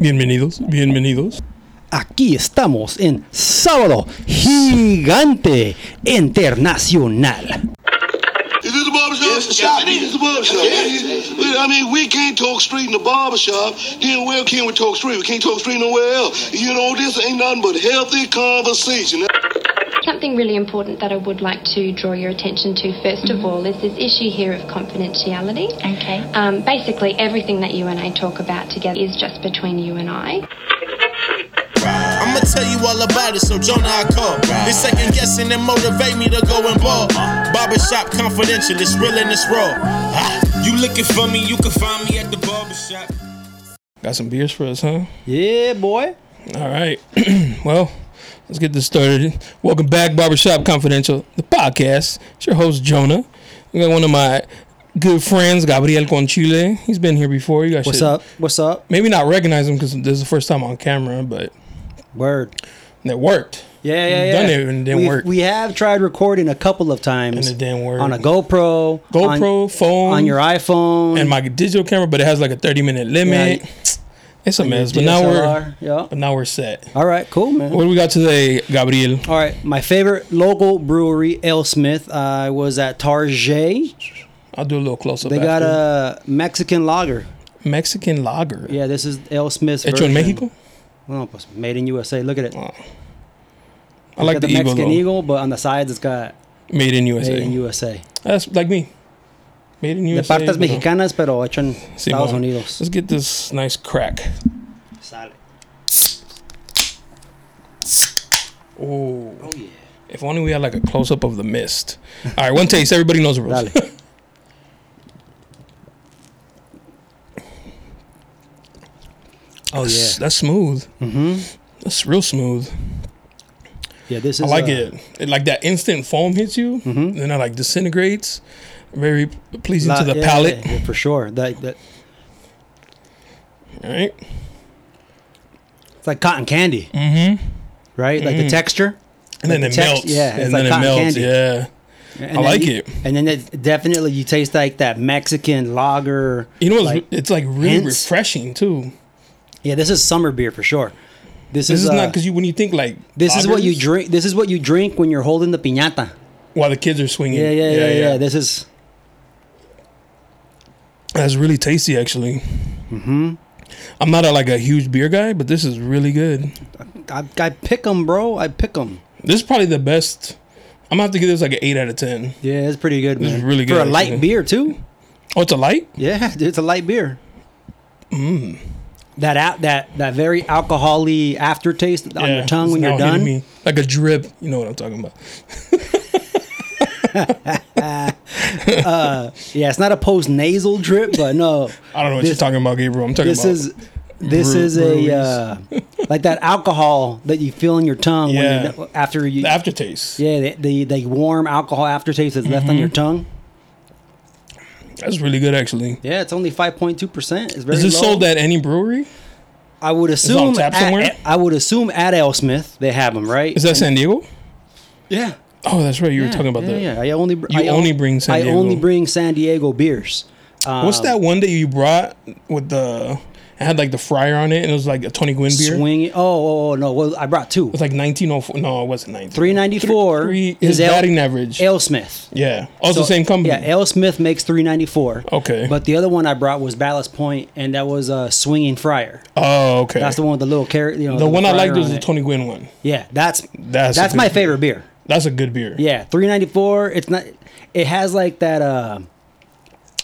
Bienvenidos, bienvenidos. Aquí estamos en Sábado Gigante Internacional. Is this a barbershop? Yes, it's a shop. Yes, it's a barbershop. Yes. Well, I mean, we can't talk street in the barbershop. Then where can we talk street? We can't talk street nowhere else. You know, this ain't nothing but healthy conversation. Something really important that I would like to draw your attention to, 1st of all, is this issue here of confidentiality. Okay. Um, basically, everything that you and I talk about together is just between you and I. I'ma tell you all about it, so Jonah I call. This second guessing and motivate me to go and ball. Barbershop confidential, it's real and it's raw. Ah, you looking for me, you can find me at the barbershop. Got some beers for us, huh? Yeah, boy. All right. well, let's get this started. Welcome back, Barbershop Confidential, the podcast. It's your host, Jonah. We got one of my good friends, Gabriel Conchile. He's been here before. You guys What's should up? What's up? Maybe not recognize him because this is the first time on camera, but Word. it worked. Yeah, yeah, yeah. done it and it didn't We've- work. We have tried recording a couple of times. And it didn't work. On a GoPro. GoPro, on, phone, On your iPhone. and my digital camera, but it has like a 30 minute limit. It's a mess. But now we're Yeah. but now we're set. All right, cool, man. What do we got today, Gabriel? All right, my favorite local brewery, AleSmith. I was at Tarjay. I'll do a little close up. They got a Mexican lager. Mexican lager. Yeah, this is AleSmith's Hecho en version. Mexico. Well, pues, made in USA. Look at it. Oh. I like Got the. Mexican though. eagle, but on the sides it's got Made in USA. made in USA. That's like me. Made in De USA. partes pero- mexicanas, pero hecho en Simón. Estados Unidos. Let's get this nice crack. Sale. Oh. Oh yeah. If only we had like a close up of the mist. All right, one taste. Everybody knows the rules. Dale. Oh That's, yeah. that's smooth. Mm-hmm. That's real smooth. Yeah, this is. I like uh, it. it. Like that instant foam hits you, Mhm. then it like disintegrates. Very pleasing la- to the yeah, palate. yeah, yeah, for sure. That, that All right. it's like cotton candy, Mm-hmm. right? Like the Mhm. texture. And then Like it the text- melts. yeah, it's and like then it cotton melts. candy. Yeah. And I like you- it. And then it definitely you taste like that Mexican lager. You know, it's, like, it's like really hints. refreshing too. Yeah, this is summer beer for sure. This, This is, is uh, not because you when you think like This is what you drink. This is what you drink when you're holding the piñata. while the kids are swinging. Yeah, yeah, yeah, yeah. This is That's really tasty, actually. Mm-hmm. I'm not a, like a huge beer guy, but this is really good. I, I pick them, bro. I pick them. This is probably the best. I'm gonna have to give this like an eight out of ten. Yeah, it's pretty good, is really good. for a light actually. beer too. Oh, it's a light. Yeah, it's a light beer. Mm. That out that that very alcoholy aftertaste on your tongue when you're done. Like a drip. You know what I'm talking about. Uh, yeah, it's not a post nasal drip, but no, I don't know what This- you're talking about, Gabriel. I'm talking about this about. is this brew- is a uh, like that alcohol that you feel in your tongue Yeah. when you're, after you. the aftertaste. yeah, the, the the warm alcohol aftertaste that's left on Mm-hmm. your tongue. That's really good, actually. Yeah, it's only five point two percent. Is this low. sold at any brewery? I would on assume. tap at- somewhere? I would assume at AleSmith they have them, right? Is that San Diego? yeah. Oh, that's right. You were talking about yeah, that. Yeah, I only You I only bring San I Diego. only bring San Diego beers. Um, What's that one that you brought with the? It had like the Friar on it, and it was like a Tony Gwynn beer. Swing. Oh, oh, oh, no. Well, I brought two. It was like 1904. No, it wasn't 19. Three ninety four Three, his Ale, batting average. AleSmith. yeah. Also it's the So, same company. Yeah, AleSmith makes three ninety four. Okay. But the other one I brought was Ballast Point, and that was a swinging Friar. oh, okay. That's the one with the little carrot. You know, The one I liked was on the. Tony Gwynn one. Yeah, that's That's that's, my favorite beer. That's a good beer. Yeah, three ninety four. It's not. It has like that. uh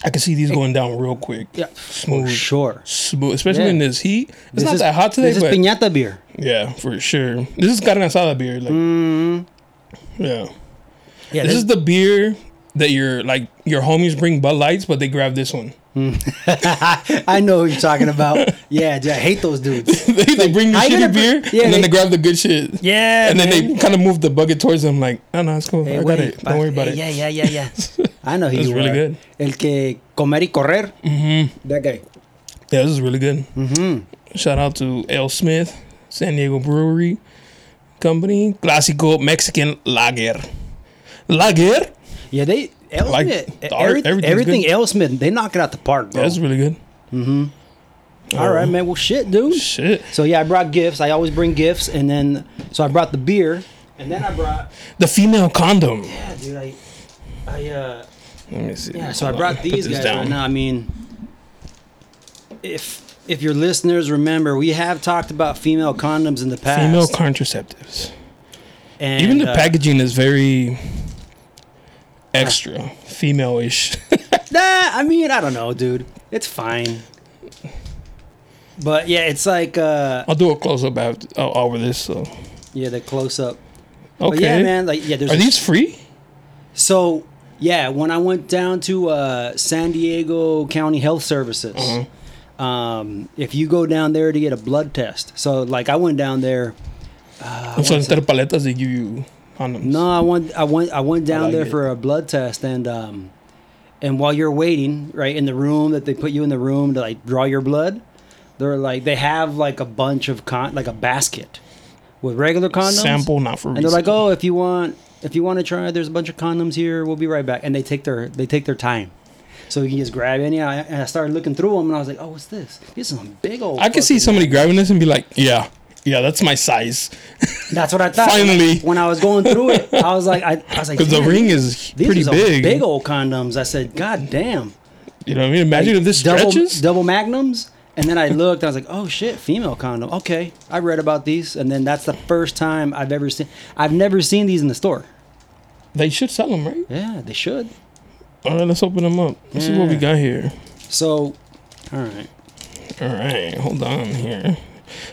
I can see these going down real quick. Yeah, Smooth. for sure. Smooth, especially Yeah. in this heat. It's This not is- that hot today, This is piñata beer. yeah, for sure. This is carne asada beer. Like, yeah. Yeah, this, is the beer that your like your homies bring Bud Lights, but they grab this one. I know who you're talking about. yeah, I hate those dudes. they, they bring the shitty beer, yeah, and then they- they grab the good shit. Yeah, and then man. they kind of move the bucket towards them, like, oh no, it's cool. Hey, I got it. Don't worry about yeah, it. Yeah, yeah, yeah, yeah. I know he's really good. El que comer y correr. Mm-hmm. That guy. Yeah, this is really good. Mm-hmm. Shout out to AleSmith, San Diego Brewery Company, Clásico Mexican Lager. Lager. Yeah, they. Like, Smith, art- every- everything good. Smith, they knock it out the park, bro. That's really good. mm-hmm. All right, man. Well, shit, dude. Shit. So yeah, I brought gifts. I always bring gifts, and then so I brought the beer, and then I brought. The female condom. Yeah, dude. I, I uh. Let me see. Yeah, so I brought on. these guys down. right now. I mean, if if your listeners remember, we have talked about female condoms in the past. Female contraceptives. and, Even the uh, packaging is very extra, female-ish. Nah, I mean, I don't know, dude. It's fine. But yeah, it's like uh I'll do a close-up after, uh, over this. So yeah, the close up. okay. But yeah, man, like yeah, there's Are a- these free? So yeah, when I went down to uh, San Diego County Health Services, Uh-huh. um, if you go down there to get a blood test, so like I went down there. so instead of paletas, they give you condoms. No, I went, I went, I went down like there it. for a blood test, and um, and while you're waiting, right in the room that they put you in the room to like draw your blood, they're like they have like a bunch of con, like a basket with regular condoms. Sample, not for and they're like, oh, if you want, if you want to try, there's a bunch of condoms here. We'll be right back. And they take their they take their time. So you can just grab any. And I started looking through them, and I was like, "Oh, what's this? This is some big old." I could see fucking- somebody grabbing this and be like, yeah, yeah, that's my size. That's what I thought. Finally. when I was going through it, I was like, I, I was like, Because the ring is these pretty are big. big old condoms. I said, God damn. You know what I mean? Imagine if this double, stretches. double magnums. And then I looked, I was like, oh shit, female condom. Okay. I read about these. And then that's the first time I've ever seen, I've never seen these in the store. They should sell them, right? Yeah, they should. All right, let's open them up. Let's see what we got here. So, all right. All right, hold on here.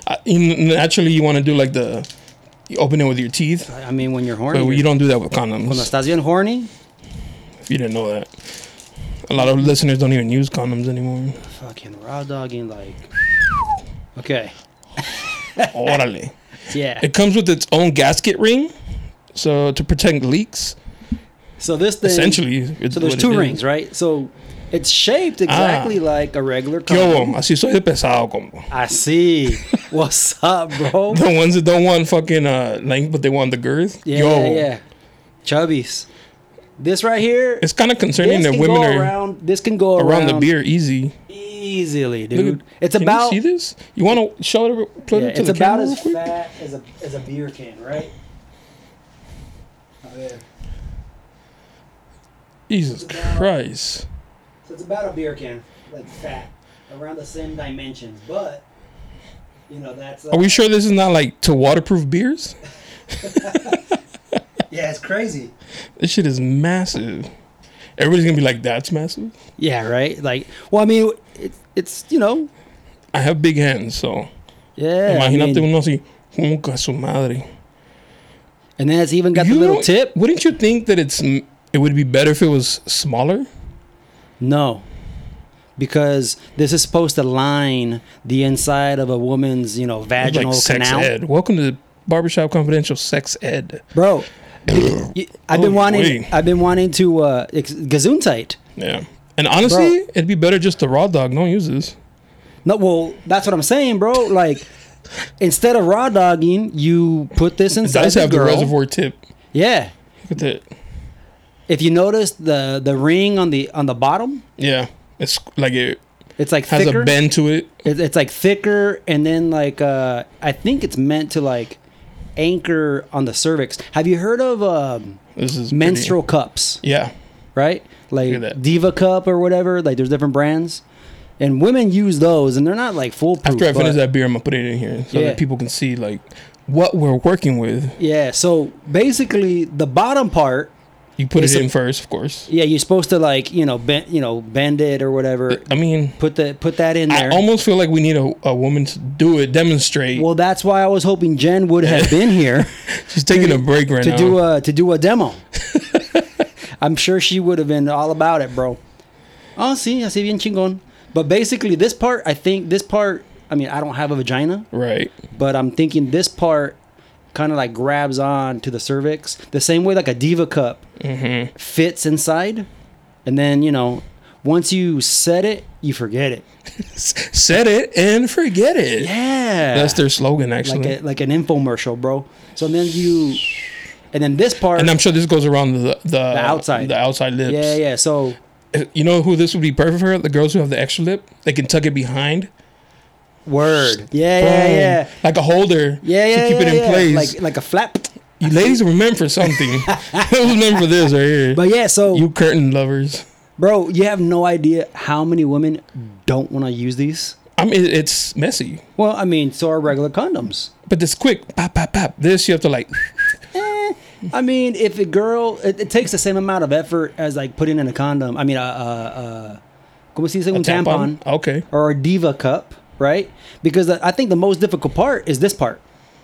I, you- naturally, you want to do like the, you open it with your teeth, I mean, when you're horny, but you don't do that with Cuando condoms. estás bien horny, If you didn't know that, a lot of listeners don't even use condoms anymore. fucking raw dogging, like. Okay. Órale. Yeah. It comes with its own gasket ring, so to protect leaks. So this thing. Essentially, it's So there's two it is. rings, right? So it's shaped exactly Ah. like a regular condom. Así soy de pesado, como. I see. What's up, bro? The ones that don't want fucking uh, length, but they want the girth. Yeah, Yo, yeah. Chubbies. This right here. It's kind of concerning that women are around. This can go around around, the beer easy. easily, dude. at- it's can about. You see this? You want to show it? Put yeah, it to it's the about camera as quick? fat as a as a beer can, right? Oh, yeah. Jesus Christ! So it's about a beer can, like fat, around the same dimensions, but you know that's. Uh, Are we sure this is not like to waterproof beers? Yeah, it's crazy. This shit is massive. Everybody's gonna be like, "That's massive." Yeah, right. Like, well, I mean, it's it's you know, I have big hands, so yeah. I imagínate mean- uno así, "Junca su madre." and then it's even got the little tip. Wouldn't you think that it's it would be better if it was smaller? No. Because this is supposed to line the inside of a woman's, you know, vaginal like sex canal. ed. Welcome to Barbershop Confidential Sex Ed. Bro, I've been Oh, wanting wait. I've been wanting to uh Gesundheit. Yeah. And honestly, it'd be better just to raw dog. Don't use this. No, well, that's what I'm saying, bro. Like instead of raw dogging, you put this It inside does the have the girl. reservoir tip. Yeah. Look at that. If you notice the the ring on the on the bottom, Yeah. It's like it it's like has thicker. a bend to it. It, it's like thicker, and then like uh, I think it's meant to like anchor on the cervix. Have you heard of um, This is pretty- menstrual cups? Yeah. Right, like Look at that. Diva cup or whatever. Like there's different brands, and women use those, and they're not like foolproof. After I finish that beer, I'm gonna put it in here so Yeah. that people can see like what we're working with. Yeah. So basically, the bottom part. You put It's it a- in first, of course. Yeah, you're supposed to like you know bend you know bend it or whatever. I mean, Put the put that in there. I almost feel like we need a, a woman to do it, demonstrate. well, that's why I was hoping Jen would have been here. She's taking a break right to now. do a to do a demo. I'm sure she would have been all about it, bro. Oh, sí, así bien chingón. But basically, this part, I think this part. I mean, I don't have a vagina, right. but I'm thinking this part kind of like grabs on to the cervix the same way like a diva cup Mm-hmm. fits inside, and then you know, once you set it, you forget it. Set it and forget it. Yeah, That's their slogan, actually. like a, like an infomercial, bro. So then you, and then this part, and I'm sure this goes around the the, the outside. the outside lips. yeah, yeah. So You know who this would be perfect for? The girls who have the extra lip. They can tuck it behind Word. Yeah, yeah, Boom. yeah. Like a holder Yeah, yeah, to keep yeah, it in yeah. place. Like like a flap. you ladies were meant for something. it was meant for this right here. But yeah, so you curtain lovers. bro, you have no idea how many women don't want to use these. I mean, it's messy, Well, I mean, so are regular condoms. but this quick, pop, pop, pop. This you have to like. Eh, I mean, if a girl, it, it takes the same amount of effort as like putting in a condom. I mean, a, a, a ¿cómo se dice? Un tampon. Okay. or a diva cup, right? Because I think the most difficult part is this part,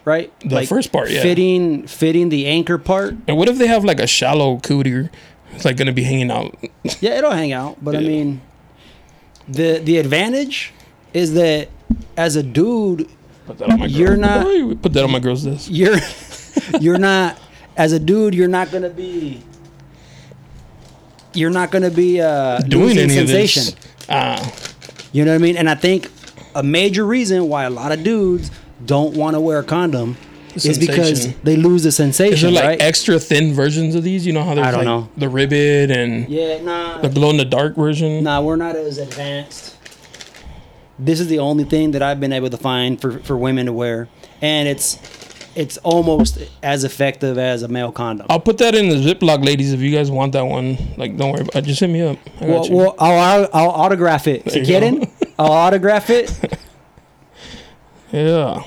right? The first part, yeah. Fitting, fitting the anchor part. And what if they have like a shallow cootie? It's like gonna be hanging out. Yeah, it'll hang out, but I mean, the the advantage is that as a dude, Put that on my You're not- Boy, Put that on my girl's desk. you're you're not as a dude, you're not gonna be. You're not gonna be uh, Doing any sensation. of this? Ah, You know what I mean? And I think a major reason why a lot of dudes don't want to wear a condom is because they lose the sensation. is like right? extra thin versions of these? You know how there's I don't like know. the ribbit and yeah, nah, the glow in the dark version. nah, we're not as advanced. This is the only thing that I've been able to find for, for women to wear, and it's it's almost as effective as a male condom. I'll put that in the Ziploc, ladies. If you guys want that one, like, don't worry. About it. Just hit me up. I got well, you. well, I'll, I'll autograph it. There Si you quieren, go. I'll autograph it. yeah.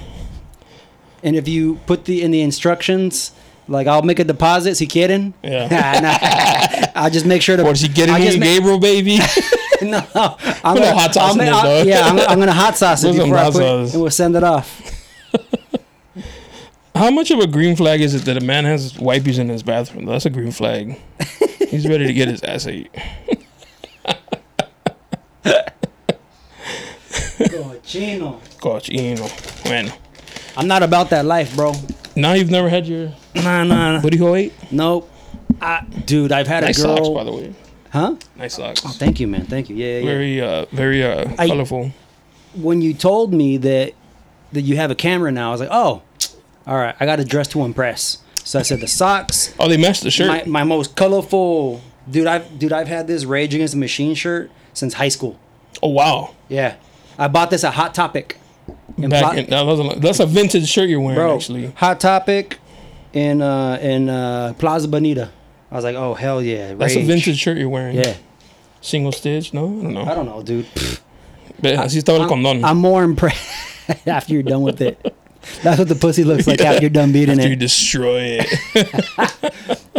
And if you put the in the instructions, like I'll make a deposit, si quieren. Yeah. Nah, I'll just make sure to. What is he getting me, ma- Gabriel, baby? no, I'm gonna, hot sauce ma- it, Yeah, I'm, I'm gonna hot sauce it before I put, sauce. and we'll send it off. How much of a green flag is it that a man has wipes in his bathroom? That's a green flag. He's ready to get his ass ate. Chino. Cochino. Bueno. I'm not about that life, bro. Now you've never had your Nah, nah, booty hole ate? nope. I, dude, I've had Nice a girl. Nice socks, by the way. Huh? Nice socks. Thank you, man. Thank you. Yeah, yeah. yeah. Very, uh, very uh, I- colorful. When you told me that that you have a camera now, I was like, oh, all right. I got a dress to impress. So I said the socks, Oh, they matched the shirt. my, my most colorful. Dude, I've dude, I've had this Rage Against the Machine shirt since high school. oh wow. Yeah, I bought this at Hot Topic. In Back Pla- in, that was a, that's a vintage shirt you're wearing, bro, actually. Hot Topic in uh in uh Plaza Bonita. I was like, oh hell yeah, That's a vintage shirt you're wearing. Yeah, Single stitch? No, I don't know. I don't know, dude. Pfft. Ve, Así estaba el condón. I'm more impressed after you're done with it. That's what the pussy looks like after you're done beating it. You destroy it.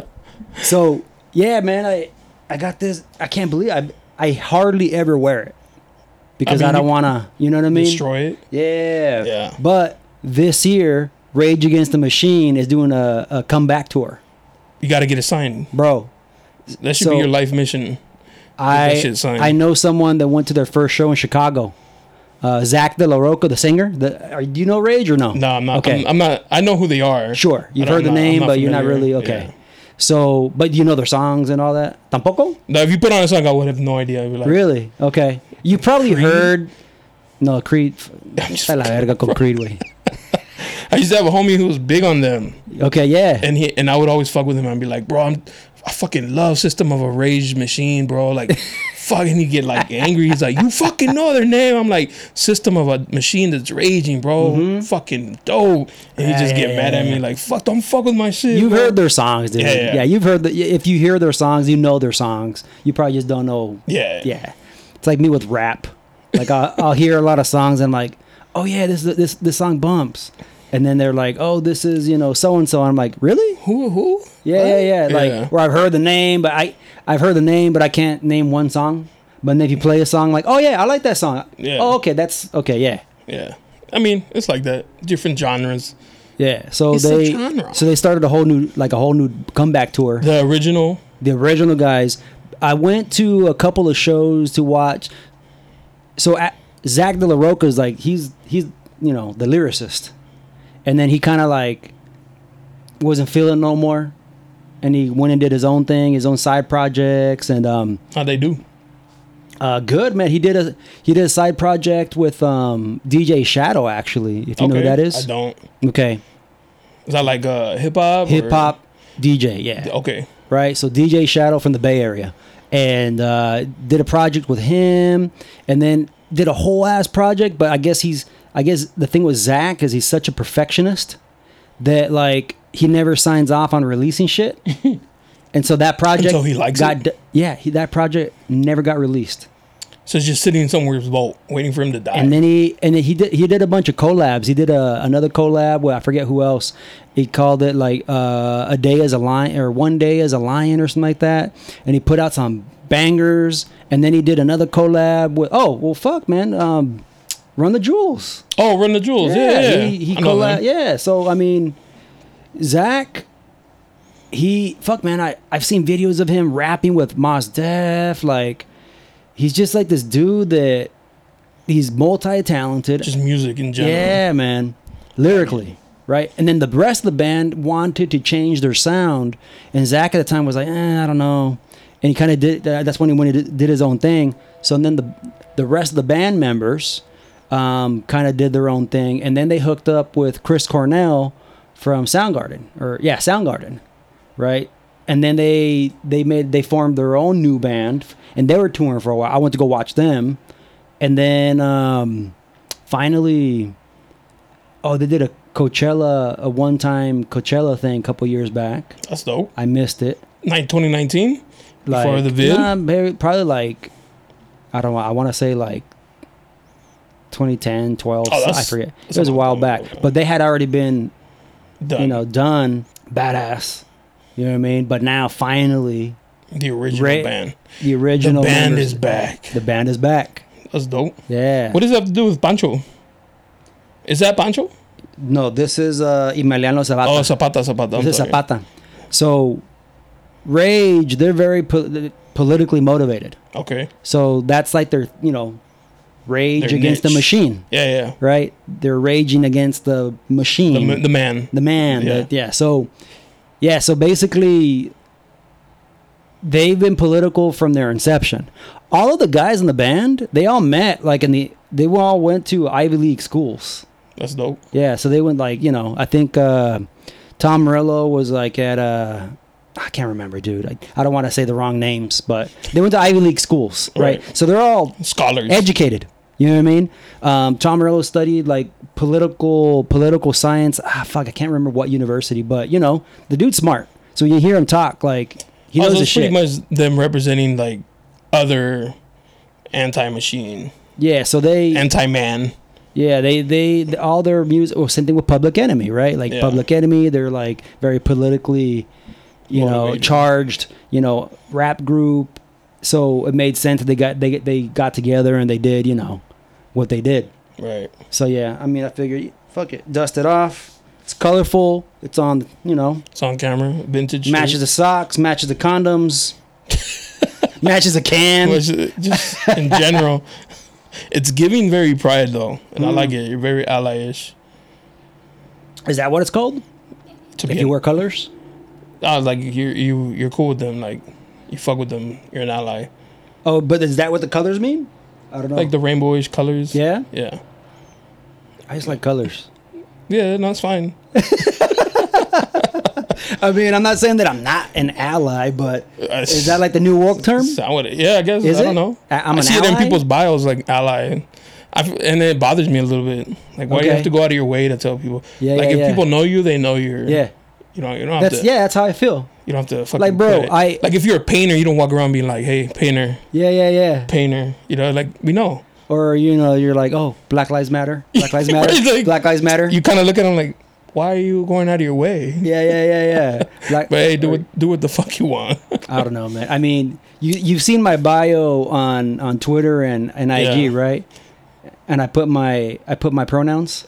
So yeah, man, I I got this. I can't believe I I hardly ever wear it because I, mean, don't want to. You know what I mean? destroy it. Yeah. Yeah. But this year, Rage Against the Machine is doing a, a comeback tour, You got to get it signed. bro. That should So- be your life mission. I. I know someone that went to their first show in Chicago. Uh, Zack de la Rocha, the singer. The, are, do you know Rage or no? No, I'm not. Okay. I'm, I'm not. I know who they are. Sure, you've heard I'm the not- name, but you're not really okay. Yeah. So, but you know their songs and all that. Tampoco. No, if you put on a song, I would have no idea. Like, Really? Okay. You probably heard. No, Creed. just la verga con Creed, güey. I used to have a homie who was big on them, Okay, yeah. and he and I would always fuck with him. I'd be like, bro, I'm, I fucking love System of a Rage Machine, bro. Like, fucking, he get like angry. He's like, you fucking know their name. I'm like, System of a Machine that's raging, bro. Mm-hmm. Fucking dope. And he just yeah, get mad yeah, at me like, fuck, don't fuck with my shit. You've bro. heard their songs, dude. Yeah, Yeah, yeah. you've heard that. If you hear their songs, you know their songs. You probably just don't know. Yeah. Yeah, it's like me with rap. Like I'll, I'll hear a lot of songs and like, oh yeah, this this this song bumps, and then they're like, oh, this is you know so and so. I'm like, really? Who? Who? Yeah, yeah, yeah. Like Yeah. where I've heard the name, but I I've heard the name, but I can't name one song. But then if you play a song, like, oh yeah, I like that song. Yeah. Oh, okay, that's okay. Yeah. Yeah. I mean, it's like that. Different genres. Yeah, so It's they so they started a whole new like a whole new comeback tour. The original. the original guys. I went to a couple of shows to watch. So at, Zack de la Rocha is like he's he's you know the lyricist, and then he kind of like wasn't feeling no more, and he went and did his own thing, his own side projects, and um, How they do? uh, good man. He did a he did a side project with um DJ Shadow actually, if you know who Okay. that I don't. Okay, Is that like uh, hip hop? hip hop DJ, yeah. Okay. right? So DJ Shadow from the Bay Area, and uh, did a project with him, and then did a whole ass project. But I guess he's I guess the thing with Zack is he's such a perfectionist that like he never signs off on releasing shit, and so that project Until he likes got it? d- yeah he, that project never got released. So it's just sitting somewhere in his vault, waiting for him to die. And then he and then he did he did a bunch of collabs. He did a, another collab with I forget who else. He called it like uh, a day as a lion or one day as a lion or something like that. And he put out some bangers. And then he did another collab with oh well fuck man um, Run the Jewels. oh, Run the Jewels. Yeah, yeah. he, he collab. Yeah, so I mean, Zack, he fuck man. I I've seen videos of him rapping with Mos Def. Like, he's just like this dude that he's multi talented. Just music in general. Yeah, man. Lyrically, right? And then the rest of the band wanted to change their sound, and Zack at the time was like, eh, I don't know. And he kind of did. That's when he when he did, did his own thing. So and then the the rest of the band members um, kind of did their own thing, and then they hooked up with Chris Cornell from Soundgarden, or yeah, Soundgarden, right? And then they they made they formed their own new band, and they were touring for a while. I went to go watch them, and then um, finally, oh, they did a Coachella, a one-time Coachella thing a couple years back. That's dope. I missed it. Night 2019. Like Before the vid? nah, maybe- probably like I don't know. I want to say like 2010, 12. Oh, I forget. It was a while back, but they had already been Done. you know done badass. You know what I mean? But now finally, the original band. the original the band is back. The band is back. That's dope. Yeah. What does that have to do with Pancho? Is that Pancho? no, this is uh Emiliano Zapata. Oh, Zapata, Zapata. I'm This is. Zapata. So, Rage, they're very po- politically motivated. Okay. So that's like their, you know, rage Their against the machine, Yeah, yeah. right? They're raging against the machine, The, the man. the man. Yeah. Yeah. yeah. So, yeah. So basically, they've been political from their inception. All of the guys in the band, they all met like in the. They all went to Ivy League schools. That's dope. Yeah, so they went like you know. I think uh, Tom Morello was like at uh, I can't remember, dude. I, I don't want to say the wrong names, but they went to Ivy League schools, right? Right. So they're all Scholars. educated. You know what I mean? Um, Tom Morello studied like political political science. Ah, fuck, I can't remember what university, but you know, the dude's smart. So when you hear him talk, like he knows his pretty shit. much them representing like other anti-machine, yeah, so they anti-man. Yeah, they, they all their music. Well, same thing with Public Enemy, right? Like Yeah. Public Enemy, they're like very politically, you know, charged. You know, rap group. So it made sense that they got they they got together and they did, you know, what they did. Right. So yeah, I mean, I figured, fuck it, dust it off. It's colorful. It's on, you know, It's on camera. Vintage. matches the socks, matches the condoms, matches the can. Which, uh, just in general, it's giving very pride though, and I Mm. like it. You're very ally-ish. Is that what it's called? To If be you wear colors? I was like you're you you're cool with them. Like you fuck with them. You're an ally. Oh, but is that what the colors mean? I don't know. Like the rainbowish colors. yeah, Yeah. I just like colors. Yeah. No, it's fine. I mean, I'm not saying that I'm not an ally, but Uh, is that like the new woke term? Yeah, I guess. Is I it? don't know. I- I'm I see it in people's bios like ally. I f and it bothers me a little bit. Like, why do you have to go out of your way to tell people? Yeah, like, yeah, if yeah. people know you, they know you're. Yeah, You know, you don't have that's to. yeah, that's how I feel. You don't have to fucking. Like, bro, I- like if you're a painter, you don't walk around being like, "Hey, painter, Yeah, yeah, yeah. painter." You know, like we know. Or you know, you're like, oh, Black Lives Matter. Black Lives Matter. Like- Black Lives Matter. You kind of look at them like, "Why are you going out of your way?" yeah, yeah, yeah, yeah. Black, But hey, do what do what the fuck you want. I don't know, man. I mean, you you've seen my bio on on Twitter and and IG, Yeah. right? And I put my I put my pronouns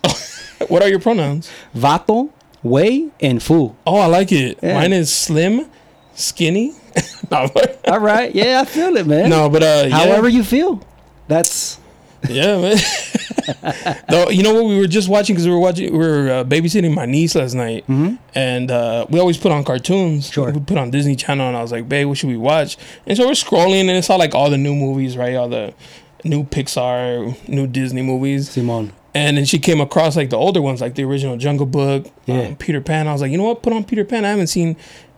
what are your pronouns? vato, way, and fu. Oh, I like it. Yeah. Mine is slim, skinny. All right, yeah, I feel it, man. no, but uh, yeah. however you feel, that's Yeah, man. Though you know what we were just watching because we were watching we were uh, babysitting my niece last night, and uh, we always put on cartoons. Mm-hmm. Sure. we put on Disney Channel, and I was like, "Babe, what should we watch?" And so we're scrolling, and it's all like all the new movies, right? All the new Pixar, new Disney movies. Simon. And then she came across like the older ones, like the original Jungle Book, Yeah. um, Peter Pan. I was like, you know what? Put on Peter Pan. I haven't seen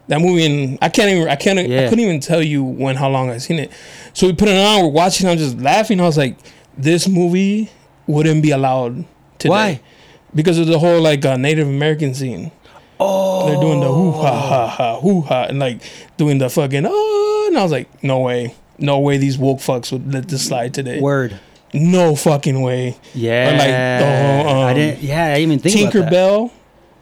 that movie, and I can't even. I can't. I couldn't even tell you when, how long I've seen it. So we put it on. We're watching. I'm just laughing. I was like, this movie wouldn't be allowed today. Why? Because of the whole like uh, Native American scene. Oh, they're doing the hoo ha ha ha hoo ha and like doing the fucking oh, and I was like, no way, no way, these woke fucks would let this slide today. Word. No fucking way. Yeah. Or like the whole, um, I didn't. Yeah, I didn't even think about that. Tinkerbell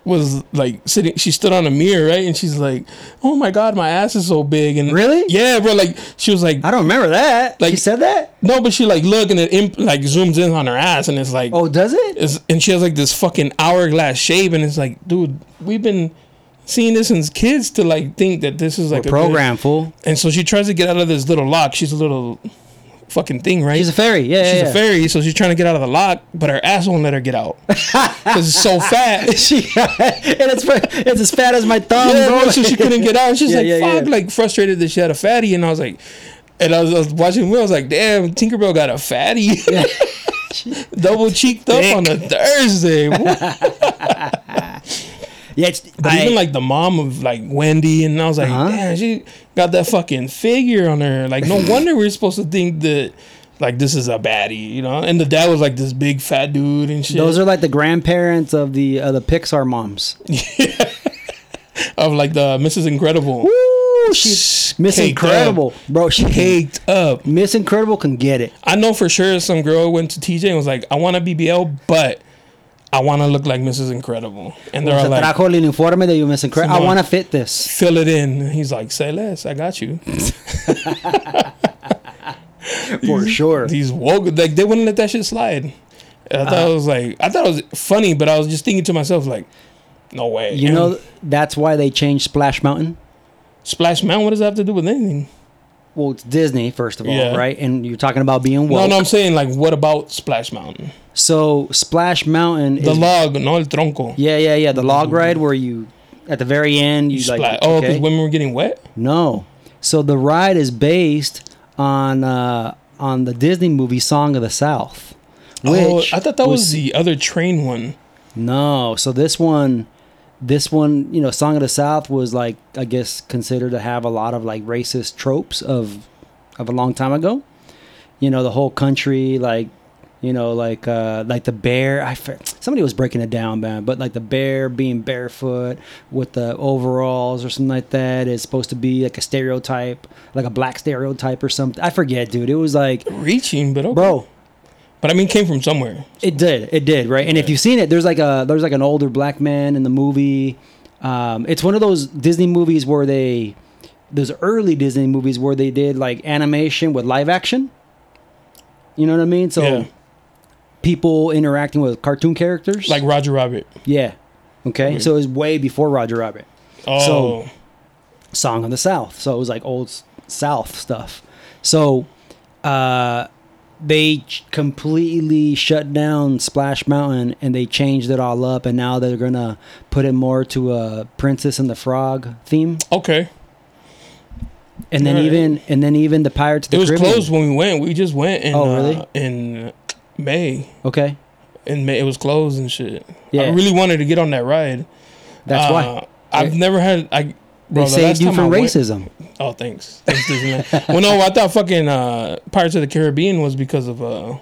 was like sitting. She stood on a mirror, right, and she's like, "Oh my god, my ass is so big." And Really? Yeah, bro. Like she was like, I don't remember that. Like- she said that. no, but she like look and it imp- like zooms in on her ass, and it's like, Oh, does it? and she has like this fucking hourglass shape, and it's like, dude, we've been seeing this since kids to like think that this is like We're a good- program fool. and so she tries to get out of this little lock. She's a little fucking thing, right? She's a fairy. Yeah, She's yeah, a fairy, so she's trying to get out of the lock, but her ass won't let her get out because it's so fat. She and it's it's as fat as my thumb, yeah, bro. so she couldn't get out. She's Yeah, like, yeah, fuck, like frustrated that she had a fatty, and I was like, and I was, I was watching movie, I was like, damn, Tinkerbell got a fatty, double cheeked up on a Thursday. Yeah, it's, But I- even like the mom of like Wendy, and I was like, Uh-huh. damn, she got that fucking figure on her. Like, no wonder we're supposed to think that. Like this is a baddie, you know, and the dad was like this big fat dude and shit. those are like the grandparents of the uh, the Pixar moms. of like the Mrs. Incredible. Woo, she's Miss Caked Incredible, bro. She Caked up. Miss Incredible can get it. I know for sure some girl went to TJ and was like, I want a BBL, but I want to look like Mrs. Incredible. And they're like, trajo el uniforme de you, Miss Incredible. I want to fit this. fill it in. And he's like, say less. I got you. For sure. He's woke. Like, they wouldn't let that shit slide. And I thought Uh. it was like, I thought it was funny, but I was just thinking to myself, like, no way. You And know that's why they changed Splash Mountain. Splash Mountain, what does that have to do with anything? Well, it's Disney first of all, Yeah. right? And you're talking about being No, woke. no, I'm saying, like, what about Splash Mountain? So Splash Mountain The is log, no el tronco. yeah, yeah, yeah. The log ride where you at the very end you Splat- like oh, because okay. women were getting wet? No. So the ride is based on uh, on the Disney movie Song of the South. oh, Which I thought that was, the other train one. No. So this one this one, you know, Song of the South was like I guess considered to have a lot of like racist tropes of of a long time ago. You know, the whole country like you know, like uh, like the bear. I somebody was breaking it down, man. But like the bear being barefoot with the overalls or something like that is supposed to be like a stereotype, like a black stereotype or something. I forget, dude. It was like, Reaching, but okay. bro, But I mean, it came from somewhere. it did, it did, right? And if you've seen it, there's like a there's like an older black man in the movie. Um, it's one of those Disney movies where they, those early Disney movies where they did like animation with live action. You know what I mean? So Yeah. people interacting with cartoon characters. Like Roger Rabbit. yeah, okay. So it was way before Roger Rabbit. Oh, Song of the South. So it was like old South stuff. So uh, they ch- completely shut down Splash Mountain and they changed it all up. And now they're gonna put it more to a Princess and the Frog theme. okay. And then Alright. even and then even the Pirates of the It was Caribbean. closed when we went. We just went in Oh, uh, really? in May. Okay, In May, it was closed and shit. Yeah. I really wanted to get on that ride. that's Uh, why I've never had. I they bro, saved you from went- racism. Oh, thanks. Thanks, well, no, I thought fucking uh, Pirates of the Caribbean was because of uh,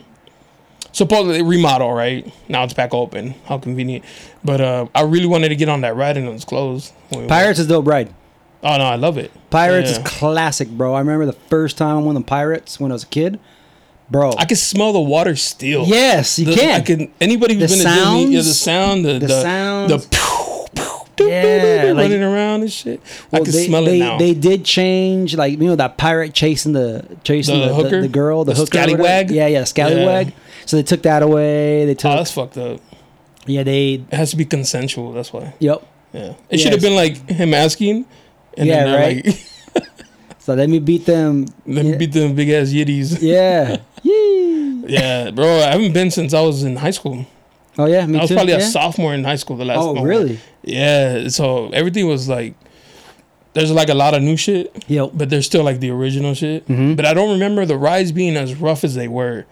supposedly remodel. Right now, it's back open. How convenient. But uh, I really wanted to get on that ride and it was closed. when we went. Pirates is dope ride. Oh no, I love it. Pirates Yeah. is classic, bro. I remember the first time I went on the Pirates when I was a kid, bro. I can smell the water still. yes, you The- can. I can. Anybody who's The been to Disney, yeah, the sound, the the the, sounds. the doo, Yeah, doo, like- running around and shit. I Well, can they, smell they, it now. They did change, like you know, that pirate chasing the chasing The the, the, hooker? the girl, the, The hooker, scallywag? Yeah, yeah, scallywag. So they took that away. They took. oh, that's fucked up. yeah, they, It has to be consensual. That's why. yep. Yeah, it should have been like him asking. And Yeah, then right. Like, So let me beat them. Let me beat them big ass yiddies. Yeah. Yeah, bro. I haven't been since I was in high school. Oh yeah, me I was too. probably yeah. a sophomore in high school the last time. Oh went. really? Yeah. So everything was like, there's like a lot of new shit, Yep. but there's still like the original shit. Mhm. But I don't remember the rides being as rough as they were.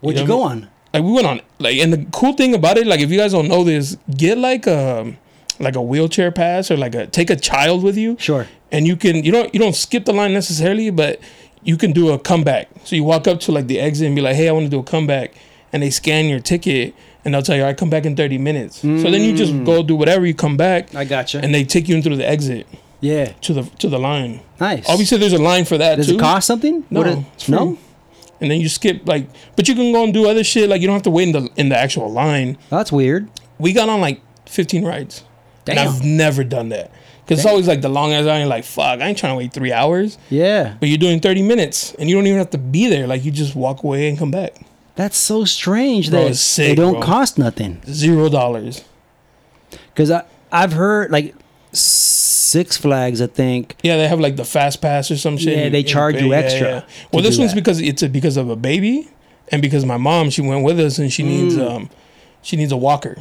What'd you know go I mean? on? Like we went on like, and the cool thing about it, like if you guys don't know this, get like a like a wheelchair pass or like a take a child with you. Sure. and you can you don't you don't skip the line necessarily, but you can do a comeback. So you walk up to like the exit and be like, "Hey, I want to do a comeback," and they scan your ticket, and they'll tell you, "I come back in 30 minutes." So then you just go do whatever. You come back, Mm. I gotcha. and they take you in through the exit yeah, to the to the line. nice. Obviously, there's a line for that Does too. it cost something? No, it- it's free. no. And then you skip like, but you can go and do other shit. Like you don't have to wait in the in the actual line. That's weird. We got on like 15 rides. And I've never done that. Because it's always like the long ass line. You're like, fuck, I ain't trying to wait three hours. Yeah, But you're doing 30 minutes and you don't even have to be there. Like you just walk away and come back. That's so strange Bro, that sick, they don't bro. cost nothing. Zero dollars. Because I I've heard like Six Flags. I think Yeah, they have like the fast pass or some shit. Yeah, they charge you extra Well, this one's that. because it's a, because of a baby, and because my mom she went with us and she needs Mm. um she needs a walker.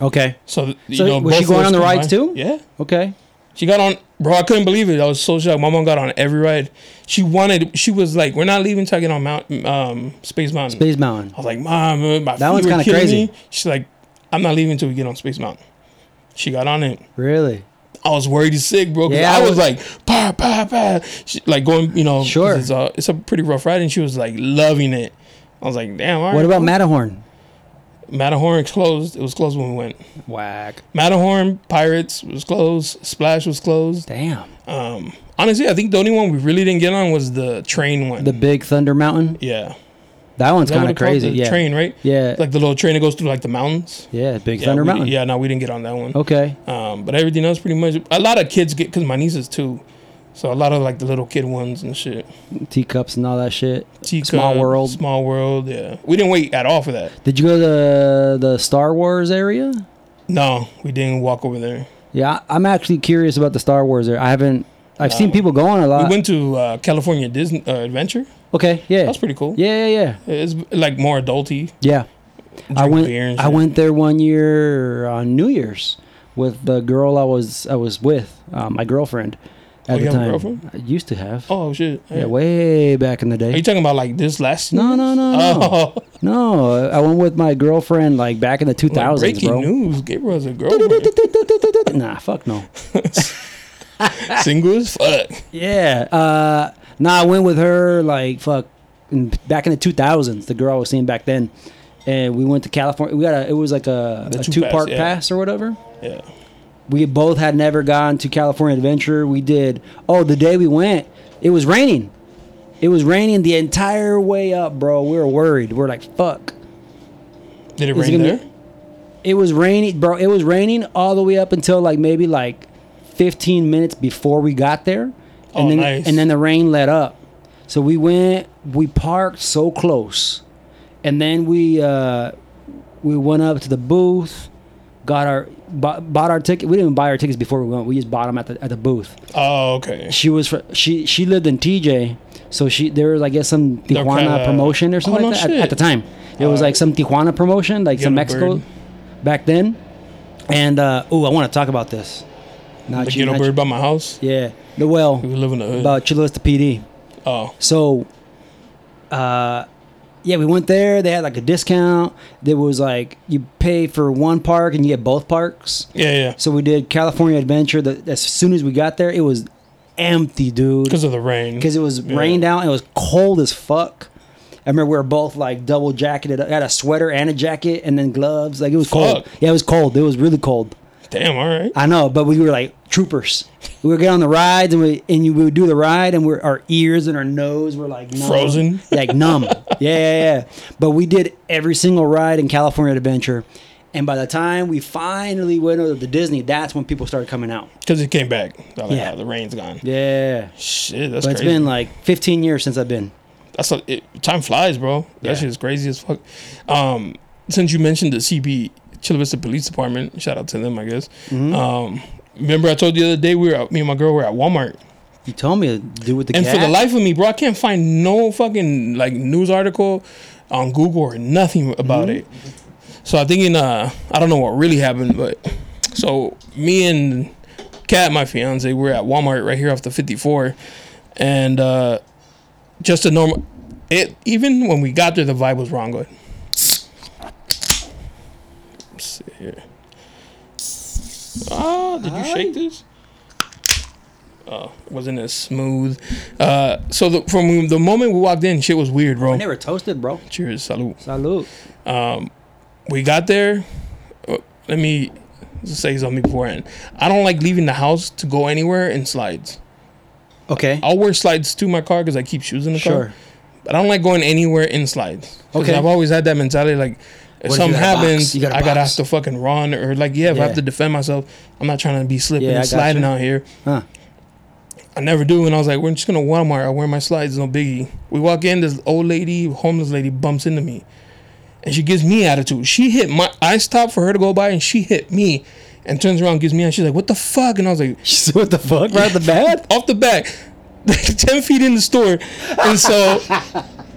okay, So you So know, was she going on the rides too? Yeah, okay. She got on. Bro, I couldn't believe it. I was so shocked. My mom got on every ride. She wanted. She was like, "We're not leaving till I get on Mount um Space Mountain." Space Mountain. I was like, "Mom, my That one's were kinda killing crazy. me." She's like, "I'm not leaving until we get on Space Mountain." She got on it. Really? I was worried he's sick, bro. Yeah, I was was- like, bah, bah, bah. She, like going, you know, Sure. It's a, it's a pretty rough ride, and she was like loving it. I was like, damn. All right, What about cool. Matterhorn? Matterhorn? Closed. It was closed when we went. Whack. Matterhorn Pirates was closed. Splash was closed. Damn. Um, honestly, I think the only one we really didn't get on was the train one. The Big Thunder Mountain. yeah, That one's kind of crazy. The Yeah. train, right? Yeah. Like the little train that goes through like the mountains. yeah. Big Yeah, Thunder we- Mountain. Yeah, no, we didn't get on that one. Okay. Um, but everything else pretty much. A lot of kids get because my nieces too. So a lot of like the little kid ones and shit. Teacups and all that shit. Teacup, Small World. Small World. Yeah, we didn't wait at all for that. Did you go to the, Star Wars area? No, we didn't walk over there. Yeah, I'm actually curious about the Star Wars area. I haven't. I've No. seen people going a lot. we went to uh, California Disney uh, Adventure. okay. Yeah. That's pretty cool. Yeah. Yeah. Yeah. It's like more adulty. Yeah. I went. I went there one year on New Year's with the girl I was I was with, uh, my girlfriend at Oh, the you have a time. girlfriend? I used to have. Oh shit! Yeah, way back in the day. Are you talking about like this last? No, year? no, no, no. Oh, No, I went with my girlfriend like back in the 2000s, like breaking bro. news. Gabriel has a girlfriend. Nah, fuck no. Single as fuck. Yeah. Uh, nah, I went with her like fuck in, back in the 2000s. The girl I was seeing back then, and we went to California. We got a. It was like a, a two part yeah. pass or whatever. Yeah. We both had never gone to California Adventure. We did. Oh, the day we went, it was raining. It was raining the entire way up, bro. We were worried. We are like, fuck. Did it Is it rain gonna- there? It was raining, bro. It was raining all the way up until like maybe like 15 minutes before we got there, and Oh, then nice. and then the rain let up. So we went, we parked so close, and then we uh, we went up to the booth, got our bought, bought our ticket. We didn't even buy our tickets before we went. We just bought them at the at the booth. Oh, okay. She was fr- she she lived in TJ, so she there was I guess some Tijuana kinda- promotion or something Oh, like no that at, at the time. It was Uh, like some Tijuana promotion, like some Mexico Bird. back then. And uh, oh, I want to talk about this. Not The you- ghetto not bird you- by my house. Yeah, the well We live in the hood. about Chula Vista PD. oh, So, uh, yeah, we went there. They had like a discount. There was like you pay for one park and you get both parks. yeah, yeah. So we did California Adventure. The, as soon as we got there, it was empty, dude. Because of the rain. because it was Yeah. rained out. It was cold as fuck. I remember we were both like double jacketed. I had a sweater and a jacket, and then gloves. Like it was cold. Yeah, it was cold. It was really cold. Damn. All right. I know, but we were like troopers. We would get on the rides, and we and you, we would do the ride, and we're, our ears and our nose were like numb. Frozen? like numb. Yeah, yeah, yeah. But we did every single ride in California Adventure, and by the time we finally went over to Disney, that's when people started coming out. Because it came back. Like, Yeah. "Ah, the rain's gone. Yeah, Shit, that's but it's crazy. been like 15 years since I've been. That's a, it, time flies, bro. That Yeah. shit is crazy as fuck. Um, since you mentioned the CB Chula Vista Police Department, shout out to them, I guess. Mm-hmm. Um, remember I told you the other day we were at, me and my girl were at Walmart, You told me to do with the and cat. for the life of me, bro, I can't find no fucking like news article on Google or nothing about Mm-hmm. it. So I'm thinking, uh, I don't know what really happened, but so me and Kat, my fiance, we're at Walmart right here off the 54, and uh, just a normal. It even when we got there, the vibe was wrong. Good. Let's see here. Oh, did you shake this? Oh, wasn't as smooth. Uh, so the, from the moment we walked in, shit was weird, bro. I never toasted, bro. Cheers, salute. Salute. we got there. uh, Let me say something beforehand. I don't like leaving the house to go anywhere in slides. Okay. I'll wear slides to my car because I keep shoes in the car. Sure. car. But I don't like going anywhere in slides. Okay. I've always had that mentality like if you something happens, You got a I gotta have to fucking run or like yeah, if I have to defend myself, I'm not trying to be slipping Yeah, and sliding you. out here. Huh. I never do, and I was like, we're just gonna Walmart. I wear my slides, no biggie. We walk in, this old lady, homeless lady, bumps into me, and she gives me attitude. She hit my. I stopped for her to go by, and she hit me, and turns around, gives me, and she's like, "What the fuck?" And I was like, "She what the fuck? Right at the bat? off the back, ten feet in the store, and so,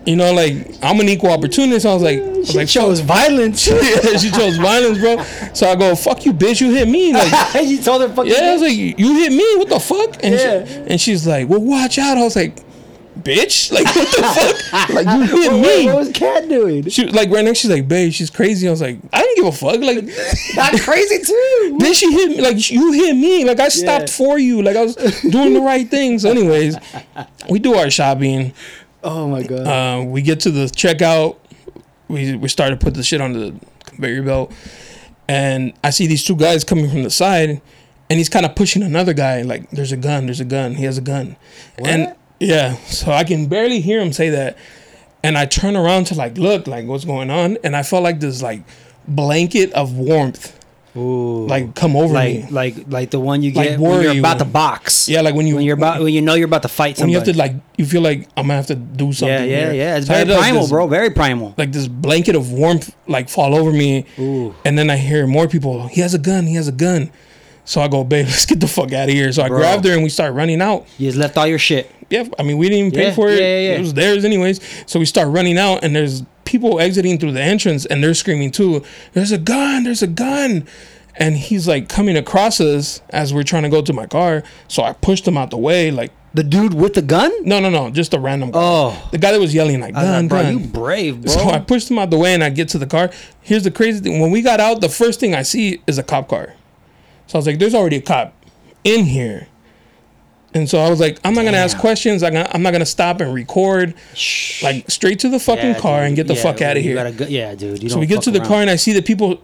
you know, like I'm an equal opportunist. I was like, I was She like, chose violence. yeah, she chose violence, bro. So I go, "Fuck you, bitch! You hit me!" Like. you told her fuck. Yeah, I was like, you hit me? What the fuck? And, Yeah. she, and she's like, well, watch out. I was like, bitch, like what the fuck? Like you hit me? what was Cat doing? She like right next. She's like, babe, she's crazy. I was like, I didn't give a fuck. Like, Not crazy too. then she hit me. Like you hit me. Like I stopped Yeah. for you. Like I was doing the right thing. So, anyways, we do our shopping. Oh my god. Uh, we get to the checkout. We we start to put the shit on the conveyor belt, and I see these two guys coming from the side, and he's kind of pushing another guy. Like, "There's a gun. There's a gun. He has a gun." And What? yeah, so I can barely hear him say that, and I turn around to like look like what's going on, and I felt like this like blanket of warmth Ooh. like come over like me. like like the one you Like get when you're about to box. Yeah, like when you when you're about when you know you're about to fight when somebody. you have to like you feel like I'm gonna have to do something. yeah, yeah, here. yeah. It's So very like, primal, this- bro. Very primal. Like this blanket of warmth like fall over me, Ooh. and then I hear more people. He has a gun. He has a gun. So I go, babe, let's get the fuck out of here. So I Bro. grabbed her and we start running out. You just left all your shit. Yeah, I mean we didn't even pay Yeah, for it. yeah, yeah, yeah. It was theirs anyways. So we start running out and there's people exiting through the entrance and they're screaming too. There's a gun. There's a gun. And he's like coming across us as we're trying to go to my car. So I pushed him out the way. Like The dude with the gun? no, no, no, just a random guy. Oh. the guy that was yelling like gun, like, bro, gun. you brave, bro. So I pushed him out the way and I get to the car. Here's the crazy thing. When we got out, the first thing I see is a cop car. So I was like, there's already a cop in here. And so I was like, I'm not going to ask questions. I'm not, I'm not going to stop and record. Like, straight to the fucking Yeah, car dude. and get the Yeah, fuck out of here. go- yeah, dude. You so we get to the around. car and I see the people,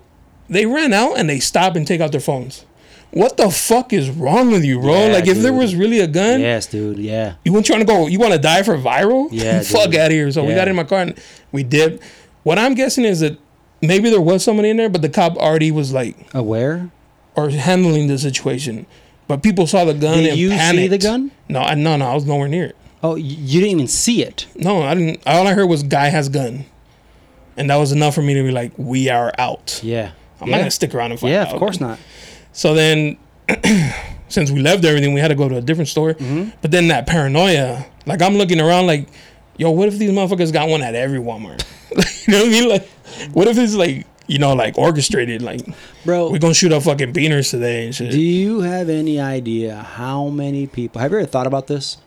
they ran out and they stop and take out their phones. What the fuck is wrong with you, bro? Yeah, like, if there was really a gun, Yes, dude. Yeah. you want trying to go? You want to die for viral? Yeah, fuck out of here. So we got in my car and we dipped. What I'm guessing is that maybe there was somebody in there, but the cop already was like Aware? or handling the situation. But people saw the gun Did and you see panicked. the gun? No, I, no, no. I was nowhere near it. Oh, you didn't even see it. No, I didn't. All I heard was guy has gun, and that was enough for me to be like, we are out. Yeah. I'm yeah. not gonna stick around and find Yeah, out. Yeah, of course not. So then, since we left everything, we had to go to a different store. Mm-hmm. But then that paranoia, like I'm looking around, like, yo, what if these motherfuckers got one at every Walmart? you know what I mean? Like, what if it's like, you know, like orchestrated? Like, Bro, we're gonna shoot up fucking beaners today and shit. do you have any idea how many people have you ever thought about this?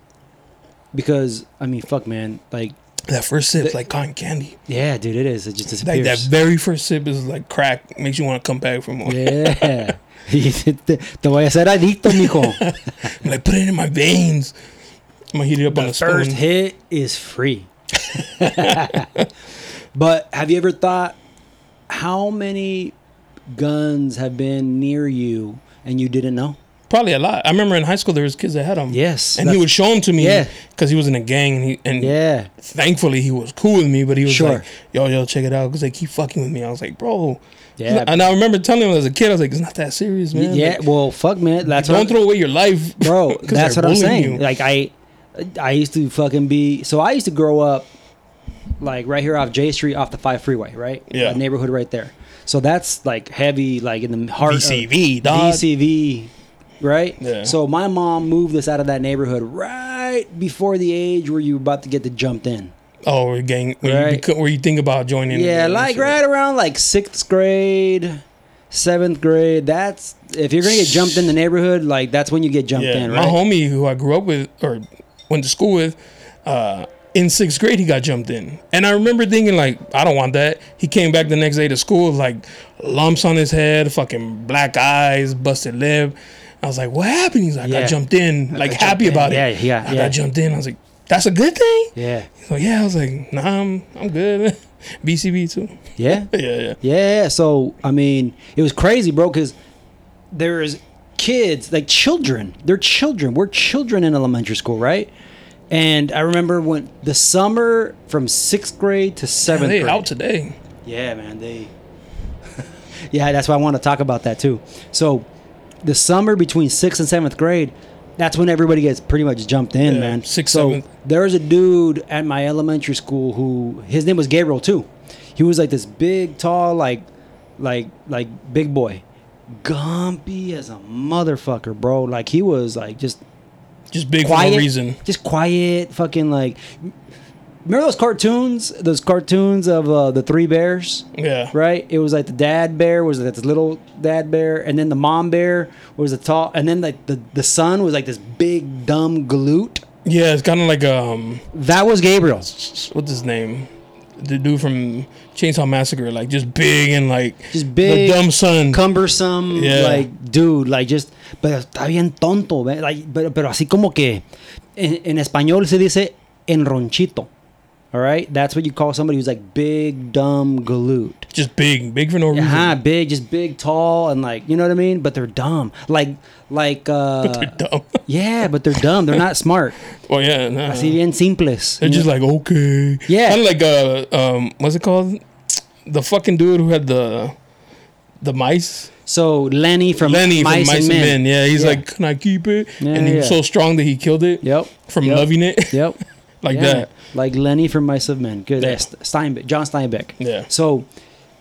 Because I mean, fuck, man. Like, that first sip is like cotton candy. yeah, dude, it is. It just Like disappears. that very first sip is like crack, makes you want to come back for more. yeah. Te voy a hacer adicto, mijo. I'm like, put it in my veins. I'm gonna heat it up on the a spoon. first hit is free. but have you ever thought how many guns have been near you and you didn't know? Probably a lot. I remember in high school there was kids that had them. Yes, and he would show them to me. Yeah. because he was in a gang, and he and Yeah. thankfully he was cool with me. But he was Sure. like, "Yo, yo, check it out," because they keep fucking with me. I was like, "Bro." Yeah. And I remember telling him as a kid, I was like, "It's not that serious, man. yeah. Like, well, fuck, man. That's don't throw away your life, bro that's what i'm saying you. like i i used to fucking be so i used to grow up like right here off j street off the 5 freeway right Yeah. That neighborhood right there so that's like heavy like in the heart VCV, of dog. vcv right Yeah. so my mom moved us out of that neighborhood right before the age where you were about to get the jumped in oh, gang. Where, you, Right. beco- where you think about joining? yeah like right around like sixth grade seventh grade that's if you're gonna get jumped in the neighborhood like that's when you get jumped Yeah, in my homie who I grew up with or went to school with, uh, in sixth grade he got jumped in, and I remember thinking like, I don't want that. He came back the next day to school like lumps on his head, fucking black eyes, busted lip. I was like, what happened? He's like, I got jumped in, like happy in. about it. Yeah, yeah, I yeah. got jumped in. I was like, that's a good thing. yeah So yeah, I was like, nah, I'm I'm good. BCB too. Yeah. Yeah, yeah. Yeah, so I mean, it was crazy, bro, because there's kids, like children. They're children. We're children in elementary school, right? And I remember when the summer from sixth grade to seventh They grade. out today. Yeah, man, they. yeah, that's why I want to talk about that too. So, the summer between sixth and seventh grade, that's when everybody gets pretty much jumped in, Yeah, man. sixth, so seventh. there was a dude at my elementary school who his name was Gabriel too. He was like this big, tall, like, like, like big boy, gumpy as a motherfucker, bro. Like he was like just Just big quiet, for no reason. just quiet, fucking like. Remember those cartoons? Those cartoons of uh, the three bears Yeah. right? It was like the dad bear was like this little dad bear, and then the mom bear was a tall, and then like the the son was like this big dumb glute. Yeah, it's kind of like um, That was Gabriel. what's his name? The dude from Chainsaw Massacre, like just big and like Just big, the dumb son. cumbersome, Yeah. like dude, like just, pero está bien tonto, like, pero, pero así como que en, en español se dice enronchito. All right, that's what you call somebody who's like big, dumb, glute. just big, big for no reason. Uh-huh, big, just big, tall, and like you know what I mean. But they're dumb, like like uh, They're dumb. yeah, but they're dumb. They're not smart. well, yeah, nah. Así bien simples. they're just know? like okay. Yeah. kind of like uh, um, what's it called? The fucking dude who had the the mice. so Lenny from Lenny Mice, from Mice and Men. Yeah, he's Yeah. like, can I keep it? Yeah, and he's yeah. so strong that he killed it. Yep. From Yep. loving it. Yep. like Yeah. that. Like Lenny from Mice of Men. Good. Yeah. Steinbeck. John Steinbeck. Yeah. So,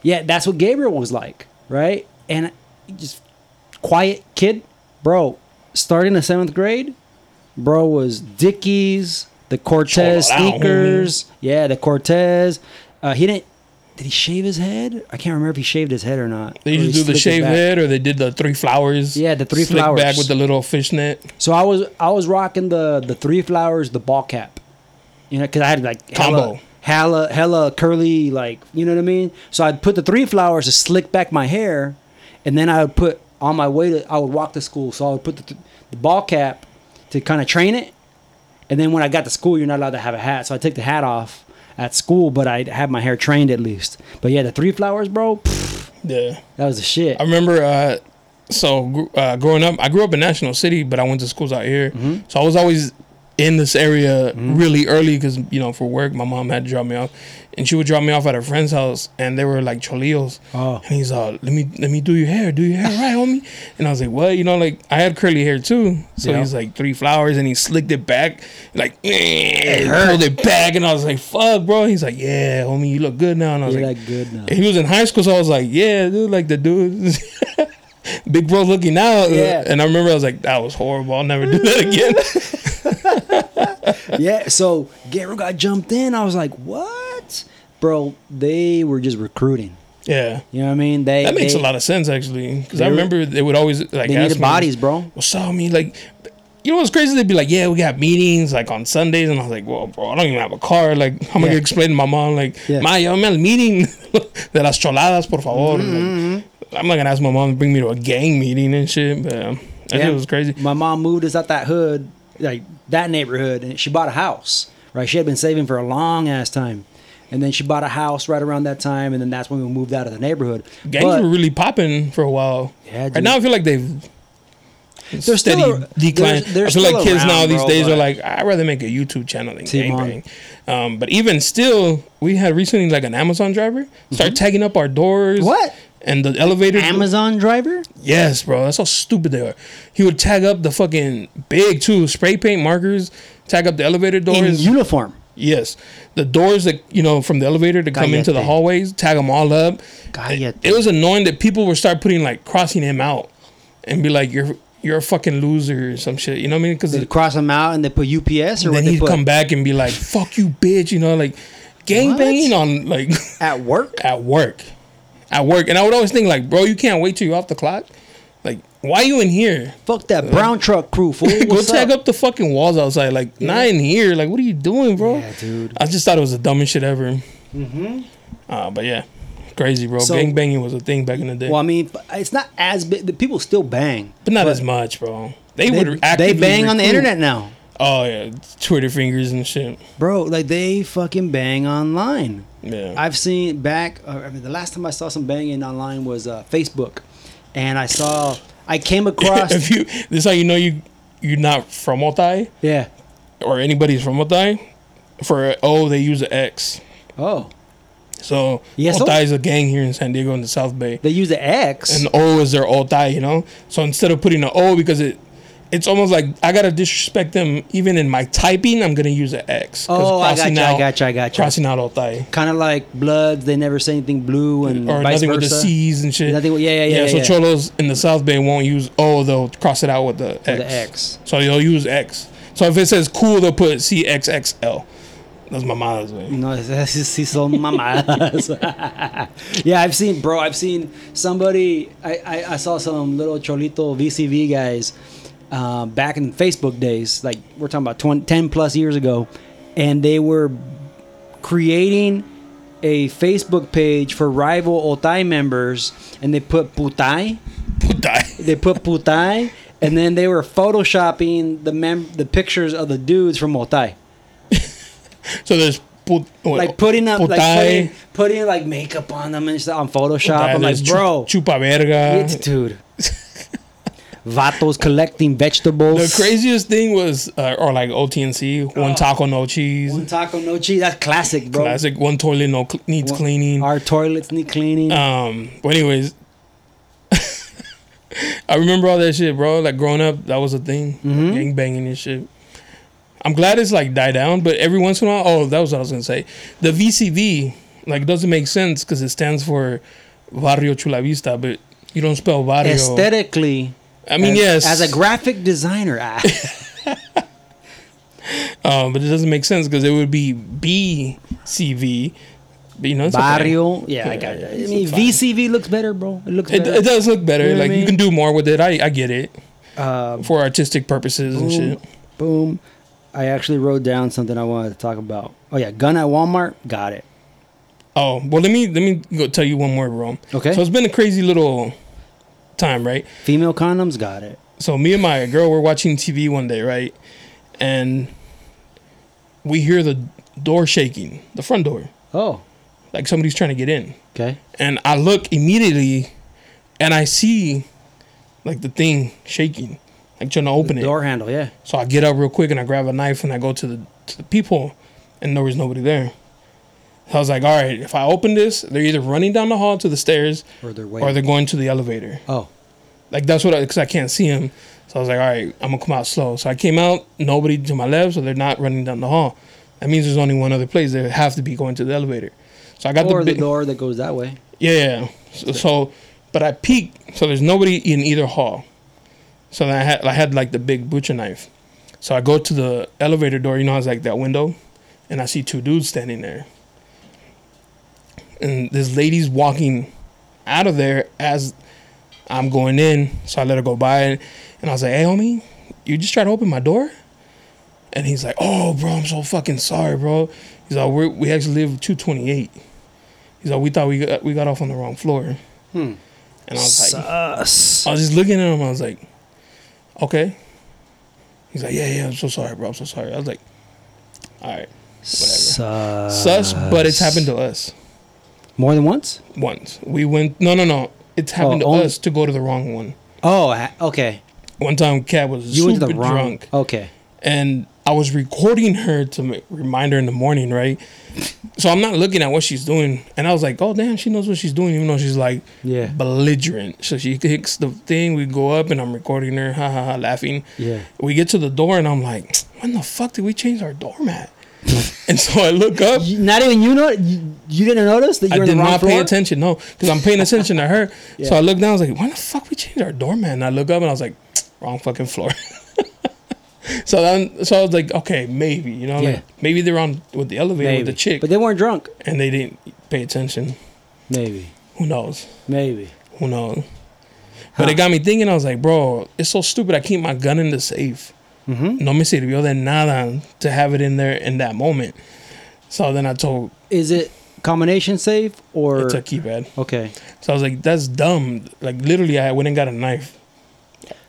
yeah, that's what Gabriel was like, right? And just quiet kid, bro. Starting the seventh grade, bro was Dickies, the Cortez sneakers. Yeah, the Cortez. Uh, he didn't. Did he shave his head? I can't remember if he shaved his head or not. They used to do the shaved head, or they did the three flowers. Yeah, the three flowers. back with the little fishnet. So I was I was rocking the the three flowers, the ball cap, you know, because I had like hella, Combo. hella hella curly, like you know what I mean. So I'd put the three flowers to slick back my hair, and then I would put on my way to I would walk to school. So I would put the, the ball cap to kind of train it, and then when I got to school, you're not allowed to have a hat. So I take the hat off at school, but I'd have my hair trained at least. But yeah, the three flowers, bro, pff, Yeah. that was the shit. I remember, uh, so uh, growing up, I grew up in National City, but I went to schools out here. Mm-hmm. So I was always in this area really early because, you know, for work, my mom had to drop me off. And she would drop me off at her friend's house, and they were like cholillos. Oh. And he's uh, let me let me do your hair, do your hair right, homie. And I was like, what? You know, like I had curly hair too. So Yeah. he's like three flowers, and he slicked it back, like hurt. pulled it back, and I was like, fuck, bro. He's like, yeah, homie, you look good now. And I was like, like good now. he was in high school, so I was like, yeah, dude, like the dude, big bro looking out. Yeah. And I remember I was like, that was horrible. I'll never do that again. yeah, so Gabriel got jumped in. I was like, what? Bro, they were just recruiting. yeah. You know what I mean? They That makes they, a lot of sense actually, because I were- remember they would always like They ask needed me, bodies, bro. What's up, mean, Like, you know what's crazy? They'd be like, yeah, we got meetings like on Sundays, and I was like, well, bro, I don't even have a car. Like, how am I gonna explain to my mom? Like, Yeah. ma, yo, al meeting de las choladas, por favor. Mm-hmm, Like, I'm not gonna ask my mom to bring me to a gang meeting and shit, but um, that Yeah. shit was crazy. My mom moved us out that hood, like that neighborhood, and she bought a house. Right, she had been saving for a long ass time, and then she bought a house right around that time, and then that's when we moved out of the neighborhood. Gangs But were really popping for a while. Yeah, right now I feel like they've They're steady still a- decline. they're- they're I feel like kids now these bro, days are like, I'd rather make a YouTube channel than gangbang. Um, but even still, we had recently like an Amazon driver start tagging up our doors. Mm-hmm. What? And the elevator. Amazon driver? Yes, bro. That's how stupid they are. He would tag up the fucking big too spray paint markers, tag up the elevator doors. In uniform. yes, the doors that you know from the elevator to come into the hallways, tag them all up. Cállate. It was annoying that people would start putting like crossing him out and be like, "You're you're a fucking loser" or some shit. You know what I mean? Because They cross them out and they put UPS or then he'd put come back and be like, "Fuck you, bitch," you know, like gang banging on like at work. at work, at work. And I would always think like, bro, you can't wait till you're off the clock. Like, why are you in here? Fuck that brown truck crew, fool. Go tag up? up the fucking walls outside. Like, not in here. Like, what are you doing, bro? Yeah, dude. I just thought it was the dumbest shit ever. Mm-hmm. Uh, but yeah, crazy, bro. So- gang banging was a thing back in the day, Well, I mean, it's not as big. The people still bang, but not as much, bro. They, They, would they bang on the internet now, Oh yeah, Twitter fingers and shit. bro. Like they fucking bang online. Yeah. I've seen back. Uh, I mean, the last time I saw some banging online was uh, Facebook, and I saw. I came across. if you this is how you know you you're not from Otay yeah. or anybody's from Otay. For O, they use an X. Oh, So Yes, so- is a gang here in San Diego in the South Bay. they use an X. and O is their Otay, you know. So instead of putting an O because it, it's almost like I gotta disrespect them. Even in my typing, I'm gonna use an X. Oh, I crossing gotcha, I out- gotcha, I gotcha. Crossing out Otay. kind of like Bloods. They never say anything blue and Or vice nothing with the. C's and shit. Nothing with- yeah, yeah, yeah, so yeah. cholos in the South Bay won't use O. They'll cross it out with the X. With the X. So they'll use X. So if it says cool, they'll put CXXL. That's my mama's way. No, es sí son mamadas. yeah, I've seen, bro. I've seen somebody. I, I, I saw some little cholito VCV guys uh, back in Facebook days. Like we're talking about 20, 10 plus years ago, and they were creating a Facebook page for rival Otay members, and they put putai. Putai. They put putai, and then they were photoshopping the mem- the pictures of the dudes from Otay. So there's put, like putting up, like putting, putting like makeup on them and stuff on Photoshop. putai, I'm like, bro, chupa verga. it's, dude. Vatos collecting vegetables. The craziest thing was, uh, or like OTNC, one taco no cheese, Oh. One taco no cheese. That's classic, bro. classic. One toilet no cl- needs cleaning. Our toilets need cleaning. Um. But anyways, I remember all that shit, bro. Like growing up, that was a thing, Mm-hmm. gang banging and shit. I'm glad it's like died down, but every once in a while, oh, that was what I was gonna say. The VCV like doesn't make sense because it stands for Barrio Chula Vista, but you don't spell barrio. Aesthetically, I mean, as, yes, as a graphic designer, ah, um, but it doesn't make sense because it would be BCV. But you know, it's okay. barrio. Yeah, I got it. I mean. VCV looks better, bro. It looks It, better. it does look better. You know like I you can do more with it. I I get it Uh, for artistic purposes and boom, shit. boom. I actually wrote down something I wanted to talk about. Oh yeah, gun at Walmart. Got it. Oh well, let me let me go tell you one more, bro. Okay. So it's been a crazy little time, right? Female condoms. Got it. So me and my girl were watching TV one day, right? And we hear the door shaking, the front door, Oh, like somebody's trying to get in. okay. And I look immediately, and I see like the thing shaking, like trying to open it. Door handle. Yeah. So I get up real quick and I grab a knife and I go to the to the peephole, and there was nobody there. So I was like, all right, if I open this, they're either running down the hall to the stairs Or they're or they're going to the elevator. Oh, Like that's what I because I can't see them. So I was like, all right, I'm gonna come out slow. So I came out, nobody to my left, so they're not running down the hall. That means there's only one other place. They have to be going to the elevator. So I got or the, the door that goes that way. yeah, yeah. So, so, but I peeked, so there's nobody in either hall. So then I had I had like the big butcher knife. So I go to the elevator door. You know, I was like that window, and I see two dudes standing there. And this lady's walking out of there as I'm going in. So I let her go by, and I was like, "Hey, homie, you just tried to open my door?" And he's like, "Oh, bro, I'm so fucking sorry, bro." He's like, we "We actually live 228." He's like, "We thought we got we got off on the wrong floor." Hmm. And I was like, Sus. I was just looking at him. I was like, "Okay." He's like, "Yeah, yeah, I'm so sorry, bro. I'm so sorry." I was like, "All right, whatever." Sus. sus," but it's happened to us More than once? once. We went. No, no, no. It's happened Oh, to only- us to go to the wrong one. Oh, ha- okay. One time, Cat was You went super to the wrong. drunk. Okay. and I was recording her to remind her in the morning, right? So I'm not looking at what she's doing, and I was like, "Oh damn, she knows what she's doing," even though she's like Yeah. belligerent. So she kicks the thing, we go up, and I'm recording her, ha ha ha, laughing. Yeah. We get to the door, and I'm like, "When the fuck did we change our doormat?" and so I look up. You- Not even you know you, you didn't notice that I you're did in the wrong not floor? pay attention, no, because I'm paying attention to her. So I look down, I was like, "When the fuck we changed our doorman?" And I look up, and I was like, "Wrong fucking floor." so then, so I was like, "Okay, maybe you know, Yeah. like, maybe they're on with the elevator Maybe. with the chick, But they weren't drunk. and they didn't pay attention. Maybe. Who knows? Maybe. Who knows?" But Huh. it got me thinking. I was like, "Bro, it's so stupid. I keep my gun in the safe. Mm-hmm. No me sirvió de nada to have it in there in that moment." So then I told Is it combination safe or it's a keypad. okay? So I was like, "That's dumb." Like literally, I went and got a knife.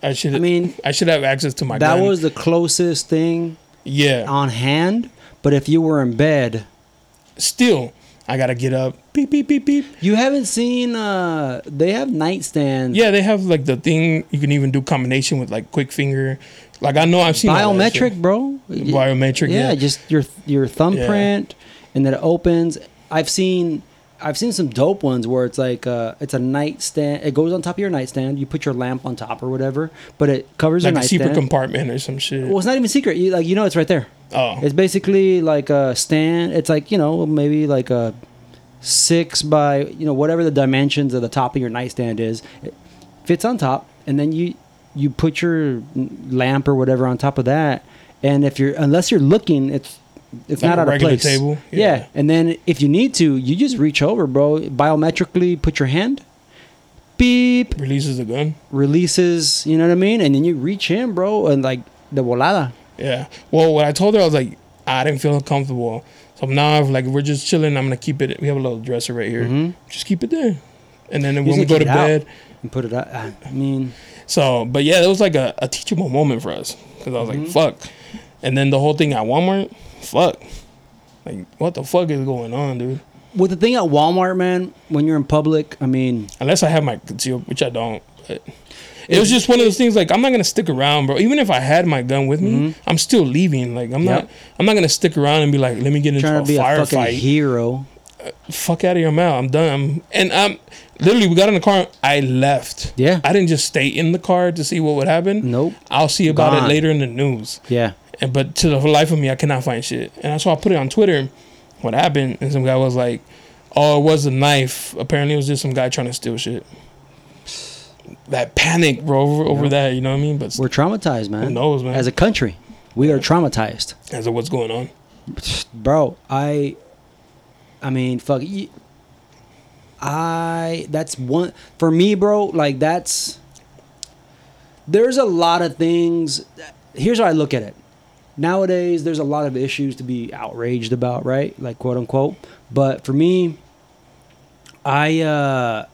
I should. I mean, I should have access to my that gun. was the closest thing yeah. on hand. But if you were in bed, Still, I gotta get up. Beep beep beep beep. You haven't seen? uh They have nightstands. Yeah, they have like the thing you can even do combination with like quick finger. Like I know I've seen biometric, bro. Biometric, yeah. just your your thumbprint, and then it opens. I've seen. I've seen some dope ones where it's like uh, it's a nightstand. It goes on top of your nightstand. You put your lamp on top or whatever, but it covers like your a secret compartment or some shit. well, it's not even secret. You, like you know, it's right there. oh, It's basically like a stand. It's like you know maybe like a six by you know whatever the dimensions of the top of your nightstand is. It fits on top, and then you you put your lamp or whatever on top of that. And if you're unless you're looking, it's it's Like not out of place. table? Yeah. Yeah. and then if you need to, you just reach over, bro. Biometrically, put your hand. Beep releases the gun. releases. You know what I mean? And then you reach in, bro, and like the volada. Yeah. Well, when I told her, I was like, ah, I didn't feel comfortable. So now, if like we're just chilling, I'm gonna keep it. We have a little dresser right here. Mm-hmm. Just keep it there. And then when You we just go to bed, and put it out. I mean. So, but yeah, it was like a, a teachable moment for us because I was Mm-hmm. like, fuck. And then the whole thing at Walmart, fuck. Like, what the fuck is going on, dude? With the thing at Walmart, man, when you're in public, I mean, Unless I have my concealed, which I don't. But it was just one of those things. Like, I'm not gonna stick around, bro. Even if I had my gun with me, I'm still leaving. Like, I'm Mm-hmm. Yep. not. I'm not gonna stick around and be like, let me get into trying a to be a fucking firefight. hero. Fuck out of your mouth. I'm done. I'm, and I'm literally. We got in the car. I left. Yeah. I didn't just stay in the car to see what would happen. Nope. I'll see about Gone. it later in the news. Yeah. And but to the life of me, I cannot find shit. And so I put it on Twitter. What happened? And some guy was like, "Oh, it was a knife. Apparently, it was just some guy trying to steal shit." That panic, bro, over, over that. You know what I mean? But We're traumatized, man. Who knows, man? As a country, we are traumatized. as of what's going on, Bro, I I mean, fuck You, I that's one for me, bro, like that's there's a lot of things here's how I look at it. Nowadays there's a lot of issues to be outraged about, right? Like quote unquote. But for me, I uh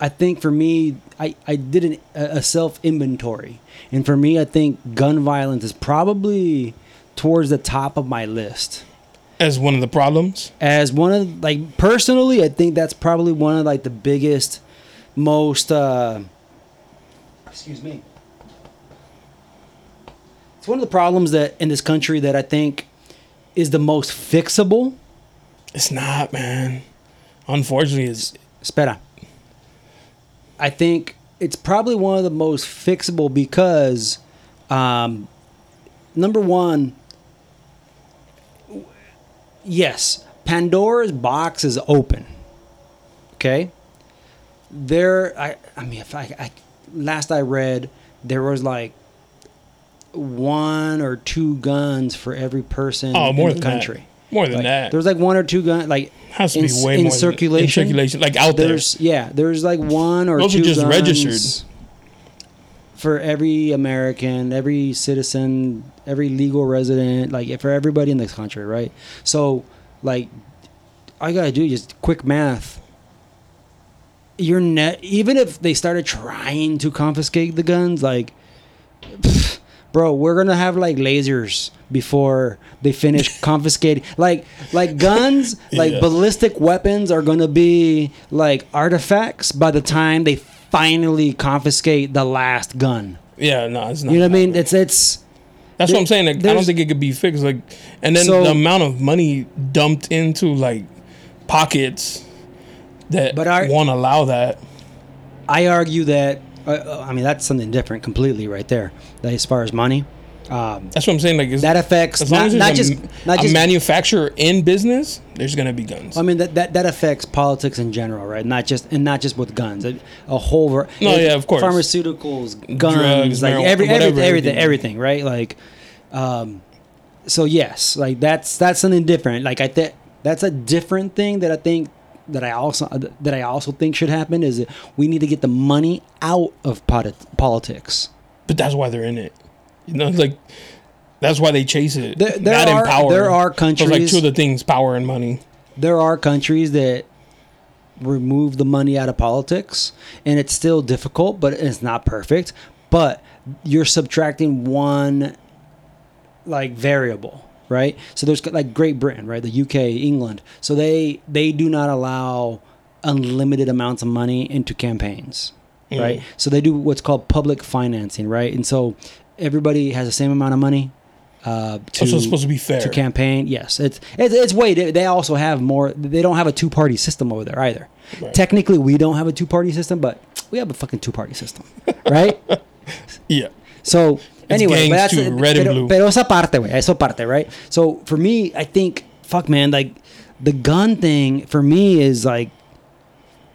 I think for me, I, I did an, a self inventory. And for me, I think gun violence is probably towards the top of my list. As one of the problems. As one of, like, personally, I think that's probably one of, like, the biggest, most, uh, excuse me. It's one of the problems that in this country that I think is the most fixable. It's not, man. Unfortunately, it's Espera. I think it's probably one of the most fixable because, um, number one, yes, Pandora's box is open. Okay. There, I, I mean, if I, I, last I read, there was like one or two guns for every person oh more in the than country. that. More than Like, that. There's like one or two guns, like Has to in, be way in more than- circulation. in circulation, like out there. Yeah, there's like one or Those are two just guns registered. for every American, every citizen, every legal resident, like for everybody in this country, right? So, like, you gotta do just quick math. You're net even if they started trying to confiscate the guns, like, pff, bro, we're gonna have like lasers before they finish confiscating. Like, like guns, like Yeah. ballistic weapons are gonna be like artifacts by the time they finally confiscate the last gun. yeah, no, it's not. You know what I mean? It's it's That's what I'm saying. Like, I don't think it could be fixed. Like, and then So- the amount of money dumped into like pockets that But our- won't allow that. I argue that uh, I mean that's something different completely right there. That as far as money, um, That's what I'm saying. Like, that affects as long not, as not there's just a, not a just manufacturer in business, there's gonna be guns. I mean that, that that affects politics in general, right? Not just and not just with guns. A, a whole ver- No, yeah, of course. Pharmaceuticals, guns, Drugs, like marijuana, every, everything, everything, everything. everything, right? Like, um, so yes, like that's that's something different. Like I think that's a different thing that I think that I also that I also think should happen is that we need to get the money out of polit- politics. but that's why they're in it. You know, like that's why they chase it. There- there and are- power. there are countries. like two of the things: power and money. there are countries that remove the money out of politics and it's still difficult but it's not perfect but you're subtracting one like variable right? So there's like Great Britain, right? The UK, England. So they they do not allow unlimited amounts of money into campaigns, mm. right? So they do what's called public financing, right? And so everybody has the same amount of money. Uh, to, So it's supposed to be fair. to campaign. Yes, it's it's, it's way. They also have more. They don't have a two party system over there either. Right. Technically, we don't have a two party system, but we have a fucking two party system, right? Yeah. So anyway, but that's too, red and blue. pero esa parte, güey, eso parte, right? So for me, I think, fuck, man, like the gun thing for me is like,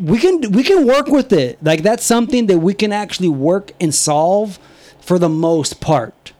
we can we can work with it. Like that's something that we can actually work and solve for the most part.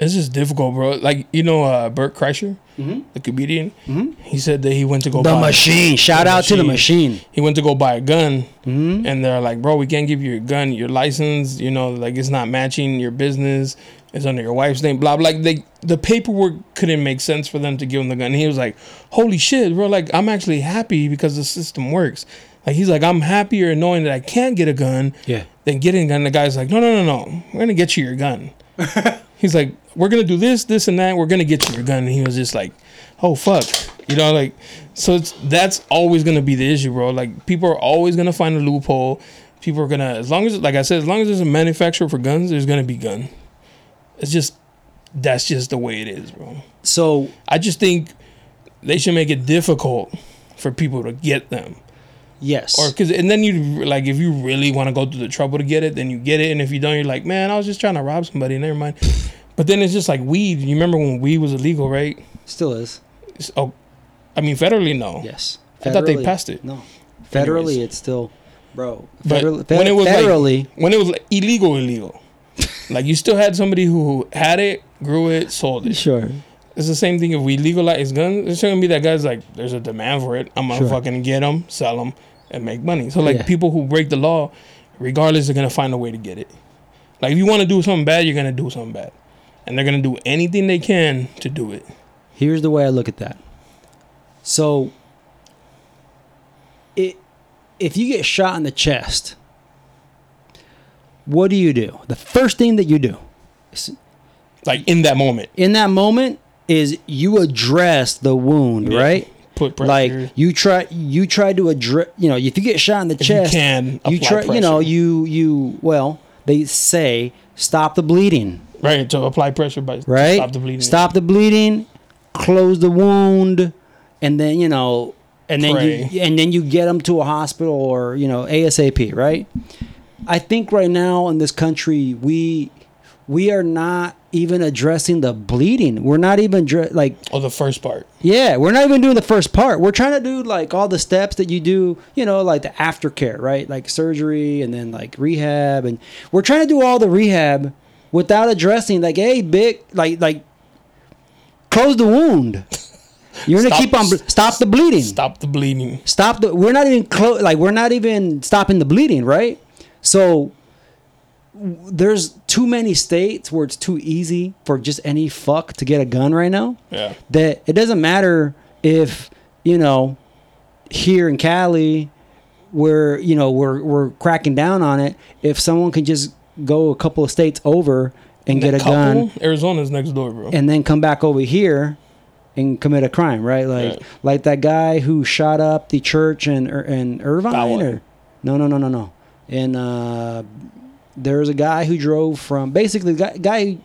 It's just difficult, bro. Like you know, uh, Bert Kreischer, mm-hmm. the comedian. Mm-hmm. He said that he went to go The buy machine. Shout out to the machine. He went to go buy a gun, mm-hmm. and they're like, "Bro, we can't give you a gun. Your license, you know, like it's not matching your business. It's under your wife's name. Blah blah. Like they, the paperwork couldn't make sense for them to give him the gun. And he was like, "Holy shit, bro! Like I'm actually happy because the system works." Like he's like, "I'm happier knowing that I can't get a gun, Yeah. than getting a gun." The guy's like, "No, no, no, no. We're gonna get you your gun." he's like, "We're gonna do this, this, and that. We're gonna get you your gun." And he was just like, "Oh fuck," you know, like. So it's that's always gonna be the issue, bro. Like people are always gonna find a loophole. People are gonna, as long as, like I said, as long as there's a manufacturer for guns, there's gonna be gun. It's just that's just the way it is, bro. So I just think they should make it difficult for people to get them yes, or because and then you like if you really want to go through the trouble to get it then you get it and if you don't you're like man i was just trying to rob somebody never mind but then it's just like weed you remember when weed was illegal right still is. It's- oh i mean federally no Yes. I thought they passed it. No. Federally, Anyways. it's still, bro. but Federally, when it was federally, like when it was like illegal illegal like you still had somebody who had it grew it sold it sure. it's the same thing if we legalize guns it's gonna be that guy's like there's a demand for it i'm gonna Sure. fucking get them sell them and make money so like Yeah. people who break the law regardless they're gonna find a way to get it like if you want to do something bad you're gonna do something bad and they're gonna do anything they can to do it Here's the way I look at that. So, it, if you get shot in the chest, what do you do? The first thing that you do is- like in that moment in that moment is you address the wound, Yeah. right? put pressure Like you try, you try to address. You know, if you get shot in the If you chest, can you try. You know, you you well, they say stop the bleeding. right to apply pressure by right? stop the bleeding Stop the bleeding, close the wound, and then you know, and then you and then you get them to a hospital or you know ASAP, right? I think right now in this country we we are not even addressing the bleeding. We're not even dre- like oh the first part yeah, we're not even doing the first part. We're trying to do like all the steps that you do, you know, like the aftercare, right? Like surgery and then like rehab and we're trying to do all the rehab without addressing like, hey, big like like close the wound. You're gonna Stop- keep on ble- stop the bleeding. stop the bleeding Stop the we're not even close like we're not even stopping the bleeding, right? So there's too many states where it's too easy for just any fuck to get a gun right now. Yeah. That it doesn't matter if you know here in Cali where you know we're we're cracking down on it if someone can just go a couple of states over and get a Couple, gun arizona's next door bro. and then come back over here and commit a crime right? Like Right. like that guy who shot up the church in in Irvine or no no no no no and uh there was a guy who drove from basically the guy, guy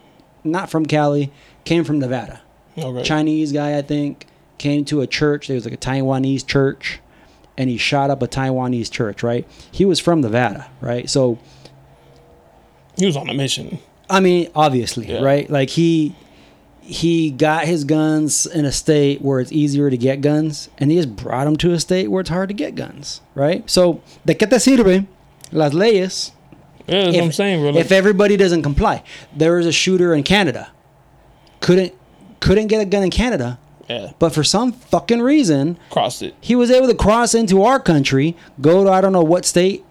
not from Cali came from Nevada okay. Chinese guy, I think, came to a church. There was like a Taiwanese church, and he shot up a Taiwanese church. Right? He was from Nevada, right? So, he was on a mission I mean, obviously, Yeah. right? Like he he got his guns in a state where it's easier to get guns, and he just brought them to a state where it's hard to get guns, right? So, ¿de qué te sirve las leyes yeah that's what i'm saying bro like, if everybody doesn't comply? There was a shooter in Canada, couldn't couldn't get a gun in Canada, yeah but for some fucking reason, crossed it he was able to cross into our country, go to I don't know what state,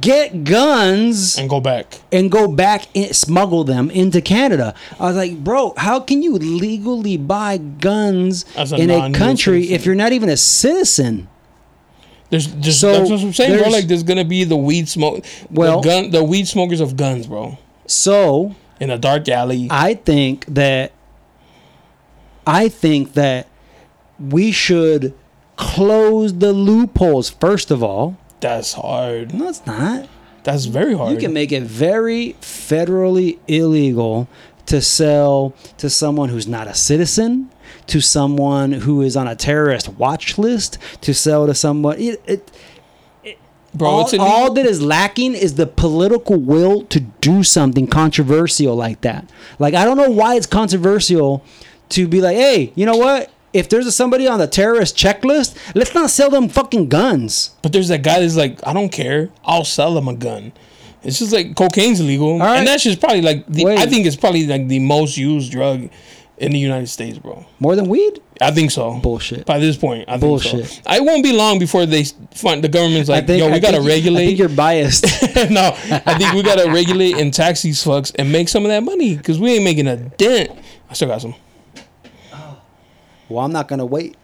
get guns, and go back and go back and smuggle them into Canada. I was like, bro, how can you legally buy guns a in a country citizen. if you're not even a citizen? There's just So, that's what I'm saying, bro. there's- Like there's gonna be the weed smoke. Well- the gun, the weed smokers of guns, bro. So in a dark alley. I think that I think that we should close the loopholes first of all. That's hard. No, it's not. That's very hard. You can make it very federally illegal to sell to someone who's not a citizen, to someone who is on a terrorist watch list, to sell to someone. It, it, Bro, all, it's all that is lacking is the political will to do something controversial like that. Like I don't know why it's controversial to be like, hey, you know what? If there's a, somebody on the terrorist checklist, let's not sell them fucking guns. But there's that guy that's like, I don't care. I'll sell them a gun. It's just like cocaine's illegal, right. and that's just probably like the. Wait. I think it's probably like the most used drug in the United States, bro. More than weed? I think so. Bullshit. By this point, I think Bullshit. so. I won't be long before they find the government's like, think yo, we I gotta think you- I regulate. think you're biased. no, I think we gotta regulate and tax these fucks and make some of that money because we ain't making a dent. I still got some. well, I'm not gonna wait.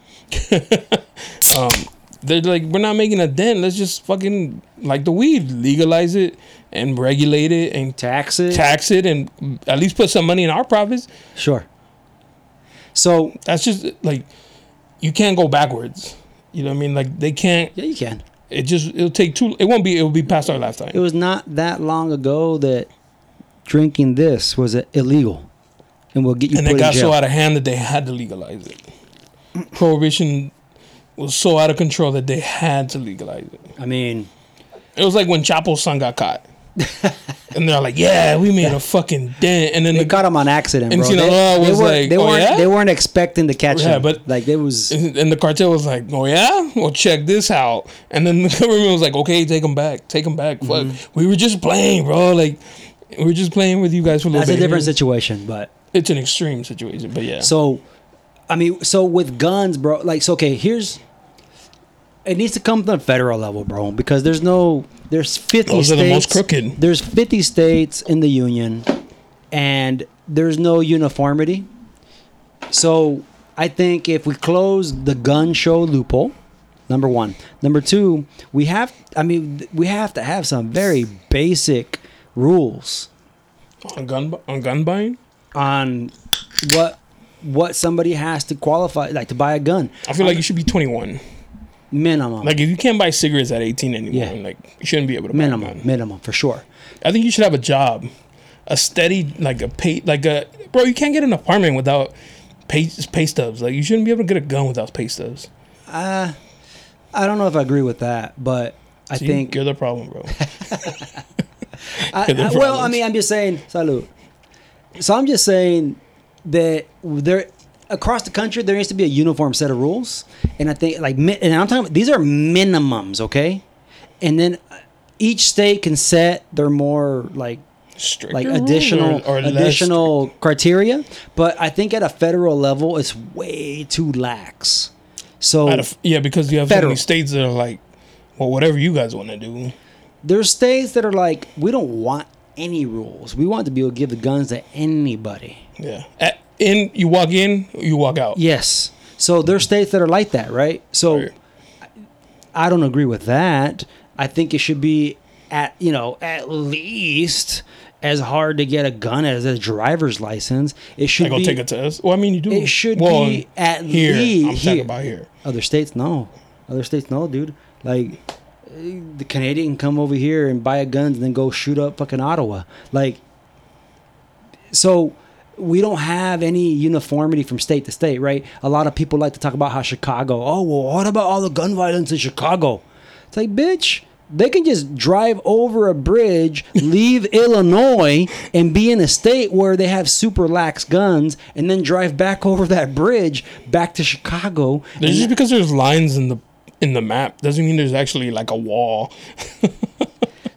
Um, They're like, we're not making a dent. Let's just fucking like the weed, legalize it and regulate it and Tax it. tax it and at least put some money in our profits. Sure. So That's just like you can't go backwards. You know what I mean? Like they can't. yeah, you can. It just it'll take too. It won't be. It will be past our lifetime. It was not that long ago that drinking this was illegal, and we'll get you and it got so out of hand that they had to legalize it. Prohibition was so out of control that they had to legalize it. I mean, It was like when Chapo's son got caught. and they're like, "Yeah, we made a fucking dent." And then they the, caught him on accident, And bro. Sinaloa they, was they weren't, like, they "Oh, weren't yeah?" they weren't expecting to catch Yeah, him. but- like it was and the cartel was like, "Oh yeah, well check this out." And then the government was like, "Okay, take him back, take him back." Fuck, Mm-hmm. we were just playing, bro. Like we were just playing with you guys for a little bit. that's a different here. situation, but It's an extreme situation, but yeah. So, I mean, so with guns, bro, like, so okay, here's. It needs to come to the federal level, bro, because there's no, there's 50 Those are states. the most crooked. There's 50 states in the union, and there's no uniformity. So, I think if we close the gun show loophole, number one, number two, we have, I mean, we have to have some very basic rules on gun on gun buying, on what what somebody has to qualify like to buy a gun I feel like you should be 21. Minimum Like if you can't buy cigarettes at 18 anymore, Yeah. like you shouldn't be able to buy minimum minimum for sure I think you should have a job, a steady like a pay like a bro. You can't get an apartment without pay pay stubs. Like you shouldn't be able to get a gun without pay stubs. Uh, i don't know if i agree with that but i think you're the problem, bro. I, the I- well i mean i'm just saying salute so i'm just saying that there across the country there needs to be a uniform set of rules. And i think like and i'm talking these are minimums okay? And then uh, each state can set their more like Stricter like additional or, or additional criteria. But i think at a federal level it's way too lax. So of- yeah, because you have so Federal. many states that are like, well, whatever you guys want to do. there's states that are like we don't want any rules. We want to be able to give the guns to anybody. Yeah, At, in you walk in, you walk out. yes so there's states that are like that right so Right. i don't agree with that i think it should be at you know at least as hard to get a gun as a driver's license it should I go be take a test. Well, I mean, you do. It should well, be at here. least I'm talking here. about here. Other states, no. Other states, no, dude. Like the Canadian can come over here and buy a gun and then go shoot up fucking Ottawa. Like, so we don't have any uniformity from state to state, right? A lot of people like to talk about how Chicago. Oh well, what about all the gun violence in Chicago? It's like, bitch. They can just drive over a bridge, leave Illinois, and be in a state where they have super lax guns, and then drive back over that bridge back to Chicago. And just because there's lines in the in the map doesn't mean there's actually like a wall.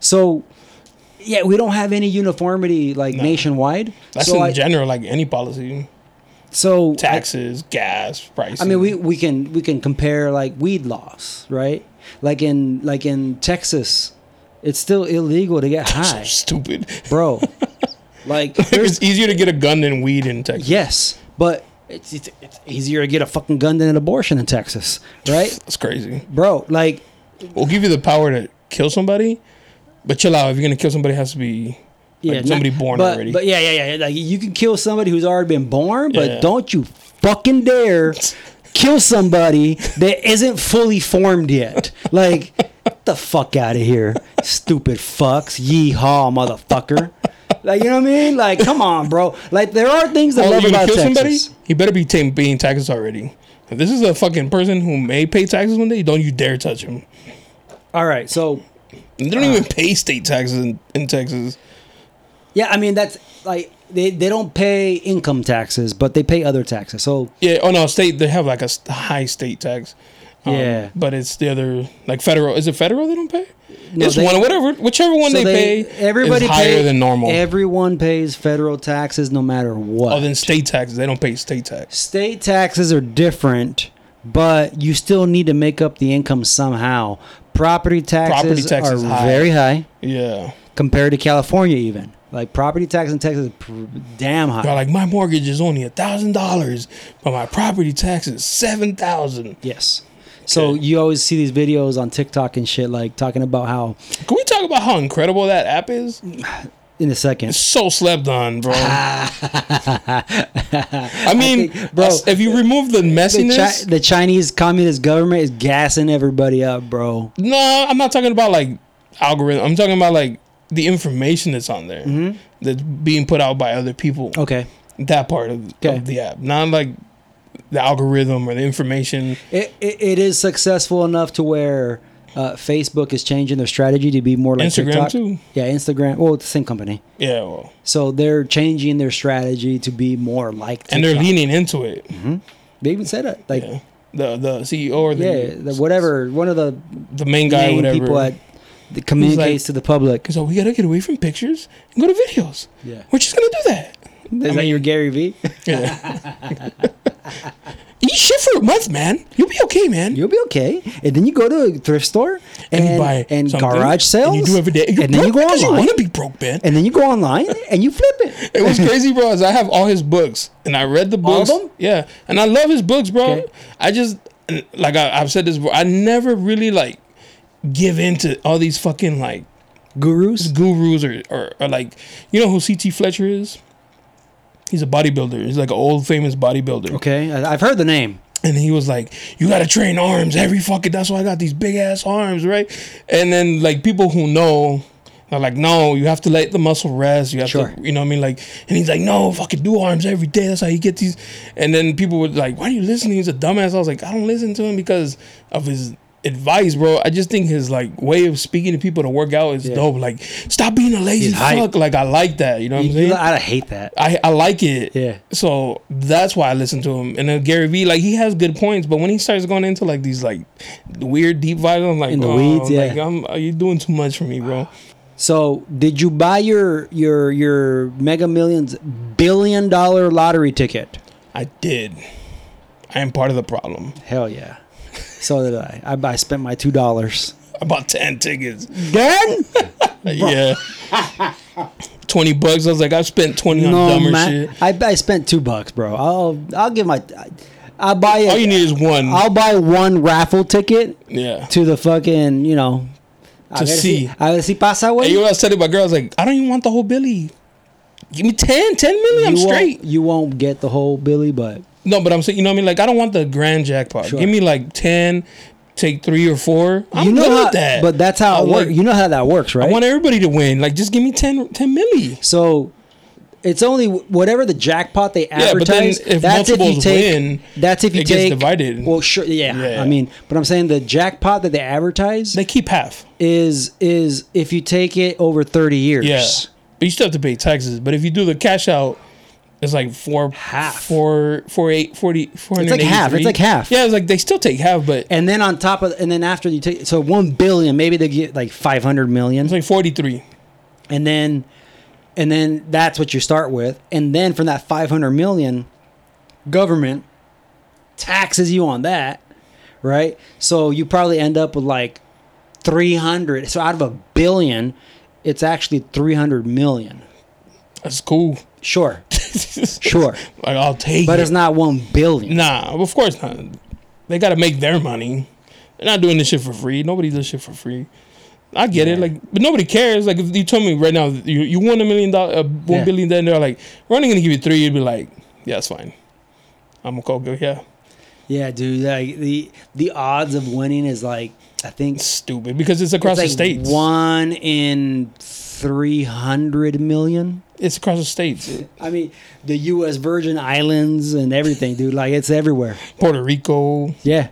So, yeah, we don't have any uniformity like nationwide. That's so in I, general, like any policy, so I- taxes, gas, prices. I mean, we, we can we can compare like weed laws, right? Like in like in Texas, it's still illegal to get so high, stupid. bro. Like it's easier to get a gun than weed in Texas. yes, but it's, it's it's easier to get a fucking gun than an abortion in Texas, right, That's crazy. bro? Like We'll give you the power to kill somebody, but chill out. If you're gonna kill somebody, it has to be Yeah, not- somebody born but, already. But yeah, yeah, yeah. Like you can kill somebody who's already been born, but Yeah. don't you fucking dare kill somebody that isn't fully formed yet. Like, get the fuck out of here, stupid fucks. Yeehaw, motherfucker. Like you know what I mean? Like, come on, bro. Like there are things that Oh, love you about kill Texas. somebody? He better be ta- paying taxes already. If this is a fucking person who may pay taxes one day, don't you dare touch him. All right, so They don't Uh. even pay state taxes in, in Texas. yeah, I mean that's like they, they don't pay income taxes, but they pay other taxes. So Yeah. Oh no, state they have like a high state tax. Um, Yeah. But it's the other like federal. Is it federal they don't pay? No, it's they- one whatever whichever one so they, pay. everybody higher pay- than normal. Everyone pays federal taxes no matter what. oh, then state taxes they don't pay state tax. State taxes are different, but you still need to make up the income somehow. Property taxes, Property tax are high. very high Yeah. compared to California, even. Like property tax in Texas is pr- damn high. Like my mortgage is only a thousand dollars, but my property tax is seven thousand. yes. So Okay. you always see these videos on TikTok and shit, like talking about how Can we talk about how incredible that app is? in a second. It's so slept on, bro. I mean, think- bro, if you remove the The, messiness, Chi- the Chinese Communist government is gassing everybody up, bro. no, I'm not talking about like algorithm. I'm talking about like the information that's on there Mm-hmm. that's being put out by other people. Okay. That part of, Okay. of the app, not like the algorithm or the information. It, it, it is successful enough to where uh, Facebook is changing their strategy to be more like Instagram TikTok. too. Yeah, Instagram. Well, it's the same company. Yeah, well, So they're changing their strategy to be more like TikTok. and they're leaning into it. They even said it. Like, Yeah. The the CEO or the yeah, the, whatever. One of the the main guy, main whatever. people at that communicates like- to the public. So we gotta get away from pictures and go to videos. Yeah. We're just gonna do that. Is that your Gary V? Yeah. Eat shit for a month, man. You'll be okay, man. You'll be okay. And then you go to a thrift store and, you buy and something, garage sales. And you do every day. You're and then you go online. You want to be broke, man. and then you go online and you flip it. it was crazy, bro. Is I have all his books and I read the books. All of them? Yeah, and I love his books, bro. Okay. I just like I, I've said this before. I never really like give into all these fucking like Gurus. gurus or, or, or like you know who CT Fletcher is. He's a bodybuilder. He's like an old famous bodybuilder. Okay, I- I've heard the name. And he was like, "You gotta train arms every fucking. That's why I got these big ass arms, right?" And then like people who know, are like, "No, you have to let the muscle rest. You have Sure. to, you know what I mean?" Like, and he's like, "No, fucking do arms every day. That's how you get these." And then people were like, "Why are you listening? He's a dumbass." I was like, "I don't listen to him because of his." Advice, bro. I just think his like way of speaking to people to work out is Yeah. dope. Like, stop being a lazy He's hype. fuck. Like, I like that. You know what I'm saying? you- I hate that. I, I like it. Yeah. So that's why I listen to him. And then Gary Vee, like he has good points, but when he starts going into like these like weird deep vibes, I'm like, In the oh, weeds, yeah. like, I'm, uh, are you doing too much for me, bro? So, did you buy your your your Mega Millions billion dollar lottery ticket? I did. I am part of the problem. Hell yeah. So did I. I, I spent my two dollars. I bought ten tickets. Again? Yeah. Twenty bucks. I was like, I spent twenty on no dumber man. shit. I, I spent two bucks, bro. I'll I'll give my. I'll buy it. All you need is one. I'll buy one raffle ticket yeah. to the fucking you know. To see. Ver si pasa, güey. Hey, you know what I was telling my girl? I was like, I don't even want the whole Billy. Give me 10, 10 million. I'm straight. You won't get the whole Billy, but No, but I'm saying, you know what I mean? Like, I don't want the grand jackpot. Sure. Give me like 10, take three or four. I'm you know good how. with that. But that's how I it works. like- You know how that works, right? I want everybody to win. Like, just give me 10, 10 milli. So it's only whatever the jackpot they advertise. Yeah, but then if that's if you multiples take. win, that's if you it gets take. divided. Well, sure, yeah, Yeah. I mean, but I'm saying the jackpot that they advertise They keep half. is is if you take it over 30 years. Yeah. But you still have to pay taxes. But if you do the cash out, it's like four, Half. four, four, eight, 40, It's like half. It's like half. Yeah, it's like they still take half, but And then on top of, and then after you take, so one billion, maybe they get like 500 million, it's like 43. and then, and then that's what you start with, and then from that 500 million, government taxes you on that, right? So you probably end up with like 300. So out of a billion, it's actually 300 million. That's cool. Sure, sure, Like, I'll take but it. it's not one billion. Nah, of course not. They got to make their money. They're not doing this shit for free. Nobody does shit for free. I get it, like, but nobody cares. Like, if you told me right now you you won a million dollar, uh, one Yeah. billion, then they're like, we're only gonna give you three. You'd be like, yeah, that's fine. I'm gonna call go. Yeah, Yeah, dude. Like the the odds of winning is like I think it's stupid because it's across it's the states. One in three hundred million. It's across the states. I mean, the U.S. Virgin Islands and everything, dude. Like it's everywhere. Puerto Rico. Yeah,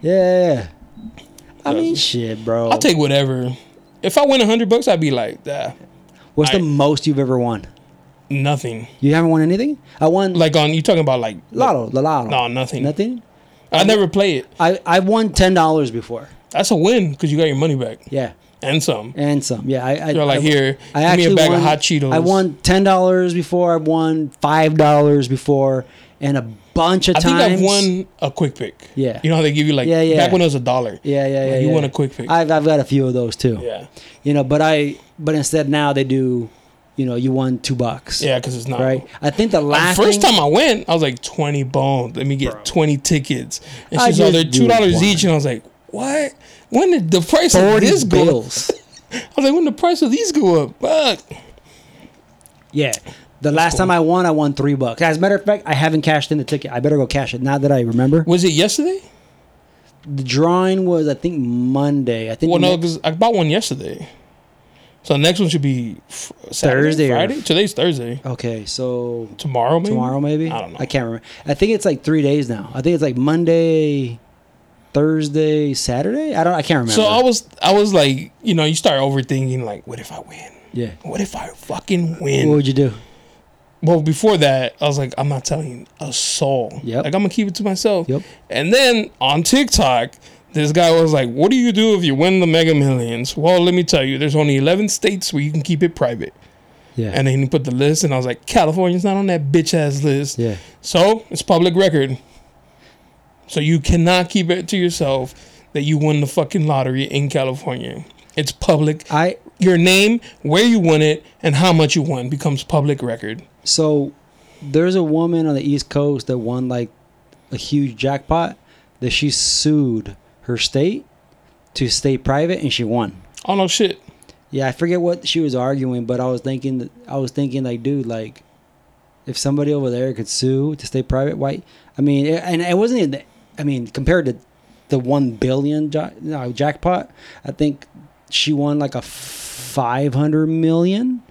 yeah. I mean, shit, bro. I'll take whatever. If I win a hundred bucks, I'd be like, ah, What's I- the most you've ever won? nothing. You haven't won anything. I won Like on you talking about like lotto, the lotto. No, nothing. Nothing. I never play it. I I won ten dollars before. That's a win because you got your money back Yeah, and some. and some. Yeah, I. I You're like I, here. I give me actually a bag won, of hot Cheetos. I won ten dollars before. I won five dollars before, and a bunch of times. I think. I've won a quick pick. Yeah. You know how they give you like Yeah, yeah. back when it was a dollar. Yeah, yeah, yeah. you yeah. won a quick pick. I've I've got a few of those too. yeah. You know, but I but instead now they do, you know, you won two bucks. Yeah, because it's not Right. I think the The last first thing- time I went, I was like twenty bones. Let me get twenty tickets. And I she's all just they're two dollars one. each, and I was like, what? When did the price of this go? up? bills. I was like, when the price of these go up? Fuck. Yeah. The last time I won, I won three bucks. As a matter of fact, I haven't cashed in the ticket. I better go cash it now that I remember. Was it yesterday? The drawing was, I think, Monday. I think Well, no, because I bought one yesterday. So the next one should be Saturday, Thursday or- Friday. Today's Thursday. Okay, so Tomorrow, maybe. tomorrow maybe. I don't know. I can't remember. I think it's like three days now. I think it's like Monday, Thursday, Saturday. I don't. I can't remember. So I was, I was like, you know, you start overthinking, like, what if I win? yeah. What if I fucking win? What would you do? well, before that, I was like, I'm not telling a soul. Yep. Like, I'm gonna keep it to myself. Yep. And then on TikTok, this guy was like, "What do you do if you win the Mega Millions?" Well, let me tell you, there's only 11 states where you can keep it private. Yeah. And then he put the list, and I was like, California's not on that bitch ass list. yeah. So it's public record. So you cannot keep it to yourself that you won the fucking lottery in California. It's public. I Your name, where you won it, and how much you won becomes public record. so there's a woman on the East Coast that won like a huge jackpot that she sued her state to stay private and she won. Oh no shit. Yeah, I forget what she was arguing, but I was thinking that I was thinking like, dude, like, if somebody over there could sue to stay private, why? I mean, it, and it wasn't. I mean, compared to the one billion no, jackpot, I think she won like a five hundred million,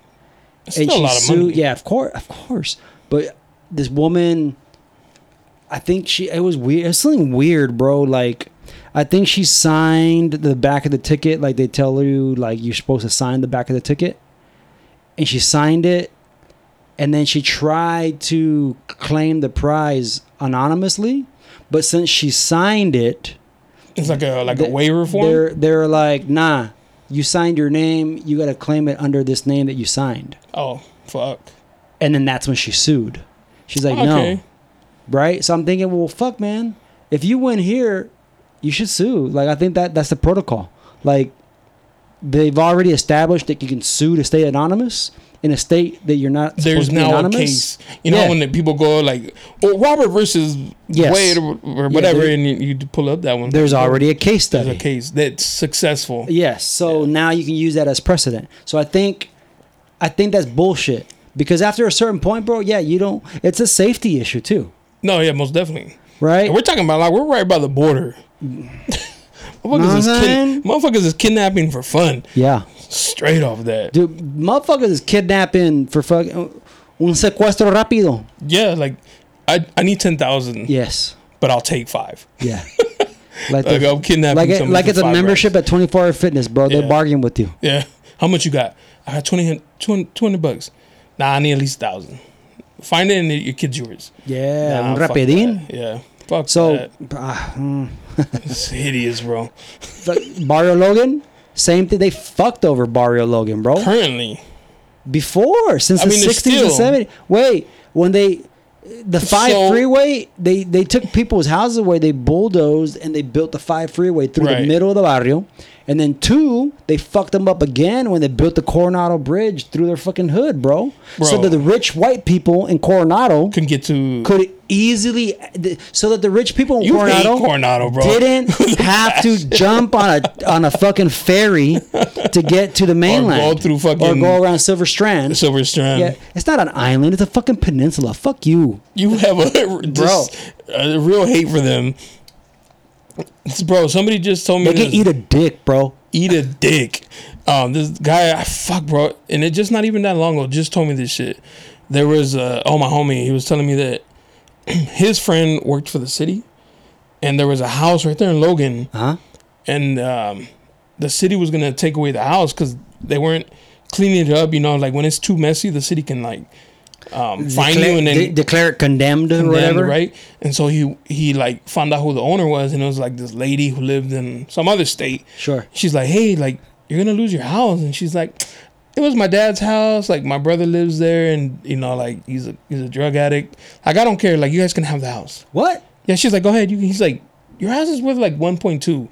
It's still a she lot of sued. money. Yeah, of course, of course. But this woman, I think she. It was weird. It was something weird, bro. Like. I think she signed the back of the ticket, like they tell you, like you're supposed to sign the back of the ticket, and she signed it, and then she tried to claim the prize anonymously, but since she signed it, It's like a like a waiver form. they're they're like, nah, you signed your name, you got to claim it under this name that you signed, Oh fuck. and then that's when she sued. She's like, Okay. no, right? So I'm thinking, well, fuck, man, if you win here, you should sue. Like I think that that's the protocol. Like they've already established that you can sue to stay anonymous in a state that you're not. There's supposed to be now a case. You know Yeah. when the people go like, "Oh, Robert versus Yes. Wade or, whatever," there- and you, you pull up that one. There's already a case There's study. a case that's successful. Yes. So now you can use that as precedent. So I think, I think that's bullshit. Because after a certain point, bro, yeah, you don't. It's a safety issue too, No, yeah, most definitely. right? And we're talking about like we're right by the border. motherfuckers, is Know what I'm kid- motherfuckers is kidnapping for fun. yeah, Straight off that. dude, motherfuckers is kidnapping for fucking uh, un secuestro rápido. Yeah, like I I need ten thousand. Yes. but I'll take five. Yeah. Like, Like I'm kidnapping like, it, like it's a membership at 24 Hour Fitness, bro. They're bargaining with you. Yeah. How much you got? I got 20, 200, 200 bucks. Nah, I need at least thousand. Find it and your kid's yours. Yeah, Nah, fuck rapidín. Yeah. Fuck So, ah, mm. It's hideous, bro. Barrio Logan, same thing. They fucked over Barrio Logan, bro. Currently, Before, since I the 60s and 70s. Wait, when they, the five So- freeway, they, they took people's houses away, they bulldozed, and they built the five freeway through the middle of the barrio. And then two, they fucked them up again when they built the Coronado Bridge through their fucking hood, bro. So that the rich white people in Coronado Couldn't get to. could easily, so that the rich people in You Coronado, Coronado, bro. didn't have to jump on a on a fucking ferry to get to the mainland through or fucking- go around Silver Strand. Silver Strand. yeah, it's not an island; it's a fucking peninsula. Fuck you. You have a just a real hate for them. Bro, somebody just told me They can this- eat a dick, bro. eat a dick. Um, this guy, I fuck, bro, and it just not even that long ago. Just told me this shit. There was uh, oh my homie. He was telling me that his friend worked for the city, and there was a house right there in Logan, Huh? and um, the city was gonna take away the house because they weren't cleaning it up. You know, like when it's too messy, the city can like um, find declare, you and then de- declare it condemned, or whatever. right? And so he he like found out who the owner was, and it was like this lady who lived in some other state. Sure. She's like, hey, like you're gonna lose your house, and she's like, it was my dad's house. Like my brother lives there, and you know, like he's a he's a drug addict. Like I don't care. Like you guys can have the house. What? Yeah, she's like, go ahead. You, he's like, your house is worth like 1.2.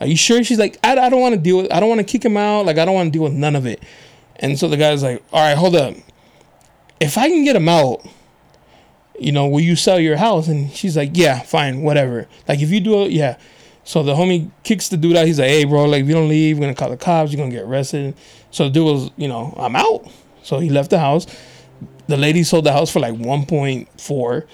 Are you sure? She's like, I, I don't want to deal with. I don't want to kick him out. Like I don't want to deal with none of it. And so the guy's like, all right, hold up. If I can get him out, you know, will you sell your house? And she's like, yeah, fine, whatever. Like if you do it, yeah. So the homie kicks the dude out. He's like, hey, bro, like if you don't leave, we're gonna call the cops. You're gonna get arrested. So the dude was, you know, I'm out. So he left the house. The lady sold the house for like 1.4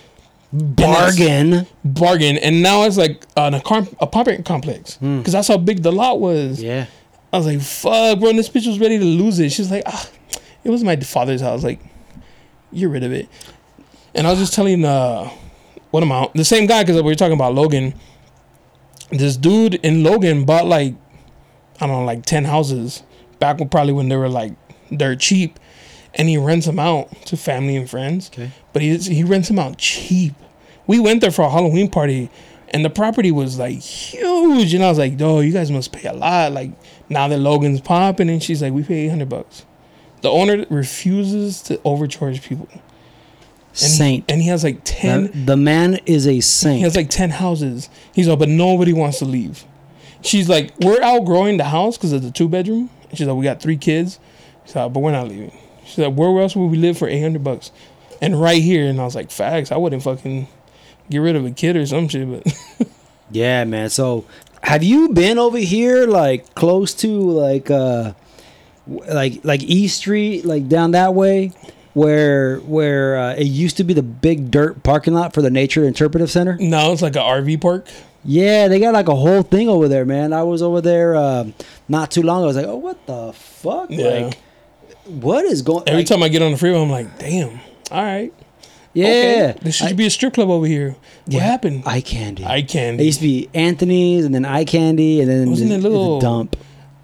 Bargain. bargain, and now it's like an apartment complex because that's how big the lot was. Hmm. Yeah. I was like, "Fuck, bro!" And this bitch was ready to lose it. She's like, "Ah, it was my father's house. Like, you're rid of it." And I was just telling uh, what amount the same guy because we were talking about Logan. This dude in Logan bought like I don't know, like ten houses back when probably when they were like dirt cheap, and he rents them out to family and friends. Okay. But he he rents them out cheap. We went there for a Halloween party, and the property was like huge, and I was like, "Oh, you guys must pay a lot." Like now that Logan's popping, and she's like, "We pay eight hundred bucks." The owner refuses to overcharge people. And Saint. and he has like ten. The, the man is a saint. He has like 10 houses. He's like, but nobody wants to leave. She's like, we're outgrowing the house because it's a two bedroom. And she's like, we got three kids. She's like, but we're not leaving. She's like, where else would we live for 800 bucks? And right here. And I was like, facts. I wouldn't fucking get rid of a kid or some shit. But yeah, man. So, have you been over here, like close to like, uh, like like East Street, like down that way, where where uh, it used to be the big dirt parking lot for the Nature Interpretive Center? No, it's like an RV park. Yeah, they got like a whole thing over there, man. I was over there um, not too long ago. I was like, oh, what the fuck? Yeah. Like, what is going? Every like, time I get on the freeway, I'm like, damn. All right. yeah, Okay. There should I- be a strip club over here. What happened? eye candy. Eye candy. It used to be Anthony's, and then eye candy, and then Wasn't the, it little- the dump.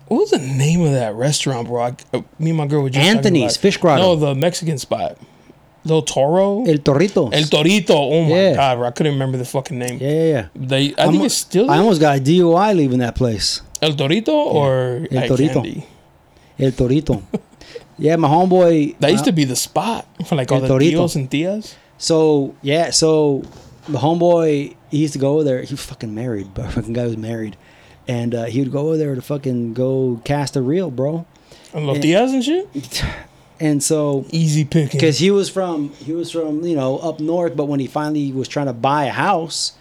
What was the name of that restaurant, bro? I, uh, me and my girl were just Anthony's. Fish Grotto. No, the Mexican spot. Little Toro. El Torito. El Torito. Oh my Yeah. god, bro. I couldn't remember the fucking name. yeah, yeah, yeah. They, I think it's still I almost got a DUI leaving that place. El Torito or El Eye Torito. El Torito. yeah, my homeboy. That used uh, to be the spot for like all El the Torito. tios and tias. So yeah, so the homeboy he used to go over there. He was fucking married, but fucking guy was married, and uh, he would go over there to fucking go cast a reel, bro. And los Yeah. tias and shit. And so Easy picking. because he was from he was from you know up north, but when he finally was trying to buy a house,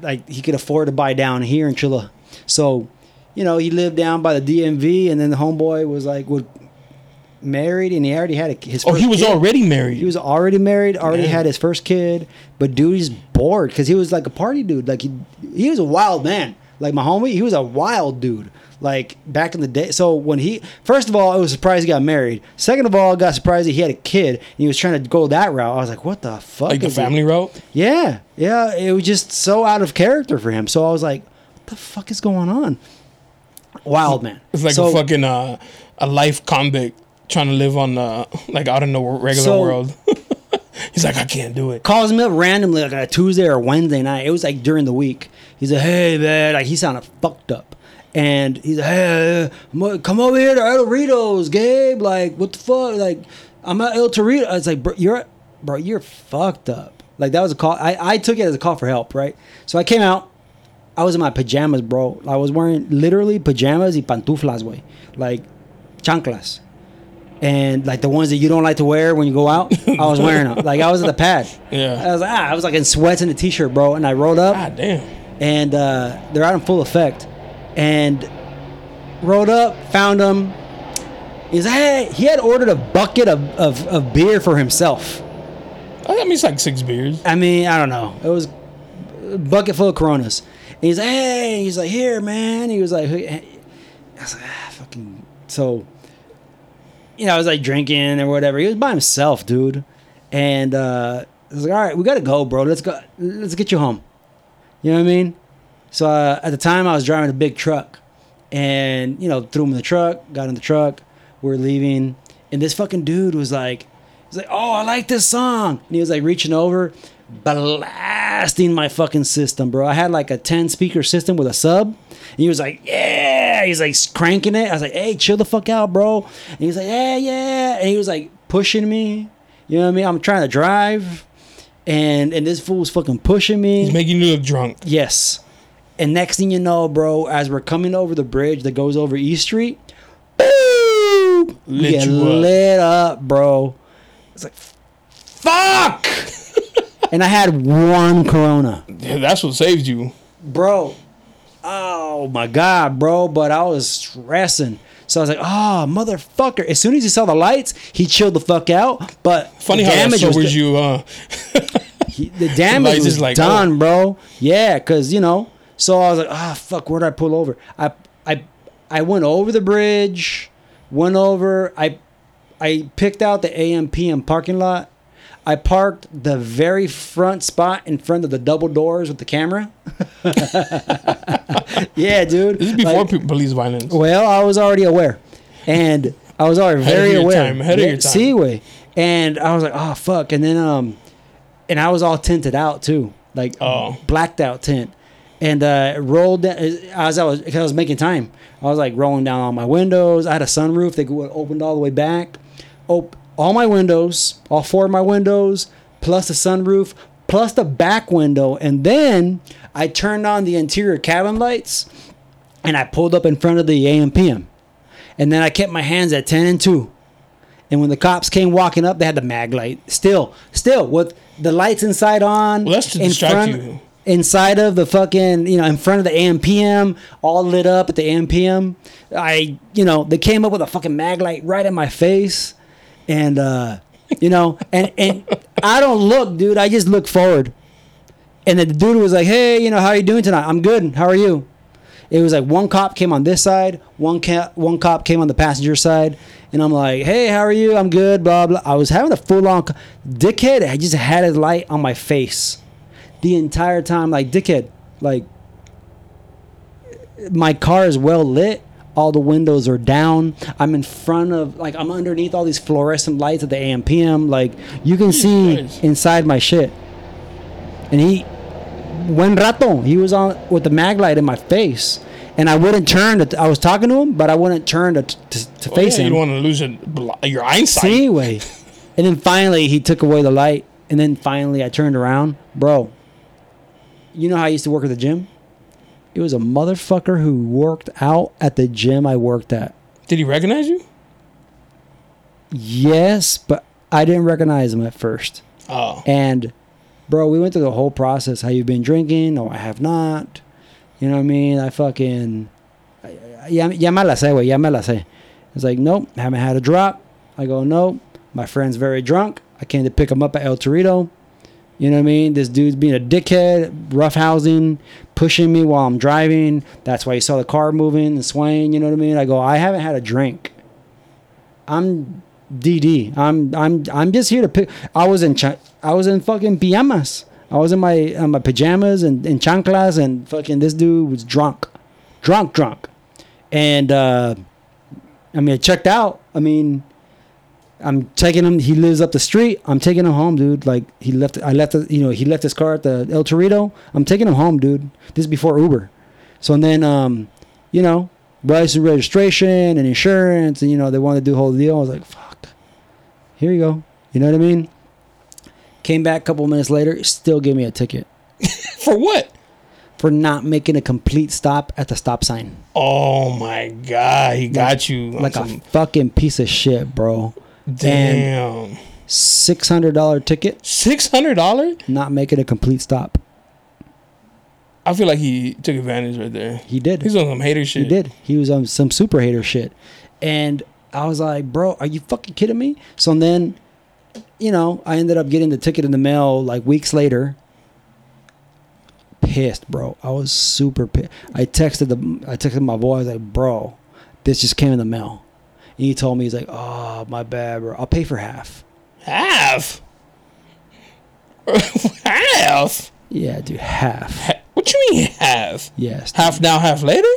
like he could afford to buy down here in Chula. So, you know, he lived down by the DMV, and then the homeboy was like would married, and he already had a, his. oh, he was kid. already married. He was already married, already Yeah. had his first kid, but dude, he's bored because he was like a party dude. Like he, he was a wild man. Like my homie, he was a wild dude. Like back in the day. So when he, first of all, I was surprised he got married. Second of all, I got surprised that he had a kid and he was trying to go that route. I was like, what the fuck? like the family route. Yeah, yeah. It was just so out of character for him. So I was like, what the fuck is going on? Wild man. It's like So- a fucking uh, a life convict trying to live on the like out in the regular So- world. He's like, I can't do it. calls me up randomly like on a Tuesday or Wednesday night. It was like during the week. He's like, "Hey man," like he sounded fucked up, and he's like, "Hey, come over here to El Doritos, Gabe. Like, what the fuck? Like, I'm at El Torito." I was like, "Bro, you're, bro, you're fucked up." Like that was a call. I I took it as a call for help, right? So I came out. I was in my pajamas, bro. I was wearing literally pajamas y pantuflas, way, like chanclas, and like the ones that you don't like to wear when you go out. I was wearing them. Like I was at the pad. Yeah. I was like, ah, I was like in sweats and a t-shirt, bro. And I rolled up God damn. And uh, they're out in full effect. And rolled up, found him. He's like, hey, he had ordered a bucket of, of, of beer for himself. I mean, it's like six beers. I mean, I don't know. It was a bucket full of Coronas. And he's like, hey, he's like, here, man. He was like, hey. I was like, ah, fucking. So, you know, I was like drinking or whatever. He was by himself, dude. And uh, I was like, all right, we gotta go, bro. Let's go. Let's get you home. You know what I mean? So uh, at the time, I was driving a big truck, and you know, threw him in the truck. Got in the truck. We're leaving, and this fucking dude was like, he's like, oh, I like this song, and he was like reaching over, blasting my fucking system, bro. I had like a ten speaker system with a sub. And he was like, yeah. He's like cranking it. I was like, hey, chill the fuck out, bro. And he's like, yeah, yeah. And he was like pushing me. You know what I mean? I'm trying to drive. And and this fool was fucking pushing me. He's making you look drunk. Yes. And next thing you know, bro, as we're coming over the bridge that goes over East Street, boom, we Lit get up. lit up, bro. It's like, fuck. and I had one Corona, Yeah, that's what saved you. bro. Oh my god, bro! But I was stressing, so I was like, "Oh, motherfucker!" As soon as he saw the lights, he chilled the fuck out. But Funny the how damage was sobers you. Uh, he- the damage Lights was like, done, oh. bro. Yeah, cause you know. So I was like, ah, fuck. Where did I pull over? I, I, I went over the bridge, went over. I, I picked out the AMPM parking lot. I parked the very front spot in front of the double doors with the camera. yeah, dude. this is before Like- police violence. well, I was already aware, and I was already Ahead of very your aware. time, ahead of your time. See, way, and I was like, oh fuck, and then um, and I was all tinted out too, like Oh. blacked out tint, and uh, rolled down, as I was because I was making time. I was like rolling down all my windows. I had a sunroof that opened all the way back. Op- all my windows, all four of my windows, plus the sunroof, plus the back window, and then I turned on the interior cabin lights and I pulled up in front of the AMPM. And then I kept my hands at 10 and 2. And when the cops came walking up, they had the mag light. Still, still, with the lights inside on. Well, that's to in distract front, you. Inside of the fucking, you know, in front of the AMPM, all lit up at the AMPM. I, you know, they came up with a fucking mag light right in my face. And, uh, you know, and, and I don't look, dude. I just look forward. And the dude was like, hey, you know, how are you doing tonight? I'm good. How are you? It was like one cop came on this side, one ca- one cop came on the passenger side, and I'm like, "Hey, how are you? I'm good." Blah blah. I was having a full on co- dickhead. I just had his light on my face the entire time, like dickhead. Like my car is well lit. All the windows are down. I'm in front of like I'm underneath all these fluorescent lights at the AMPM. Like you can see Christ. inside my shit. And he buen rato. He was on with the mag light in my face, and I wouldn't turn. To, I was talking to him, but I wouldn't turn to to, to Oh, face yeah, you him. don't want to lose it, your eyesight. See, way. And then finally, he took away the light, and then finally, I turned around, bro. You know how I used to work at the gym? It was a motherfucker who worked out at the gym I worked at. Did he recognize you? Yes, but I didn't recognize him at first. Oh, And bro, we went through the whole process. How you been drinking? No, I have not. You know what I mean? I fucking ya, ya me la sé, güey. Ya me la sé. It's like, nope, haven't had a drop. I go, nope. My friend's very drunk. I came to pick him up at El Torito. You know what I mean? This dude's being a dickhead, roughhousing, pushing me while I'm driving. That's why you saw the car moving and swaying. You know what I mean? I go, I haven't had a drink. I'm DD. I'm I'm I'm just here to pick. I was in cha- I was in fucking pajamas. I was in my in my pajamas and in chanclas and fucking this dude was drunk, drunk, drunk, and uh, I mean I checked out. I mean. I'm taking him. He lives up the street. I'm taking him home, dude. Like he left. I left. You know, he left his car at the El Torito. I'm taking him home, dude. This is before Uber. So and then, um, you know, license registration and insurance, and you know they wanted to do the whole deal. I was like, fuck. Here you go. You know what I mean? Came back a couple minutes later, still gave me a ticket. for what? for not making a complete stop at the stop sign. Oh my god, he got you. on Like a fucking piece of shit, bro. Damn. six hundred dollar ticket, Six hundred dollars? not making a complete stop. I feel like he took advantage right there. He did. He's on some hater shit. He did. He was on some super hater shit. And I was like, bro, are you fucking kidding me? So then, you know, I ended up getting the ticket in the mail like weeks later. Pissed, bro. I was super pissed. I texted the I texted my boy, I was like, bro, this just came in the mail. And he told me, he's like, oh, my bad, bro. I'll pay for half. Half. half. Yeah, dude, half. Ha- What you mean half? Yes. dude. Half now, half later?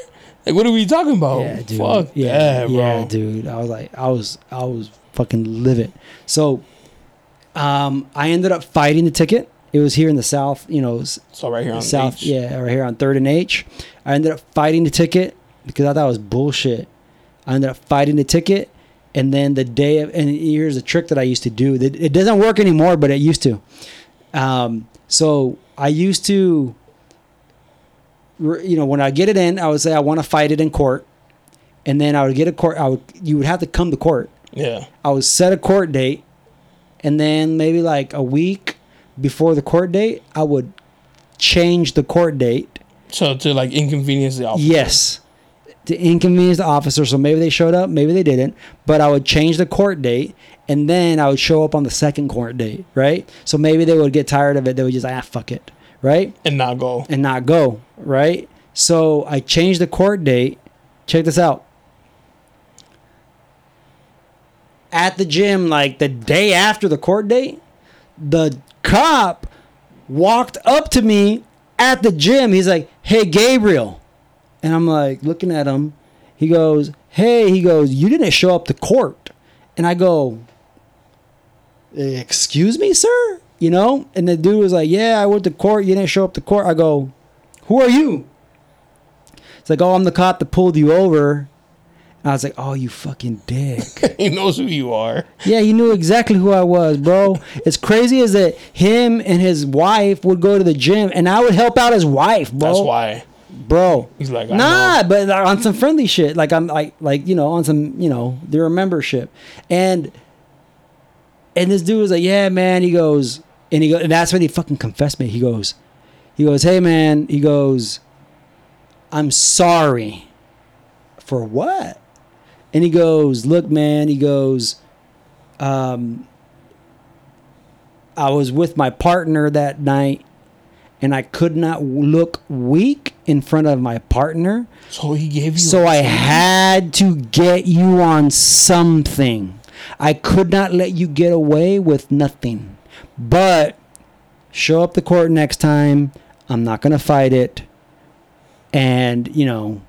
Like what are we talking about? Yeah, dude. Fuck yeah, that, bro. yeah, dude. I was like, I was, I was fucking livid. So, um, I ended up fighting the ticket. It was here in the south, you know, So right here on south, H. yeah, right here on Third and H. I ended up fighting the ticket because I thought it was bullshit. I ended up fighting the ticket, and then the day of, and here's a trick that I used to do. That it doesn't work anymore, but it used to. Um, so I used to, you know, when I get it in, I would say I want to fight it in court, and then I would get a court. I would, you would have to come to court. Yeah. I would set a court date, and then maybe like a week before the court date, I would change the court date. So to like inconvenience the officer. Yes, to inconvenience the officer. So maybe they showed up, maybe they didn't. But I would change the court date, and then I would show up on the second court date, right? So maybe they would get tired of it. They would just ah fuck it, right? And not go. and not go, right? So I changed the court date. Check this out. At the gym, like the day after the court date, the cop walked up to me at the gym. He's like, Hey, Gabriel. And I'm like, looking at him. He goes, Hey, he goes, You didn't show up to court. And I go, Excuse me, sir? You know? And the dude was like, Yeah, I went to court. You didn't show up to court. I go, Who are you? It's like, Oh, I'm the cop that pulled you over. And I was like, Oh, you fucking dick. he knows who you are. yeah, he knew exactly who I was, bro. It's crazy is that him and his wife would go to the gym and I would help out his wife, bro. That's why. Bro. He's like, I nah, know. but on some friendly shit. Like I'm like like, you know, on some, you know, they're a membership. And and this dude was like, Yeah, man, he goes and he goes and that's when he fucking confessed me. He goes, he goes, Hey man, he goes, I'm sorry. For what? And he goes, Look, man, he goes, um I was with my partner that night and I could not look weak in front of my partner. So he gave you. So I had to get you on something. I could not let you get away with nothing. But show up the court next time. I'm not going to fight it. And, you know.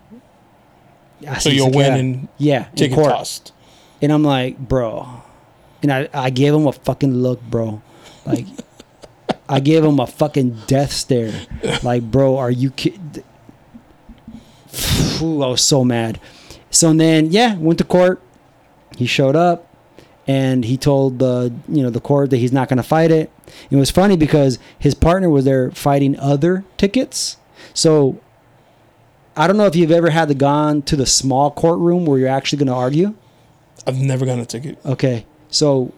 I So you'll yeah, win in yeah, ticket court. tossed. And I'm like, bro. And I, I gave him a fucking look, bro. Like, I gave him a fucking death stare. Like, bro, are you kidding? I was so mad. So then, yeah, went to court. He showed up, and he told the you know the court that he's not going to fight it. It was funny because his partner was there fighting other tickets. So I don't know if you've ever had to gone to the small courtroom where you're actually going to argue. I've never gotten a ticket. Okay, so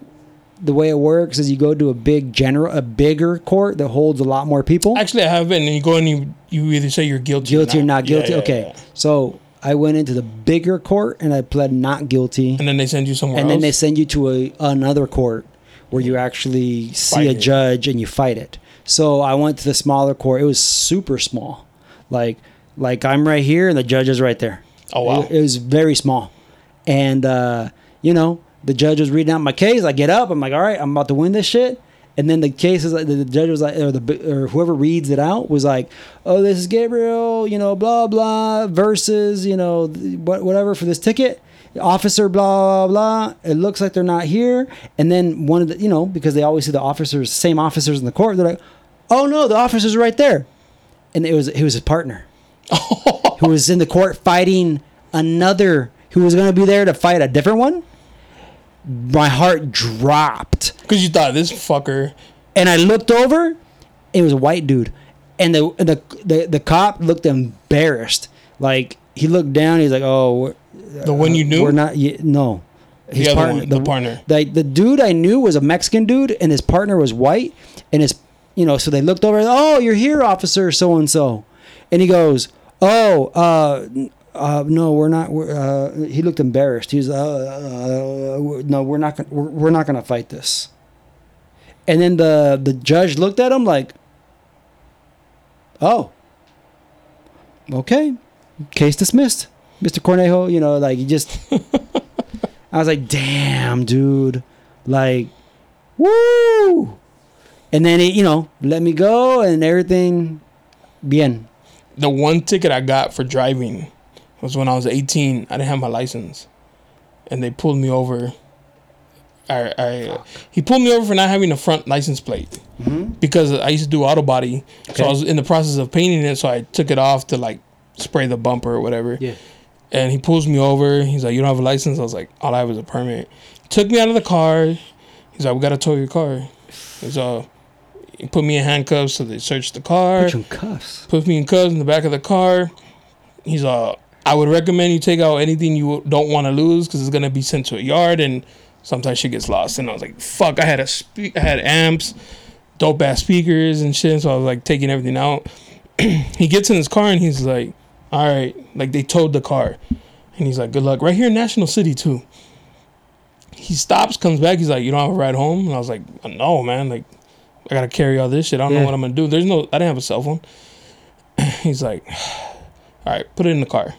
the way it works is you go to a big general, a bigger court that holds a lot more people. Actually, I have been. And you go and you, you either say you're guilty, guilty or not Yeah, guilty. yeah, okay, yeah. so I went into the bigger court and I pled not guilty, And then they send you somewhere and then they send you to a another court where you actually see Fight a it. judge and you fight it. So I went to the smaller court. It was super small, like like I'm right here and the judge is right there. Oh, wow. It, it was very small, and uh, you know the judge was reading out my case. I get up. I'm like, all right, I'm about to win this shit. And then the case is like the, judge was like, or the or whoever reads it out was like, oh, this is Gabriel, you know, blah blah versus you know what whatever for this ticket. Officer, blah blah blah. It looks like they're not here. And then one of the, you know, because they always see the officers, same officers in the court. They're like, oh no, the officer's right there. And it was it was his partner who was in the court fighting another who was going to be there to fight a different one. My heart dropped, Because you thought this fucker. and I looked over. It was a white dude, and the the the, the cop looked embarrassed. Like he looked down. He's like, "Oh, The one you knew? we're not. No, his partner. one, the partner. The the dude I knew was a Mexican dude, and his partner was white, and his you know. So they looked over. Oh, you're here, officer so and so, and he goes, "Oh, uh." Uh, no, we're not. We're, uh, he looked embarrassed. He was, uh, uh, no, we're not. Gonna, we're, we're not going to fight this. And then the the judge looked at him like, "Oh, okay, case dismissed, Mr. Cornejo." You know, like he just. I was like, "Damn, dude!" Like, woo! And then he, you know, let me go and everything. Bien. The one ticket I got for driving was when I was 18. I didn't have my license, and they pulled me over. I, I he pulled me over for not having a front license plate because I used to do auto body. So I was in the process of painting it, so I took it off to like spray the bumper or whatever. Yeah. And he pulls me over. He's like, "You don't have a license." I was like, "All I have is a permit." Took me out of the car. He's like, "We gotta tow your car." So he put me in handcuffs. So they searched the car Put you in cuffs. puts me in cuffs in the back of the car. He's uh, I would recommend you take out anything you don't want to lose because it's gonna be sent to a yard and sometimes shit gets lost. And I was like, fuck, I had a spe- I had amps, dope ass speakers and shit. So I was like taking everything out. he gets in his car and he's like, all right, like they towed the car, and he's like, good luck, right here in National City too. He stops, comes back. He's like, you don't have a ride home, and I was like, no, man, like. I gotta carry all this shit. I don't Yeah. know what I'm gonna do. There's no. I didn't have a cell phone. He's like, all right, put it in the car.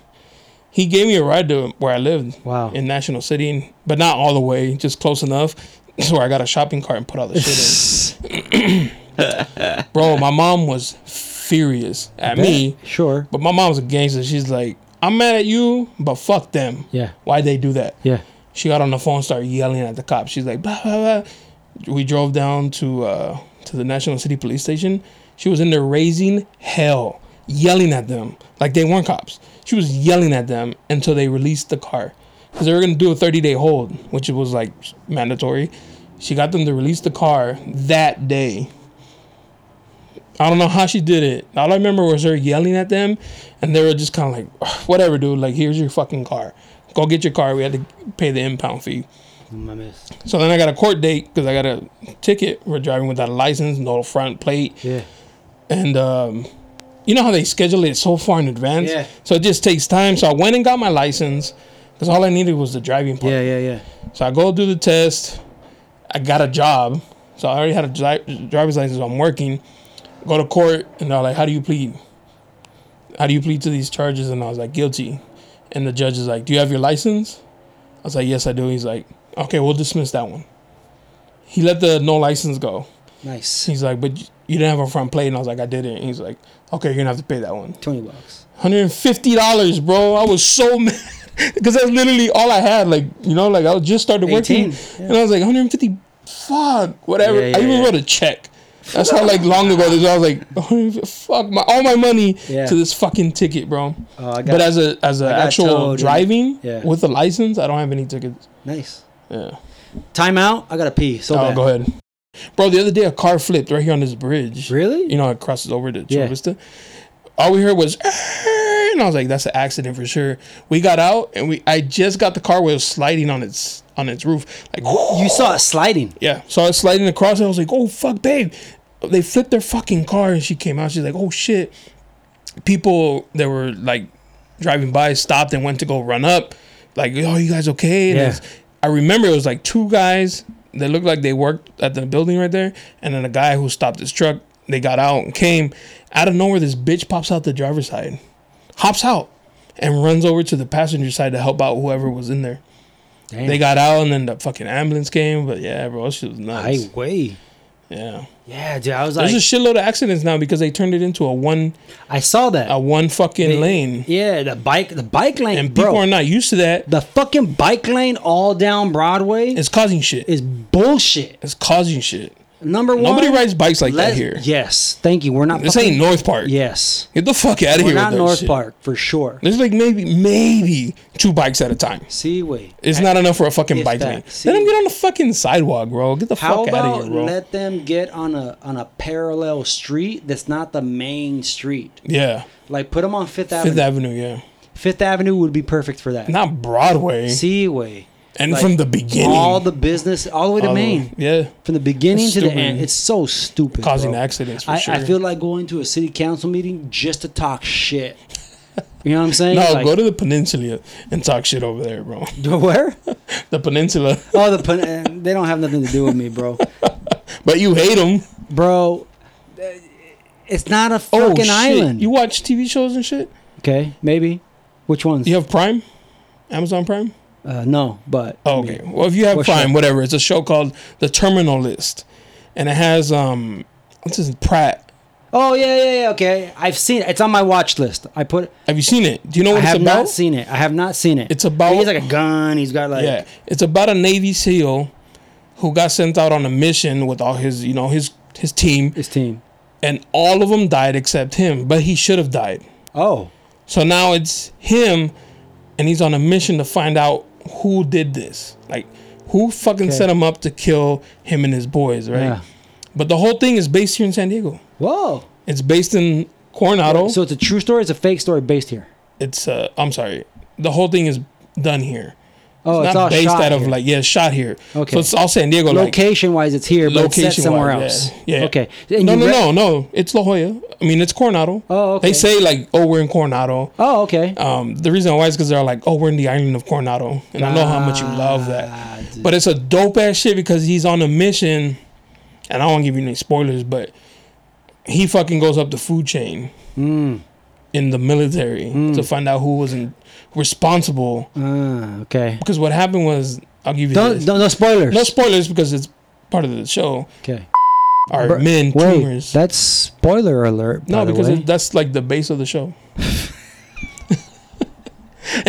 He gave me a ride to where I lived. Wow. In National City, but not all the way, just close enough. So I got a shopping cart and put all the shit in. Bro, my mom was furious at me, Sure. but my mom's a gangster. She's like, I'm mad at you, but fuck them. Yeah. Why'd they do that? Yeah. She got on the phone, started yelling at the cops. She's like, blah, blah, blah. We drove down to uh, to the National City Police Station. She was in there raising hell, yelling at them like they weren't cops. She was yelling at them until they released the car because they were gonna do a 30 day hold, which was like mandatory. She got them to release the car that day. I don't know how she did it. All I remember was her yelling at them, and they were just kind of like, "Whatever, dude. Like, here's your fucking car. Go get your car." We had to pay the impound fee. So then I got a court date because I got a ticket for driving without a license, no front plate, Yeah. and um, you know how they schedule it so far in advance. Yeah. So it just takes time. So I went and got my license because all I needed was the driving part. Yeah, yeah, yeah. So I go do the test. I got a job. So I already had a dri- driver's license. So I'm working. Go to court, and they're like, "How do you plead? How do you plead to these charges?" And I was like, "Guilty." And the judge is like, "Do you have your license?" I was like, "Yes, I do." He's like, "Okay, we'll dismiss that one." He let the no license go. Nice. He's like, "But you didn't have a front plate," and I was like, "I didn't." And he's like, "Okay, you're gonna have to pay that one." Twenty bucks. Hundred and fifty dollars, bro. I was so mad because that's literally all I had. Like you know, like I was just started working, 18, and I was like, hundred and fifty. Fuck, whatever. Yeah, yeah, I even yeah. wrote a check. That's how like long ago this. was. I was like, 150 fuck my all my money Yeah. to this fucking ticket, bro. Oh, I got but as a as a I got actual driving yeah. with a license, I don't have any tickets. nice. Yeah. Time out. I gotta pee. So oh, bad. go ahead, bro. The other day a car flipped right here on this bridge. Really? You know, it crosses over to Chula Yeah. Vista. All we heard was, "Eh," and I was like, "That's an accident for sure." We got out, and we I just got the car where it was sliding on its on its roof, like You saw it sliding. yeah. saw I was sliding across, and I was like, "Oh fuck, babe!" They flipped their fucking car, and she came out. She's like, "Oh shit!" People that were like driving by stopped and went to go run up, like, "Oh, you guys okay?" And Yeah. I remember it was like two guys that looked like they worked at the building right there, and then a guy who stopped his truck. They got out and came out of nowhere. This bitch pops out the driver's side, hops out, and runs over to the passenger side to help out whoever was in there. Damn. They got out, and then the fucking ambulance came. But yeah, bro, she was nuts. I way. Yeah. Yeah, dude. I was like, There's a shitload of accidents now because they turned it into a one I saw that. a one fucking They- lane. Yeah, the bike, the bike lane, And bro. people are not used to that. the fucking bike lane all down Broadway It's causing shit. is bullshit. It's causing shit. Number one, Nobody rides bikes like let- that here. Yes, thank you. We're not. This fucking- ain't North Park. Yes, Get the fuck out of we're here. not North shit. Park for sure. There's like maybe maybe two bikes at a time. See, wait. It's not enough for a fucking bike lane. Let them get on the fucking sidewalk, bro. Get the How fuck out of here, bro. let them get on a on a parallel street that's not the main street? yeah, Like put them on Fifth Avenue. Fifth. Avenue. Yeah, Fifth Avenue would be perfect for that. not Broadway. Seaway. And like, from the beginning, All the business, all the way to all the- Maine. Yeah, From the beginning to the end. It's so stupid. causing bro. accidents for I, sure. I feel like going to a city council meeting just to talk shit. You know what I'm saying? no, Like- go to the peninsula and talk shit over there, bro. where? the peninsula, Oh, the pen- eh, they don't have nothing to do with me, bro. but you hate them. Bro, eh, it's not a Oh fucking shit! island. You watch TV shows and shit. okay, maybe. Which ones? You have Prime, Amazon Prime. Uh, no, but I Oh, mean, okay. Well, if you have what Prime, show? whatever, it's a show called The Terminal List, and it has um, what's his Pratt. Oh yeah, yeah, yeah. Okay, I've seen it. It's on my watch list. I put. Have you seen it? Do you know what I it's have about? not seen it. I have not seen it. It's about- He's like a gun. He's got like. yeah, it's about a Navy SEAL who got sent out on a mission with all his, you know, his his team, His team. and all of them died except him, but he should have died. Oh. So now it's him, and he's on a mission to find out who did this, like who fucking Okay. set him up to kill him and his boys, right? Yeah. But the whole thing is based here in San Diego. Whoa. It's based in Coronado. So it's a true story. It's a fake story based here. it's uh, I'm sorry, the whole thing is done here. Oh, It's it's, not all based out of here. like yeah, shot here. Okay. So it's all San Diego. Like, location wise, it's here, but it's set somewhere Location-wise, else. Yeah. yeah. Okay. And No, no, re- no, no. It's La Jolla. I mean, it's Coronado. Oh, okay. They say like, oh, we're in Coronado. Oh, okay. Um, the reason why is because they're like, oh, we're in the island of Coronado, and I know how much you love Ah, that. dude. But it's a dope ass shit because he's on a mission, and I don't give you any spoilers, but he fucking goes up the food chain Hmm. In the military to find out who was in, responsible. Ah, okay. Because what happened was, I'll give you Don't, this. don't no spoilers. no spoilers because it's part of the show. okay. Are Bur- men Wait, tumors? that's spoiler alert. no, because it, that's like the base of the show. and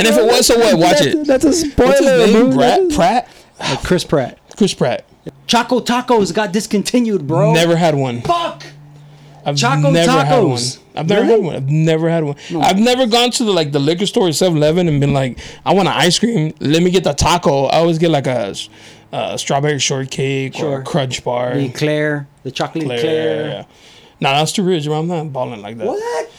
if it was, so what? Watch That's- it. That's a spoiler. What's his name? Pratt? Uh, Chris Pratt. Chris Pratt. Choco Tacos got discontinued, bro. Never had one. Fuck. I've Choco never had one. I've never Really? had one. I've never had one. I've never gone to the like the liquor store, 7-Eleven, and been like, I want an ice cream. Let me get the taco. I always get like a, uh strawberry shortcake or a crunch bar. The Eclair, the chocolate Eclair, Eclair. yeah. Nah, that's too rich, bro. I'm not balling like that. What?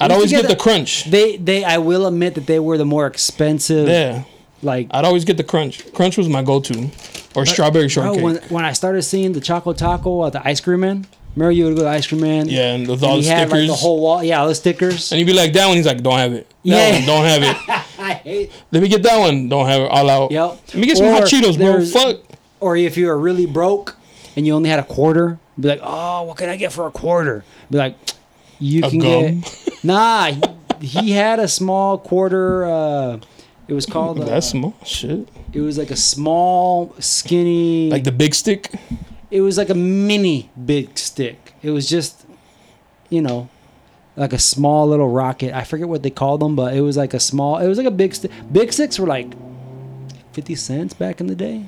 I'd always get get the a- crunch. They, they. I will admit that they were the more expensive. Yeah. Like I'd always get the crunch. Crunch was my go-to, or strawberry Bro, shortcake. when, when I started seeing the Choco Taco at the ice cream man, remember you would go to the ice cream man? yeah, and with and all the he had stickers. like the whole wall. Yeah, all the stickers. and you'd be like, that one. He's like, don't have it. That Yeah. one, don't have it. I hate. Let me get that one. Don't have it. All out. Yep. Let me get some hot Cheetos, bro. Fuck. Or if you were really broke and you only had a quarter, be like, oh, what can I get for a quarter? Be like, you A can gum? get. Nah, he, he had a small quarter. Uh, it was called. Uh, That's small shit. it was like a small, skinny. Like the big stick. It was like a mini big stick. It was just, you know, like a small little rocket. I forget what they called them, but it was like a small. It was like a big stick. Big sticks were like fifty cents back in the day.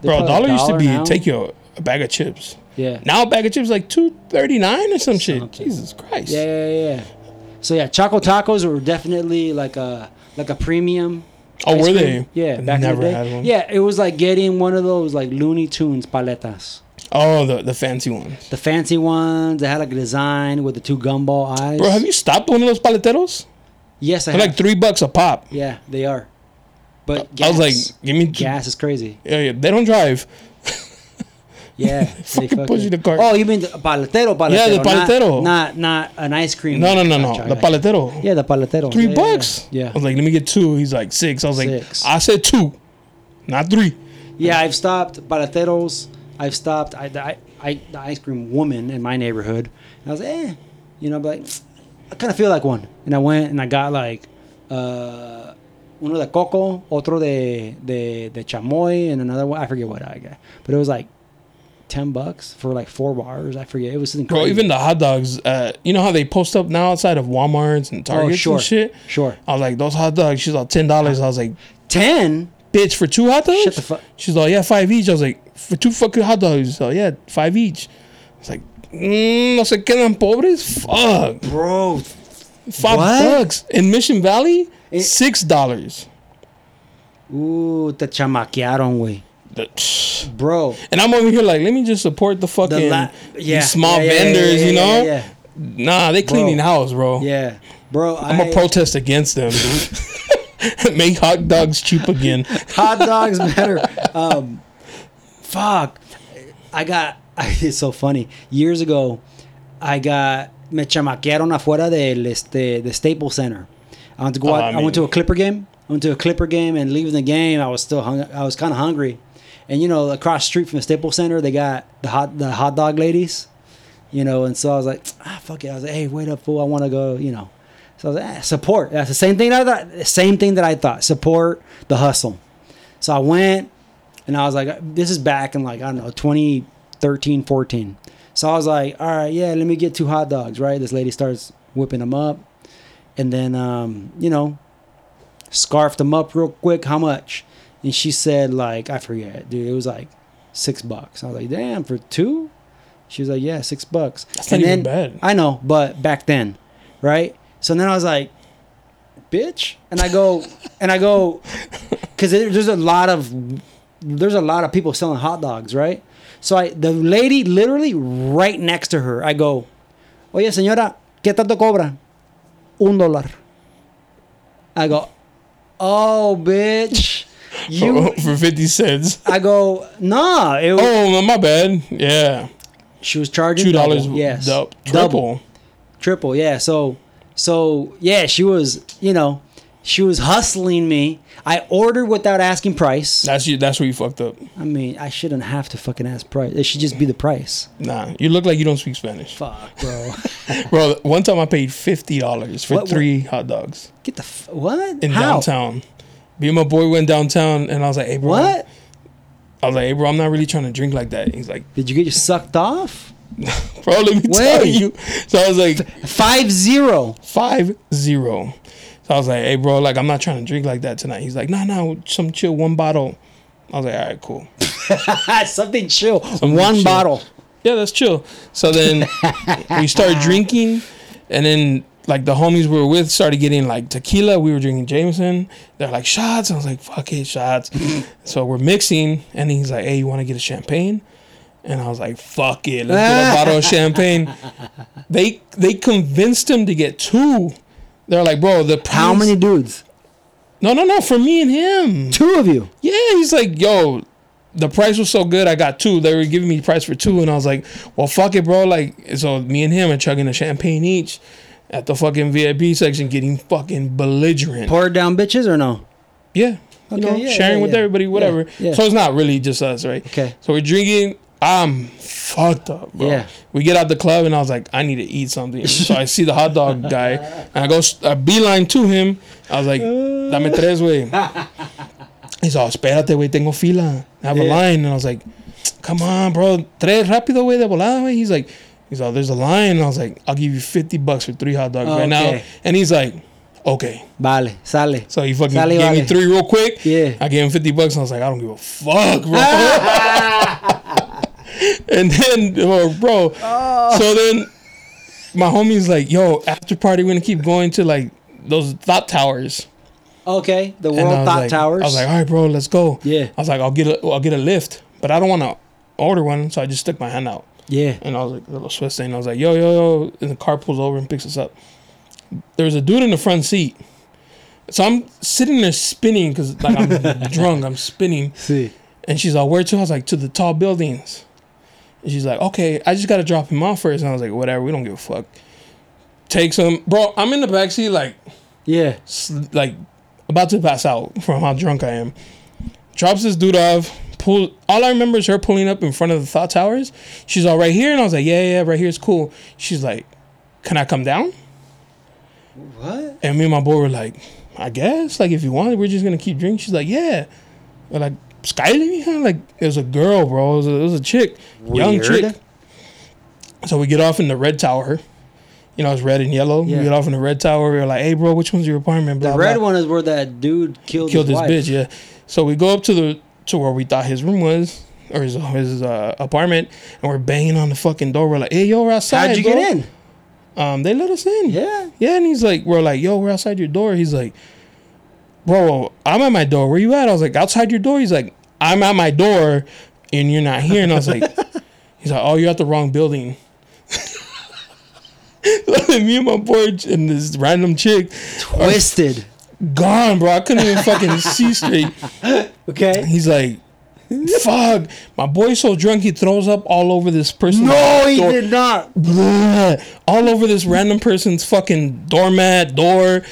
They're Bro, a probably dollar used to be now. take your a, bag of chips. Yeah. Now a bag of chips like two thirty nine or some shit. Jesus Christ. Yeah, yeah, yeah. So yeah, Choco Tacos were definitely like a like a premium. Oh, were cream. they? Yeah, back never in the day. had one. Yeah, it was like getting one of those like Looney Tunes paletas. Oh, the the fancy ones. The fancy ones that had like a design with the two gumball eyes. Bro, have you stopped one of those paleteros? Yes, I They're have. like three bucks a pop. Yeah, they are. But I was like, give me gas is crazy. Yeah, yeah. They don't drive. Yeah, Fucking push you the cart. Oh, you mean the paletero? paletero Yeah, the not- paletero. Not, not an ice cream. No, no, no, no. Gotcha, The gotcha. paletero. Yeah, the paletero. Three Yeah, yeah, bucks. Yeah. I was like, let me get two. He's like six. I was like, Six. I said two, not three. Yeah, I've stopped paleteros. I've stopped I, I, I, the ice cream woman in my neighborhood. And I was like, eh, you know, but like, I kind of feel like one. And I went and I got like uh, uno de coco, otro de, de, de chamoy, and another one. I forget what I got. But it was like 10 bucks for like four bars. I forget. It was something Bro, crazy. even the hot dogs, uh, you know how they post up now outside of Walmarts and Targets Oh, sure. and shit? Sure. I was like, those hot dogs, she's like ten dollars. I was like, 10? bitch, for two hot dogs? Shut the fuck- She's like, yeah, five each. I was like, for two fucking hot dogs. So yeah, five each. It's like, mm, no se quedan pobres. Fuck, Bro, five What? bucks in Mission Valley. It- Six dollars. ooh, te chamaquearon, güey. The- Bro, And I'm over here like, let me just support the fucking the la- yeah, these small yeah, yeah, vendors, you know? Yeah, Nah, they cleaning house, bro. yeah, bro. I'm I, gonna protest against them. Make hot dogs cheap again. hot dogs better. Um, fuck, I got. It's so funny. Years ago, I got me chamaquearon afuera del este the Staples Center. I went to go Oh, out. I I, went to a Clipper game. I went to a Clipper game and leaving the game, I was still hung. I was kind of hungry, and you know, across street from the Staples Center, they got the hot the hot dog ladies. You know, and so I was like, ah, fuck it. I was like, hey, wait up, fool. I want to go. You know, so I was like, ah, support. That's the same thing I thought. Same thing that I thought. Support the hustle. So I went and I was like, this is back in like, I don't know, 2013, 14. So I was like, all right, yeah, let me get two hot dogs, right? This lady starts whipping them up. And then, um, you know, scarfed them up real quick. How much? And she said, like, I forget, dude. It was like six bucks. I was like, damn, for two? She was like, yeah, six bucks. That's not even bad. I know, but back then, right? So then I was like, bitch, and I go, and I go, because there's a lot of, there's a lot of people selling hot dogs, right? So I, the lady literally right next to her, I go, oye señora, ¿qué tanto cobra? Un dólar. I go, oh bitch, you. for 50 cents. I go, nah. It, was Oh, my bad. Yeah. She was charging Two double, dollars. Yes, Double. double, triple. Yeah. So, so yeah, she was. You know, she was hustling me. I ordered without asking price. That's you. That's where you fucked up. I mean, I shouldn't have to fucking ask price. It should just be the price. Nah, you look like you don't speak Spanish, Fuck, bro. bro. One time I paid fifty dollars for What- what- three hot dogs Get the f- what? in How? downtown. Me and my boy went downtown, and I was like, "Hey, bro." What? I was like, "Hey, bro, I'm not really trying to drink like that." He's like, Did you get you sucked off? "Bro, let me tell you." So I was like, Five zero. five zero. So I was like, "Hey, bro, like I'm not trying to drink like that tonight." He's like, "Nah, nah, some chill, one bottle." I was like, "All right, cool." Something chill. Something One chill. bottle. yeah, that's chill. So then we started drinking, and then like the homies we were with started getting like tequila. We were drinking Jameson. They're like shots. I was like, fuck it, shots. so we're mixing, and he's like, hey, you want to get a champagne? And I was like, fuck it, let's get a bottle of champagne. They they convinced him to get two. They're like, bro, the price. How many dudes? No, no, no, for me and him. Two of you. Yeah, he's like, yo, the price was so good, I got two. They were giving me price for two, and I was like, well, fuck it, bro. Like, so me and him are chugging a champagne each at the fucking VIP section, getting fucking belligerent. Pour down, bitches, or no? yeah, you know, yeah, sharing yeah, with yeah. everybody, whatever. So it's not really just us, right? Okay. So we're drinking. I'm fucked up, bro. Yeah. We get out the club, and I was like, I need to eat something. so I see the hot dog guy, and I go a beeline to him. I was like, dame tres, güey. He's all, oh, espérate, güey, tengo fila. I have a line. And I was like, come on, bro. Tres rápido, güey, de volada, güey. He's like, he's all, there's a line. And I was like, I'll give you 50 bucks for three hot dogs right now. And he's like, okay. Vale, sale. So he fucking Sale, gave me three real quick. Yeah. I gave him 50 bucks. And I was like, I don't give a fuck, bro. and then, oh, bro. So then my homie's like, yo, after party, we're going to keep going to like those thought towers. Okay, the World Thought like, Towers. I was like, all right, bro, let's go. Yeah. I was like, I'll get a, I'll get a lift, but I don't want to order one, so I just stuck my hand out, yeah. and I was like, a little Swiss thing. I was like, yo, yo, yo, and the car pulls over and picks us up. There's a dude in the front seat, so I'm sitting there spinning because like I'm drunk, I'm spinning, See. and she's like, where to? I was like, to the tall buildings. And she's like, okay, I just gotta drop him off first. And I was like, whatever, we don't give a fuck. Takes him, bro. I'm in the backseat, like Yeah. like about to pass out from how drunk I am. Drops this dude off. Pull. All I remember is her pulling up in front of the thought towers. She's all right here, and I was like, yeah, yeah, right here is cool. She's like, can I come down? What? And me and my boy were like, I guess. Like if you want, we're just gonna keep drinking. She's like, yeah. We're like Skyler, huh? like it was a girl, bro. It was a, it was a chick, young Weird. chick. So we get off in the red tower. You know, it's red and yellow. Yeah. We get off in the red tower. We are like, hey, bro, which one's your apartment? The red blah one is where that dude killed, killed his wife. bitch, yeah. So we go up to the to where we thought his room was or his his uh, apartment, and we're banging on the fucking door. We're like, "Hey, yo, we're outside." How'd you bro." get in? Um, they let us in. Yeah. Yeah, and he's like, we're like, yo, we're outside your door. He's like, bro, I'm at my door. Where you at? I was like, outside your door. He's like, I'm at my door, and you're not here. And I was like, he's like, oh, you're at the wrong building. Me and my boy and this random chick Twisted. Gone, bro. I couldn't even fucking see straight. Okay. He's like, fuck. My boy's so drunk he throws up all over this person. No, he did not. Bleh. all over this random person's fucking doormat door.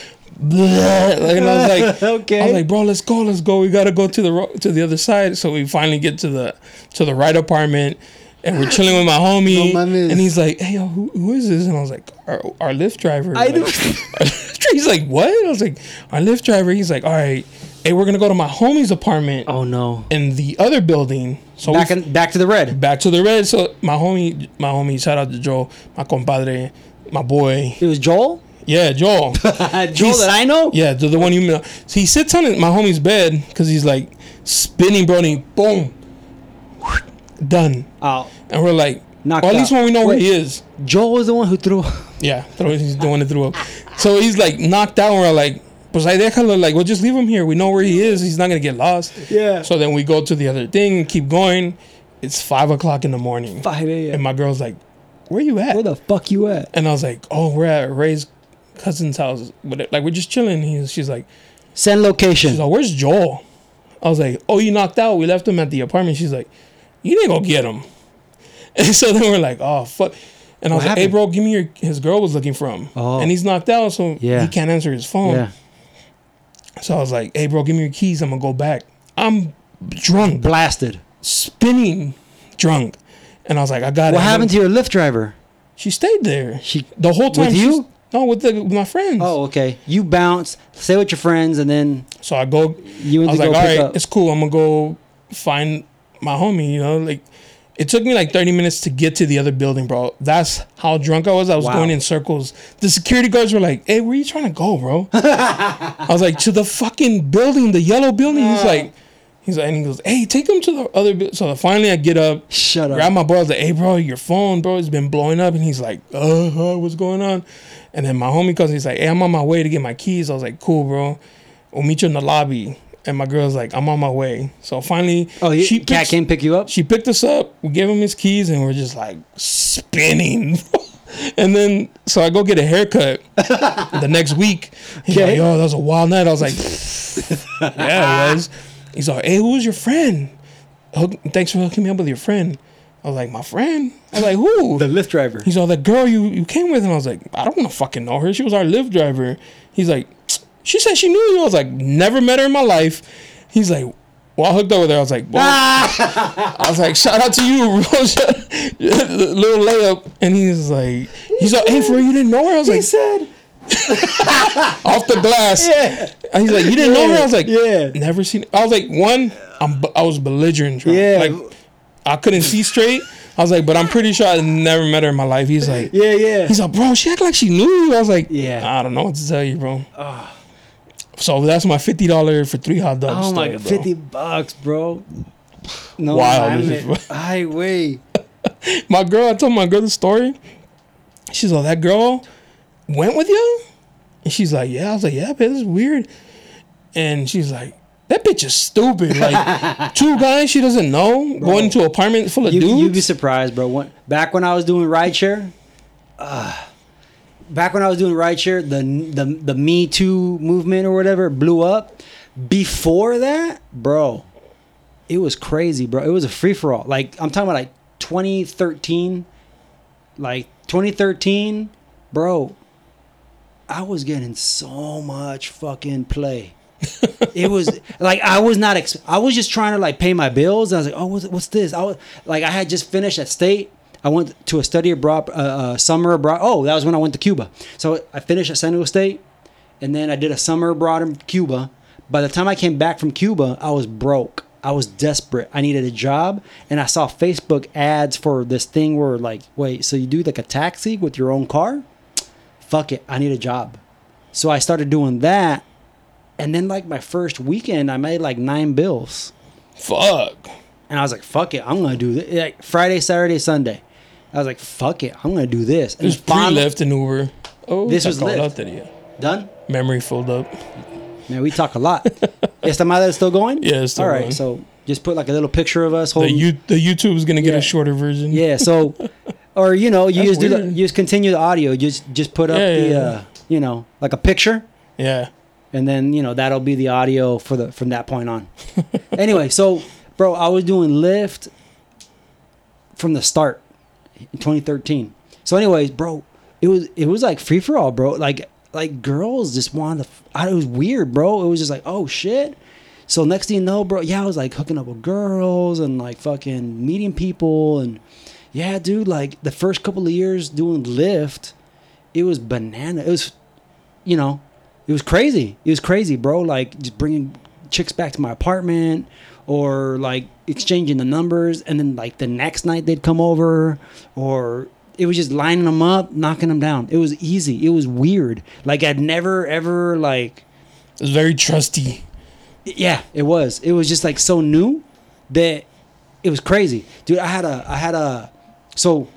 Like, and I was like, Okay. I was like, bro, let's go, let's go. We gotta go to the ro- to the other side. So we finally get to the to the right apartment, and we're chilling with my homie. No and he's like, hey, yo, who, who is this? And I was like, our, our Lyft driver. I Like, do- he's like, what? I was like, our Lyft driver. He's like, all right, hey, we're gonna go to my homie's apartment Oh no. in the other building. So Back in, back to the red. back to the red. So my homie, my homie, shout out to Joe, my compadre, my boy. It was Joel. Yeah, Joel. Joel He's- that I know. Yeah, the, the one you know. So he sits on my homie's bed because he's like spinning, bro. And he, boom, done. Oh, And we're like, Knocked at least out. when we know where he is. Joel was the one who threw. Yeah, throw, he's doing it through up. So he's like knocked out. And we're like, pues ahí déjalo. Like, well, just leave him here. We know where he is. He's not gonna get lost. Yeah. So then we go to the other thing keep going. It's five o'clock in the morning. 5 a.m. And my girl's like, where you at? Where the fuck you at? And I was like, oh, we're at Ray's cousin's house. Like, we're just chilling. He's, she's like, Send location. she's like, where's Joel? I was like, oh, you knocked out. We left him at the apartment. She's like, you didn't go get him. And so then we're like, oh, fuck. And I was What like, hey, bro, give me your. His girl was looking for him. Oh. And he's knocked out, so Yeah. he can't answer his phone. yeah. So I was like, hey, bro, give me your keys. I'm going to go back. I'm drunk, Blasted. spinning drunk. And I was like, I got it. What happened to your Lyft driver? She stayed there. She The whole time. with you? No, with, the, with my friends. Oh, okay. You bounce, stay with your friends, and then So I go. you I was like, all right, up. it's cool. I'm gonna go find my homie. You know, like it took me like 30 minutes to get to the other building, bro. That's how drunk I was. I was Wow. going in circles. The security guards were like, "Hey, where you trying to go, bro?" I was like, "To the fucking building, the yellow building." He's like, he's like, and he goes, "Hey, take him to the other." Bu-. So finally, I get up, Shut up. grab my boy. I was like, "Hey, bro, your phone, bro, has been blowing up." And he's like, "Uh, huh, what's going on?" And then my homie comes. He's like, "Hey, I'm on my way to get my keys." I was like, "Cool, bro. We'll meet you in the lobby." And my girl's like, "I'm on my way." So finally, oh, he, she cat picks- came pick you up. She picked us up. We gave him his keys, and we're just like spinning. and then, so I go get a haircut the next week. He's Okay. like, "Yo, that was a wild night." I was like, "Yeah, it was." He's like, "Hey, who was your friend? Thanks for hooking me up with your friend." I was like, "My friend." I was like, "Who?" the Lyft driver. He's all that girl you you came with, and I was like, I don't want to fucking know her. She was our Lyft driver. He's like, she said she knew you. I was like, never met her in my life. He's like, well, I hooked up with her. I was like, well, ah. I was like, shout out to you, bro. little layup. And he's like, he's like, hey, for you didn't know her? I was he like, said, off the glass. "Yeah, And he's like, you didn't know her? I was like, yeah. never seen. I was like, one, I'm, I was belligerent. drunk. Yeah. like I couldn't see straight. I was like, but I'm pretty sure I never met her in my life. He's like, yeah, yeah." He's like, bro, she act like she knew you. I was like, Yeah. I don't know what to tell you, bro. Ah. So that's my fifty dollar for three hot dogs. oh my story, god, fifty bucks, bro. No, Wild, I'm this is- I wait. My girl, I told my girl the story. She's like, that girl went with you, and she's like, yeah. I was like, yeah, but this is weird. And she's like, that bitch is stupid. Like two guys she doesn't know going to an apartment full of You, dudes. you'd be surprised, bro. When, back when I was doing rideshare, uh, back when I was doing rideshare, the the the Me Too movement or whatever blew up. Before that, bro, it was crazy, bro. It was a free for all. Like I'm talking about like 2013, like 2013, bro. I was getting so much fucking play. it was like I was not. Ex- I was just trying to like pay my bills. I was like, oh, what's, what's this? I was like, I had just finished at state. I went to a study abroad, uh, uh, summer abroad. Oh, that was when I went to Cuba. So I finished at San Diego State, and then I did a summer abroad in Cuba. By the time I came back from Cuba, I was broke. I was desperate. I needed a job, and I saw Facebook ads for this thing where like, wait, so you do like a taxi with your own car? Fuck it, I need a job. So I started doing that And then like my first weekend, I made like nine bills. Fuck. And I was like, fuck it, I'm gonna do this. Like Friday, Saturday, Sunday. I was like, fuck it, I'm gonna do this. And was finally- pre-Lyft and Uber. Oh, This was sacó la Lyft. lotería. Done? Memory filled up. Man, we talk a lot. Esta madre is still going? Yeah, it's still going. All right, going. so just put like a little picture of us The, holding. you, the YouTube is gonna get Yeah. a shorter version. yeah, so, or you know, you That's just do the, weird. you just continue the audio. Just just put up Yeah, the, yeah, uh, you know, like a picture. Yeah. and then you know that'll be the audio for the from that point on. anyway, so bro, I was doing Lyft from the start in 2013. So, anyways, bro, it was it was like free for all, bro. Like like girls just wanted to. It was weird, bro. It was just like oh shit. So next thing you know, bro, yeah, I was like hooking up with girls and like fucking meeting people and yeah, dude, like the first couple of years doing Lyft, it was banana. It was, you know, it was crazy. It was crazy, bro. Like just bringing chicks back to my apartment or like exchanging the numbers and then like the next night they'd come over or it was just lining them up, knocking them down. It was easy. It was weird. Like I'd never ever like It was very trusty. yeah, it was. It was just like so new that it was crazy, dude. I had a, I had a, so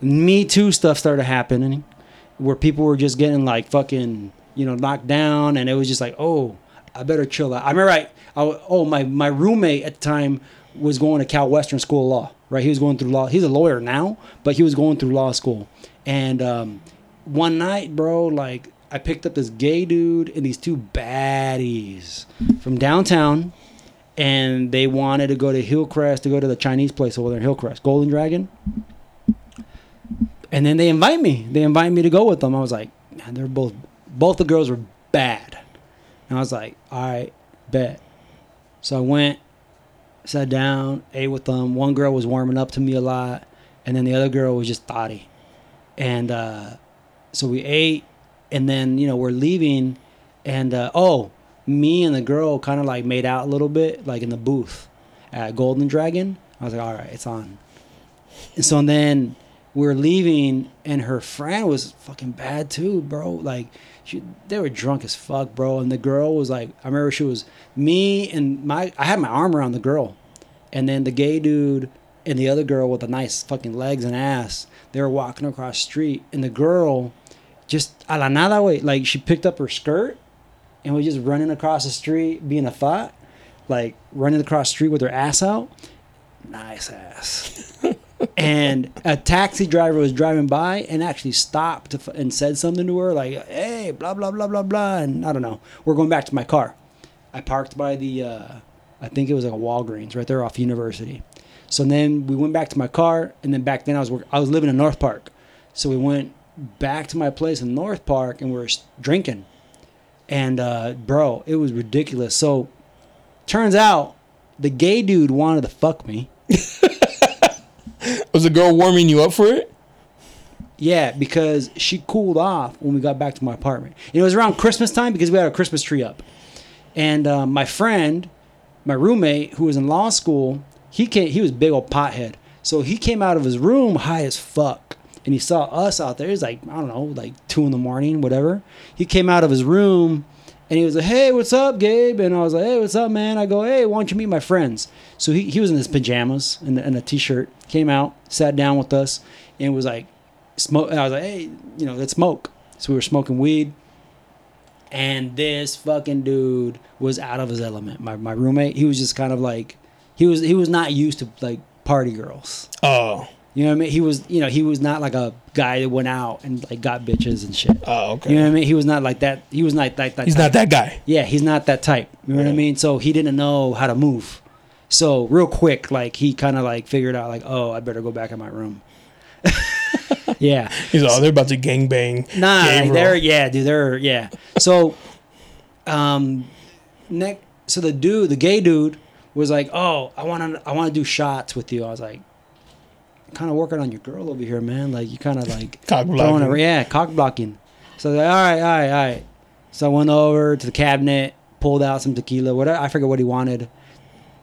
Me Too stuff started happening, where people were just getting like fucking, you know, knocked down, and it was just like, oh, I better chill out. I remember, I, I oh my my roommate at the time was going to Cal Western School of Law, right? He was going through law. He's a lawyer now, but he was going through law school, and um, one night, bro, like I picked up this gay dude and these two baddies from downtown, and they wanted to go to Hillcrest to go to the Chinese place over there in Hillcrest, Golden Dragon. And then they invite me. They invite me to go with them. I was like, man, they're both both the girls were bad. And I was like, all right, bet. So I went, sat down, ate with them. One girl was warming up to me a lot, and then the other girl was just thotty. And uh, so we ate, and then you know we're leaving, and uh, oh, me and the girl kind of like made out a little bit, like in the booth at Golden Dragon. I was like, all right, it's on. And so then we were leaving, and her friend was fucking bad too, bro. Like, she, they were drunk as fuck, bro. And the girl was like, I remember she was me and my, I had my arm around the girl, and then the gay dude and the other girl with the nice fucking legs and ass, they were walking across street, and the girl just a la nada way, like she picked up her skirt and was just running across the street, being a thought, like running across the street with her ass out. Nice ass. and a taxi driver was driving by and actually stopped and said something to her like hey blah blah blah blah blah and i don't know. We're going back to my car. I parked by the uh, i think it was like a walgreens right there off university. So then we went back to my car and then back then i was work- i was living in north park. So we went back to my place in north park and we were drinking. And uh, bro it was ridiculous. So turns out the gay dude wanted to fuck me Was the girl warming you up for it? Yeah, because she cooled off when we got back to my apartment. And it was around Christmas time because we had a Christmas tree up. And um, my friend, my roommate, who was in law school, he came. He was big old pothead. So he came out of his room high as fuck, and he saw us out there. It was like I don't know, like two in the morning, whatever. He came out of his room, and he was like, "Hey, what's up, Gabe?" And I was like, "Hey, what's up, man?" I go, "Hey, why don't you meet my friends?" So he, he was in his pajamas and, and a t-shirt. Came out, sat down with us, and was like, smoke. I was like, hey, you know, let's smoke. So we were smoking weed, and this fucking dude was out of his element. My my roommate, he was just kind of like, he was he was not used to like party girls. Oh. You know what I mean? He was you know he was not like a guy that went out and like got bitches and shit. Oh, okay. You know what I mean? He was not like that. He was not like that. He's not that guy. Yeah, he's not that type. You know what I mean? So he didn't know how to move. So real quick, like he kind of like figured out like, oh, I better go back in my room. yeah. He's all they're about to gangbang. Nah, gay like, they're yeah, dude, they're yeah. So, um, next, so the dude, the gay dude, was like, "Oh, I want to, I want to do shots with you." I was like, "Kind of working on your girl over here, man. Like you kind of like Cock throwing blocking. her, yeah, cock blocking." So like, all right, all right, all right. So I went over to the cabinet, pulled out some tequila, whatever. I forget what he wanted.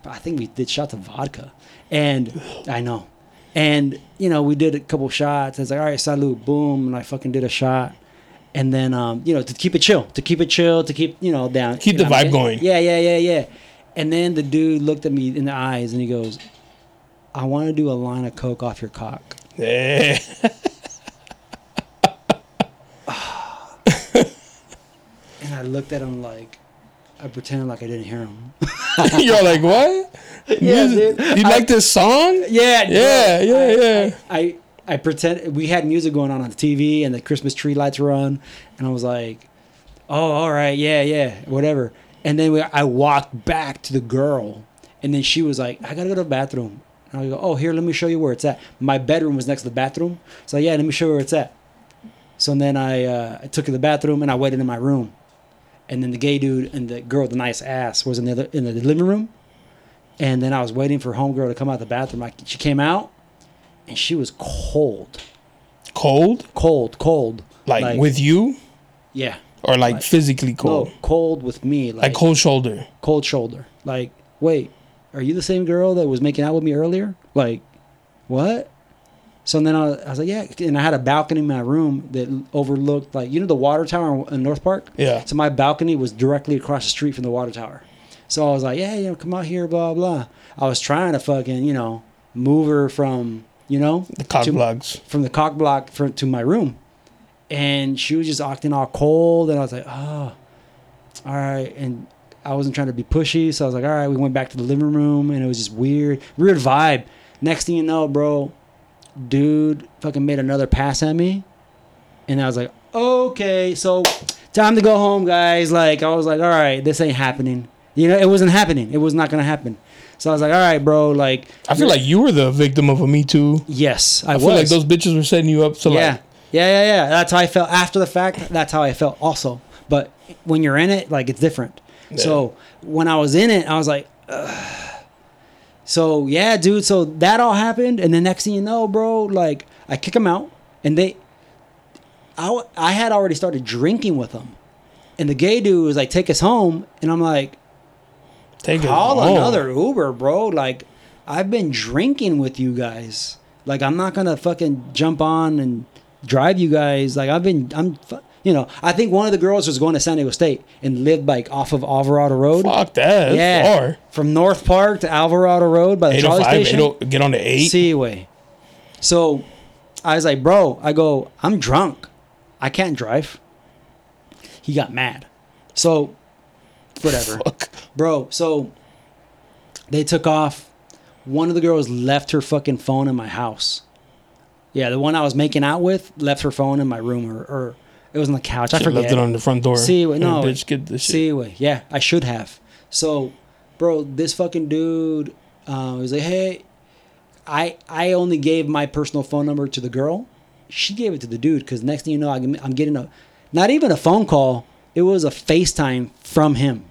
But I think we did shots of vodka, and I know. And you know, we did a couple shots. I was like, "All right, salute, boom!" And I fucking did a shot, And then, um, you know, to keep it chill, to keep it chill, to keep, you know, down. Keep you the vibe going. Yeah, yeah, yeah, yeah. And then the dude looked at me in the eyes and he goes, I want to do a line of coke off your cock. Yeah. And I looked at him like, I pretended like I didn't hear him. You're like, what? Yeah, dude. You I- like this song? Yeah. Yeah, yeah, I- yeah. I, I I pretend we had music going on on the TV and the Christmas tree lights were on, and I was like, "Oh, all right, yeah, yeah, whatever." And then we, I walked back to the girl, and then she was like, "I gotta go to the bathroom." And I go, "Oh, here, let me show you where it's at." My bedroom was next to the bathroom, so yeah, let me show you where it's at. So then I uh, I took to the bathroom and I waited in my room, and then the gay dude and the girl with the nice ass was in the other, in the living room, and then I was waiting for homegirl to come out the bathroom. I, she came out, and she was cold, Cold? cold, cold. Like, with you? yeah, Or like, physically cold? no, cold with me, like, Like cold shoulder. cold shoulder. Like, wait, are you the same girl that was making out with me earlier? Like, what? So then I, I was like, yeah, and I had a balcony in my room that overlooked, like, you know, the water tower in North Park. Yeah. So my balcony was directly across the street from the water tower. So I was like, yeah, you know, come out here, blah blah. I was trying to fucking, you know, move her from, you know, The cock to- blocks. from the cock block for, to my room. And she was just acting all cold. And I was like, oh, all right. And I wasn't trying to be pushy. So I was like, all right. We went back to the living room and it was just weird, weird vibe. Next thing you know, bro, dude fucking made another pass at me. And I was like, okay. So time to go home, guys. Like, I was like, all right, this ain't happening. You know, it wasn't happening. It was not going to happen. So I was like, all right, bro. Like, I feel like you were the victim of a Me Too. yes, I, I was. feel like those bitches were setting you up to yeah. like, yeah, yeah, yeah. That's how I felt after the fact. That's how I felt also. But when you're in it, like it's different. So when I was in it, I was like, Ugh. so yeah, dude. So that all happened, and the next thing you know, bro, like I kick them out, and they, I I had already started drinking with them, and the gay dude was like, take us home, and I'm like, take call another Uber, bro. Like, I've been drinking with you guys. Like, I'm not gonna fucking jump on and drive you guys. Like, I've been, I'm, fu- you know, I think one of the girls was going to San Diego State and lived like off of Alvarado Road. Fuck that. That's yeah, far. from North Park to Alvarado Road by the trolley 805, station. 80 get on the 8. Seaway. So, I was like, bro, I go, I'm drunk. I can't drive. He got mad. So, whatever Fuck. bro. So they took off. One of the girls left her fucking phone in my house. Yeah, the one I was making out with left her phone in my room, or, or it was on the couch. I forget. left it on the front door. See, wait, no, bitch, get this shit. See, wait, yeah, I should have. So, bro, this fucking dude uh, was like, "Hey, I I only gave my personal phone number to the girl. She gave it to the dude because next thing you know, I'm I'm getting a, not even a phone call. It was a FaceTime from him.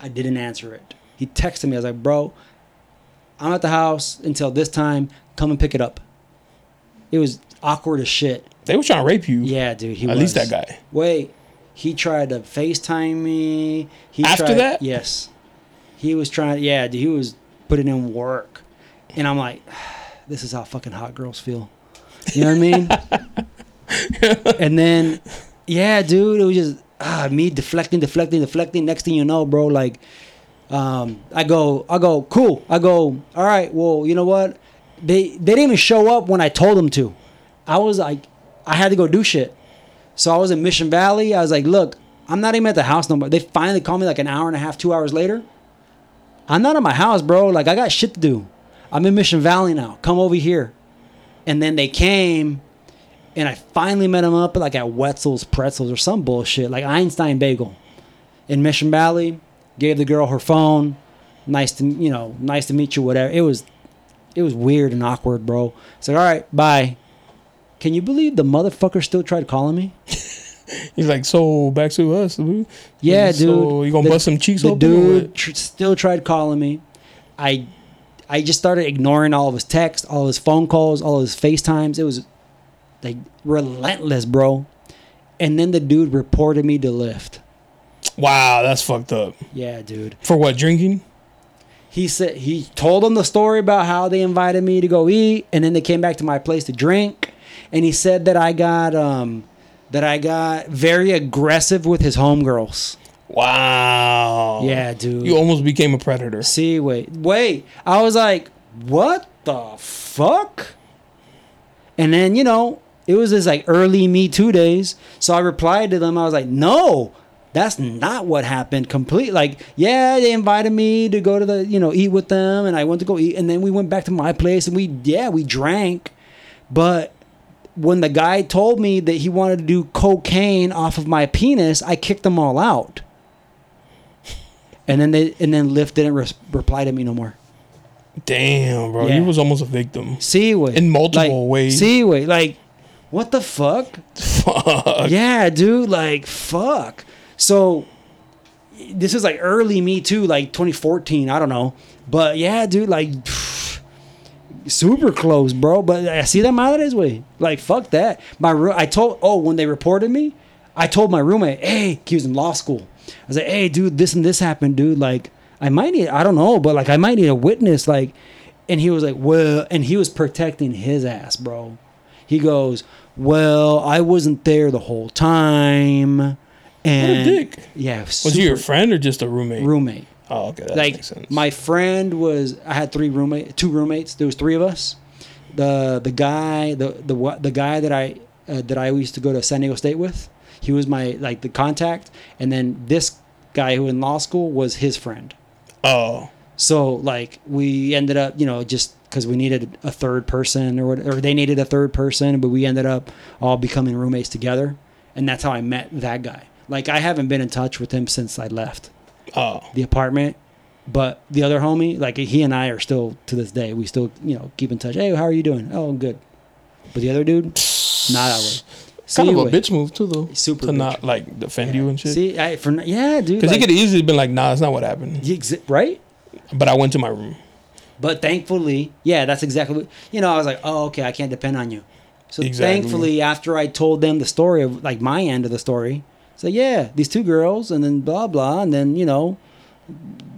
I didn't answer it. He texted me. I was like, bro, I'm at the house until this time. Come and pick it up. It was awkward as shit. They were trying to rape you. Yeah, dude. He At was. least that guy. Wait, he tried to FaceTime me. He After tried- that? yes, he was trying. Yeah, dude, he was putting in work, and I'm like, this is how fucking hot girls feel. You know what I mean? and then, yeah, dude, it was just ah, me deflecting, deflecting, deflecting. Next thing you know, bro, like, um, I go, I go, cool. I go, all right. Well, you know what? They they didn't even show up when I told them to. I was like, I had to go do shit. So I was in Mission Valley. I was like, look, I'm not even at the house no more. They finally called me like an hour and a half, two hours later. I'm not at my house, bro. Like I got shit to do. I'm in Mission Valley now. Come over here. And then they came, and I finally met them up like at Wetzel's Pretzels or some bullshit, like Einstein Bagel, in Mission Valley. Gave the girl her phone. Nice to you know, nice to meet you. Whatever. It was, it was weird and awkward, bro. It's like, all right, bye. Can you believe the motherfucker still tried calling me? He's like, so back to us. dude. Yeah, So dude. you gonna The- bust some cheeks The open? dude tr- still tried calling me. I, I just started ignoring all of his texts, all his phone calls, all his FaceTimes. It was like relentless, bro. And then the dude reported me to Lyft. Wow, that's fucked up. Yeah, dude. For what? Drinking? He said he told them the story about how they invited me to go eat, and then they came back to my place to drink. And he said that I got um, that I got very aggressive with his homegirls. Wow. Yeah, dude. You almost became a predator. See, wait, wait. I was like, what the fuck? And then, you know, it was this like early Me Too days. So I replied to them. I was like, no, that's not what happened. Complete. Like, yeah, they invited me to go to the, you know, eat with them. And I went to go eat. And then we went back to my place and we, yeah, we drank. But when the guy told me that he wanted to do cocaine off of my penis, I kicked them all out. And then they, and then Lyft didn't res- reply to me no more. Damn, bro. Yeah. You was almost a victim. Seaway. In multiple like, ways. Seaway. Like, what the fuck? Fuck. Yeah, dude. Like, fuck. So, this is like early Me Too, like 2014. I don't know. But yeah, dude, like, super close, bro. But I see that madres way. Like, fuck that. My roo- I told, oh, when they reported me, I told my roommate, hey, he was in law school. I was like, hey, dude, this and this happened, dude. Like, I might need, I don't know, but like, I might need a witness. Like, and he was like, well, and he was protecting his ass, bro. He goes, well, I wasn't there the whole time. And dick. yeah, Was he your friend or just a roommate? roommate? Oh, okay. That like makes sense. my friend was I had three roommate two roommates there was three of us the the guy the the the guy that I uh, that I used to go to San Diego State with he was my like the contact and then this guy who in law school was his friend oh. so like we ended up you know just because we needed a third person or or they needed a third person but we ended up all becoming roommates together and that's how I met that guy like I haven't been in touch with him since I left Oh. the apartment. But the other homie, like he and I are still to this day, we still, you know, keep in touch. Hey, how are you doing? Oh, I'm good. But the other dude, not that way. Kind of See, a bitch move too, though. Super to bitch. not like defend you and shit. See, I, for yeah, dude. Because like, he could have easily been like, "Nah, it's not what happened." exi- right? But I went to my room. But thankfully, yeah, that's exactly what you know. I was like, oh, okay, I can't depend on you. So Exactly. thankfully, after I told them the story of like my end of the story, so yeah, these two girls, and then blah blah, and then you know,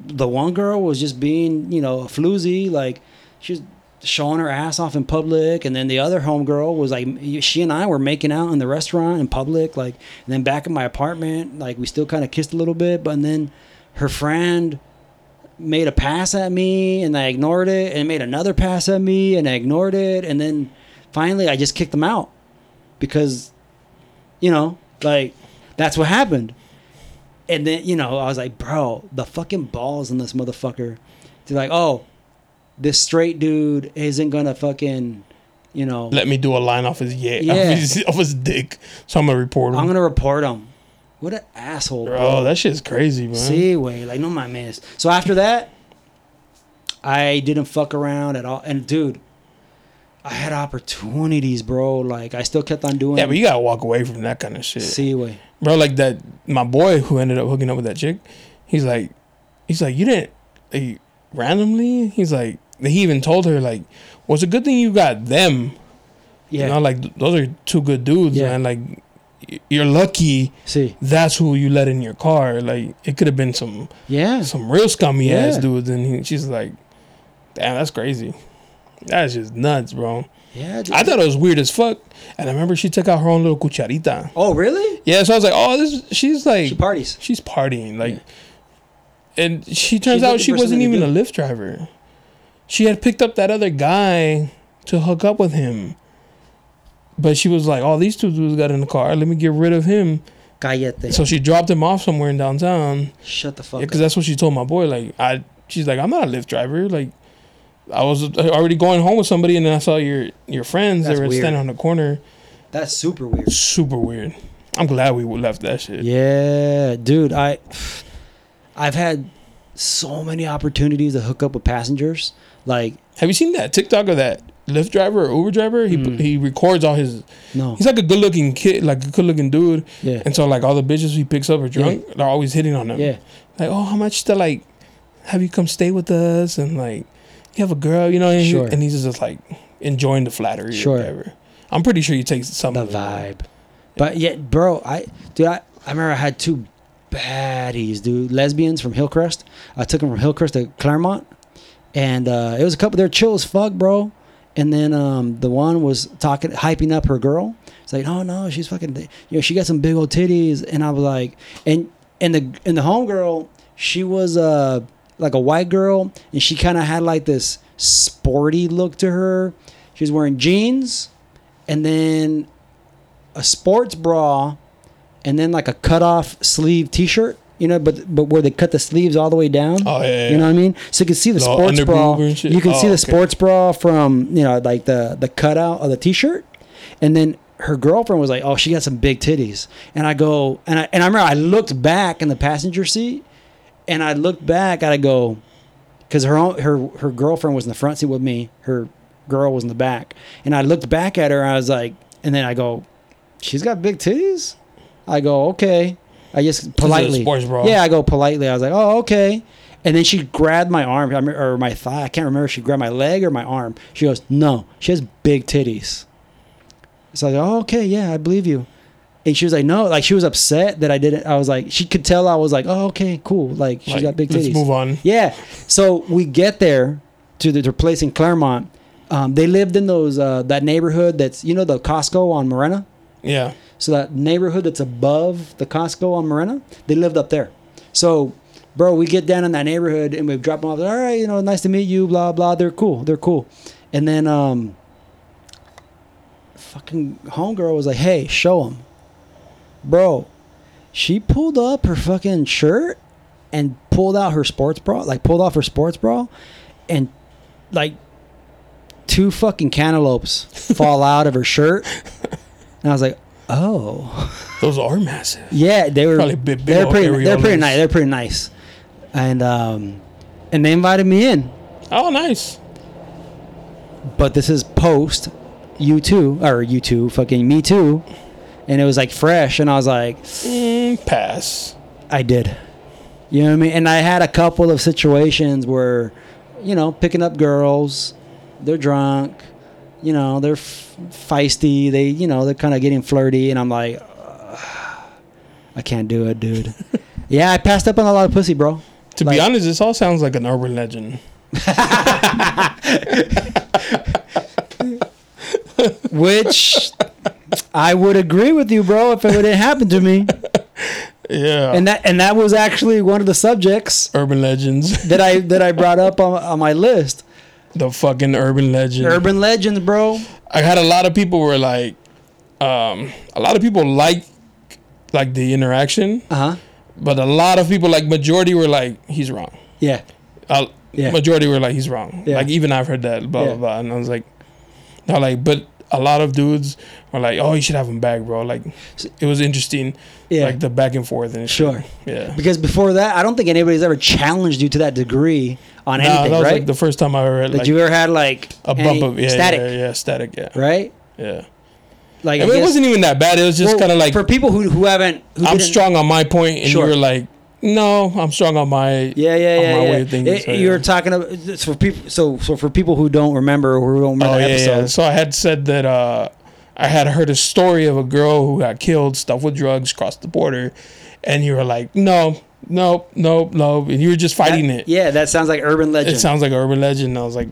the one girl was just being you know a floozy, like she was showing her ass off in public, and then the other homegirl was like, she and I were making out in the restaurant in public, like, and then back in my apartment, like we still kind of kissed a little bit, but then her friend made a pass at me and I ignored it and made another pass at me and I ignored it and then finally I just kicked them out because you know like that's what happened and then you know I was like bro the fucking balls in this motherfucker to like oh this straight dude isn't gonna fucking you know Let me do a line off his yeah, Yeah. Off, his, off his dick. So I'm gonna report him. I'm gonna report him what an asshole bro. Bro, that shit's crazy, man. See, way like no my man. So after that, I didn't fuck around at all. And dude, I had opportunities, bro. Like I still kept on doing. yeah, but you gotta walk away from that kind of shit, see way. bro. Like that, my boy who ended up hooking up with that chick. He's like, he's like, you didn't like, randomly. He's like, he even told her like, well, it's a good thing you got them. Yeah. You know, like those are two good dudes, Yeah. man. Like, you're lucky. see. That's who you let in your car. Like, it could have been some Yeah. some real scummy ass dudes, and he, she's like, damn, that's crazy. That's just nuts, bro. Yeah. Dude. I thought it was weird as fuck, and I remember she took out her own little cucharita. oh really? Yeah, so I was like, oh, this. She's like, She parties. she's partying, like, Yeah. and she turns She's out she wasn't even a. Lyft driver. She had picked up that other guy to hook up with him, but she was like, oh, these two dudes got in the car. Let me get rid of him. So she dropped him off somewhere in downtown. Shut the fuck Yeah, because that's what she told my boy. Like, I, she's like, I'm not a Lyft driver. Like, I was already going home with somebody, and then I saw your your friends. That's they were weird. standing on the corner. That's super weird. Super weird. I'm glad we left that shit. Yeah, dude. I, I've had so many opportunities to hook up with passengers. Like Have you seen that TikTok of that Lyft driver or Uber driver? He Mm. he records all his. no. He's like a good looking kid, like a good looking dude. Yeah. And so like all the bitches he picks up are drunk. They're always hitting on him. Yeah. Like, oh, how much to like have you come stay with us and like you have a girl, you know? And, he- Sure. and he's just like enjoying the flattery Sure. or whatever. I'm pretty sure he takes some the vibe. But yet, bro, I dude, I, I remember I had two baddies, dude, lesbians from Hillcrest. I took them from Hillcrest to Claremont, and uh, it was a couple. They're chill as fuck, bro. And then um, the one was talking, hyping up her girl. It's like, oh no, she's fucking, you know, she got some big old titties, and I was like, and and the and the homegirl, she was uh like a white girl, and she kind of had like this sporty look to her. She was wearing jeans, and then a sports bra, and then like a cut off sleeve T-shirt. You know, but but where they cut the sleeves all the way down. Oh, yeah, yeah, You know what I mean? So you can see the sports bra. underboob and shit? You can see Oh, the okay. sports bra from you know like the the cutout of the T-shirt, and then her girlfriend was like, "Oh, she got some big titties," and I go and I and I remember I looked back in the passenger seat, and I looked back and I go, because her own, her her girlfriend was in the front seat with me, her girl was in the back, and I looked back at her I was like, and then I go, "She's got big titties." I go, "Okay." I just politely, yeah, I go politely. I was like, "Oh, okay." And then she grabbed my arm or my thigh. I can't remember. if She grabbed my leg or my arm. She goes, "No, she has big titties." So I go, "Oh, okay, yeah, I believe you." And she was like, "No," like she was upset that I didn't. I was like, she could tell I was like, "Oh, okay, cool." Like she's Like, got big titties. Let's move on. Yeah. So we get there to the, their place in Claremont. Um, they lived in those uh, that neighborhood that's you know the Costco on Morena. Yeah. So that neighborhood that's above the Costco on Morena, they lived up there. So, bro, we get down in that neighborhood and we drop them off. All right, you know, nice to meet you. Blah blah. They're cool. They're cool. And then, um, fucking homegirl was like, "Hey, show them, bro." She pulled up her fucking shirt and pulled out her sports bra, like pulled off her sports bra, and like two fucking cantaloupes fall out of her shirt. And I was like, "Oh." Those are massive. Yeah, they were. Probably big- big they're pretty. They're pretty nice. They're pretty nice, and um, and they invited me in. Oh, nice. But this is post you too or you too fucking me too, and it was like fresh, and I was like, Mm, pass. I did. You know what I mean? And I had a couple of situations where, you know, picking up girls, they're drunk, you know, they're f- feisty, they, you know, they're kind of getting flirty, and I'm like, I can't do it, dude. yeah, I passed up on a lot of pussy, bro. To Like- be honest, this all sounds like an urban legend. Which I would agree with you, bro, if it would have happened to me. Yeah. And that and that was actually one of the subjects urban legends. that I that I brought up on, on my list. the fucking urban legend. Urban legends, bro. I had a lot of people were like, um, a lot of people like like the interaction, Uh huh. but a lot of people like majority were like he's wrong. Yeah. Uh, Yeah. Majority were like he's wrong. Yeah. Like even I've heard that blah Yeah. blah blah, and I was like, no, like, but a lot of dudes were like, oh, you should have him back, bro. Like it was interesting, Yeah. like the back and forth and shit. Sure. yeah. Because before that, I don't think anybody's ever challenged you to that degree on Nah, anything, that was right? like the first time I ever had That like you ever had like a bump of yeah, static, yeah, yeah, static, yeah, right? yeah. Like I mean, it wasn't even that bad. It was just well, kind of like for people who who haven't. Who I'm strong on my point, and Sure. you were like, no, I'm strong on my Yeah, yeah, on yeah. my yeah. way of thinking. It- so, you were yeah. talking about for people. So so for people who don't remember or who don't remember Oh the yeah, episode. yeah. So I had said that uh, I had heard a story of a girl who got killed, stuffed with drugs, crossed the border, and you were like, no, no, no, no, and you were just fighting That- it. Yeah, that sounds like urban legend. It sounds like urban legend. I was like,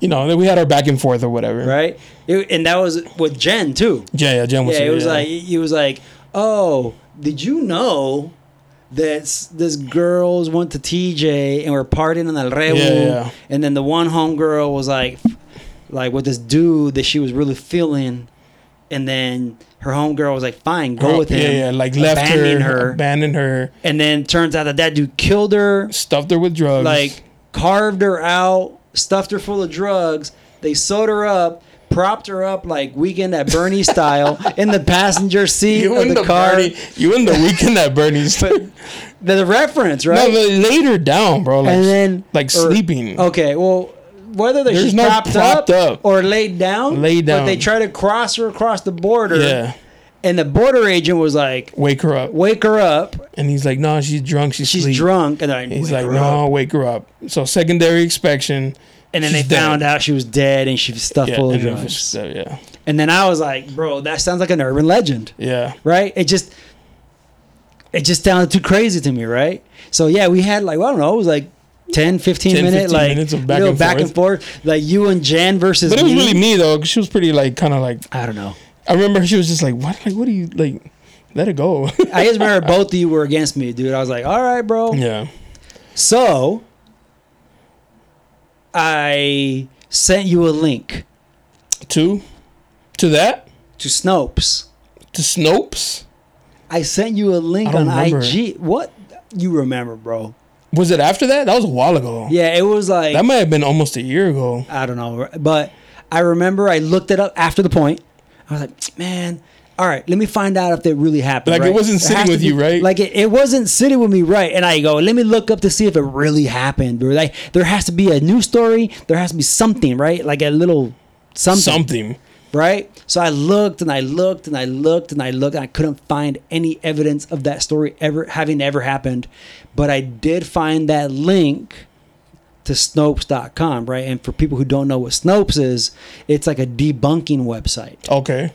you know, then we had our back and forth or whatever. right. It, and that was with Jen too. Yeah, yeah. Jen was. Yeah, it was like he was like, "Oh, did you know that s- this girls went to TJ and were partying in El Rebu?" Yeah. And then the one homegirl was like, like with this dude that she was really feeling, and then her homegirl was like, "Fine, go with him." Yeah, yeah. Like left her, her, abandoned her, and then turns out that that dude killed her, stuffed her with drugs. like carved her out, stuffed her full of drugs. They sewed her up. Propped her up like weekend at Bernie style in the passenger seat you of in the, the, car. Bernie, you in the weekend at Bernie's. The, the reference, right? no, laid her down, bro. Like, and then like or- sleeping. Okay, well, whether they she's no propped, propped up, up. or laid down, Laid down. but they try to cross her across the border. Yeah, and the border agent was like, wake her up. "Wake her up, And he's like, no, she's drunk. She's she's asleep." drunk." And I, He's like, no, wake her up. So secondary inspection. And then she's they dead. found out she was dead and she was stuffed Yeah, full of and then drugs. it's- uh, yeah, And then I was like, "Bro, that sounds like an urban legend." yeah. right? It just it just sounded too crazy to me, right? So yeah, we had like well, I don't know, it was like 10, 15 10, minute 15 like minutes of back little and back forth. and forth, like you and Jan versus But it was me. really me though, 'cause she was pretty like kind of like I don't know. I remember she was just like, "What? Like, what do you like? Let it go." I just remember both of you were against me, dude. I was like, all right, bro. yeah. So I sent you a link To, to that, to Snopes. to Snopes. I sent you a link on remember. IG. What? You remember, bro? Was it after that? That was a while ago. Yeah, it was like That might have been almost a year ago. I don't know, but I remember I looked it up after the point. I was like, man, all right, let me find out if it really happened. Like, it wasn't sitting to with you, right? Like it, it wasn't sitting with me, right? And I go, let me look up to see if it really happened. Or like there has to be a news story. There has to be something, right? Like a little something, Something. right? So I looked and I looked and I looked and I looked and I couldn't find any evidence of that story ever having ever happened. But I did find that link to Snopes.com, right? And for people who don't know what Snopes is, it's like a debunking website, Okay.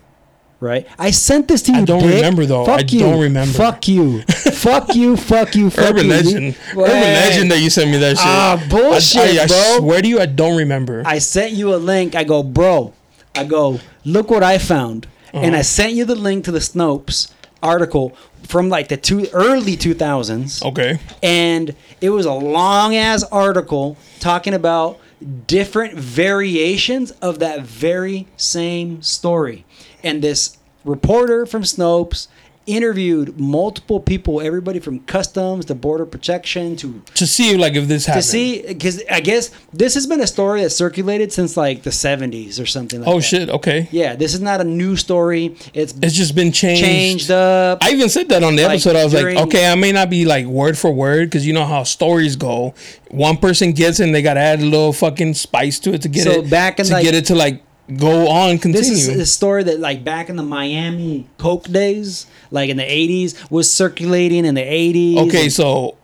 Right? I sent this to you. I don't dick. remember, though. Fuck I you. don't remember. Fuck you. fuck you. Fuck you. Fuck Urban you. legend. Wait. Urban legend that you sent me that shit. Ah, bullshit, I, I, I bro. swear to you, I don't remember. I sent you a link. I go, bro. I go, look what I found, and Uh-huh. I sent you the link to the Snopes article from like the two early two thousands, okay. and it was a long ass article talking about different variations of that very same story, and this reporter from Snopes interviewed multiple people, everybody from customs to border protection to To see like if this to happened. see because I guess this has been a story that circulated since like the 70s or something like Oh that. shit. Okay. Yeah, this is not a new story. It's It's just been changed. changed up. I even said that on the Like, episode. I was during- like, okay, I may not be like word for word because you know how stories go. One person gets it and they got to add a little fucking spice to it to get So it back in, to like- get it to like go on continue. this is a story that like back in the Miami Coke days, like in the 80s, was circulating in the 80s. okay, so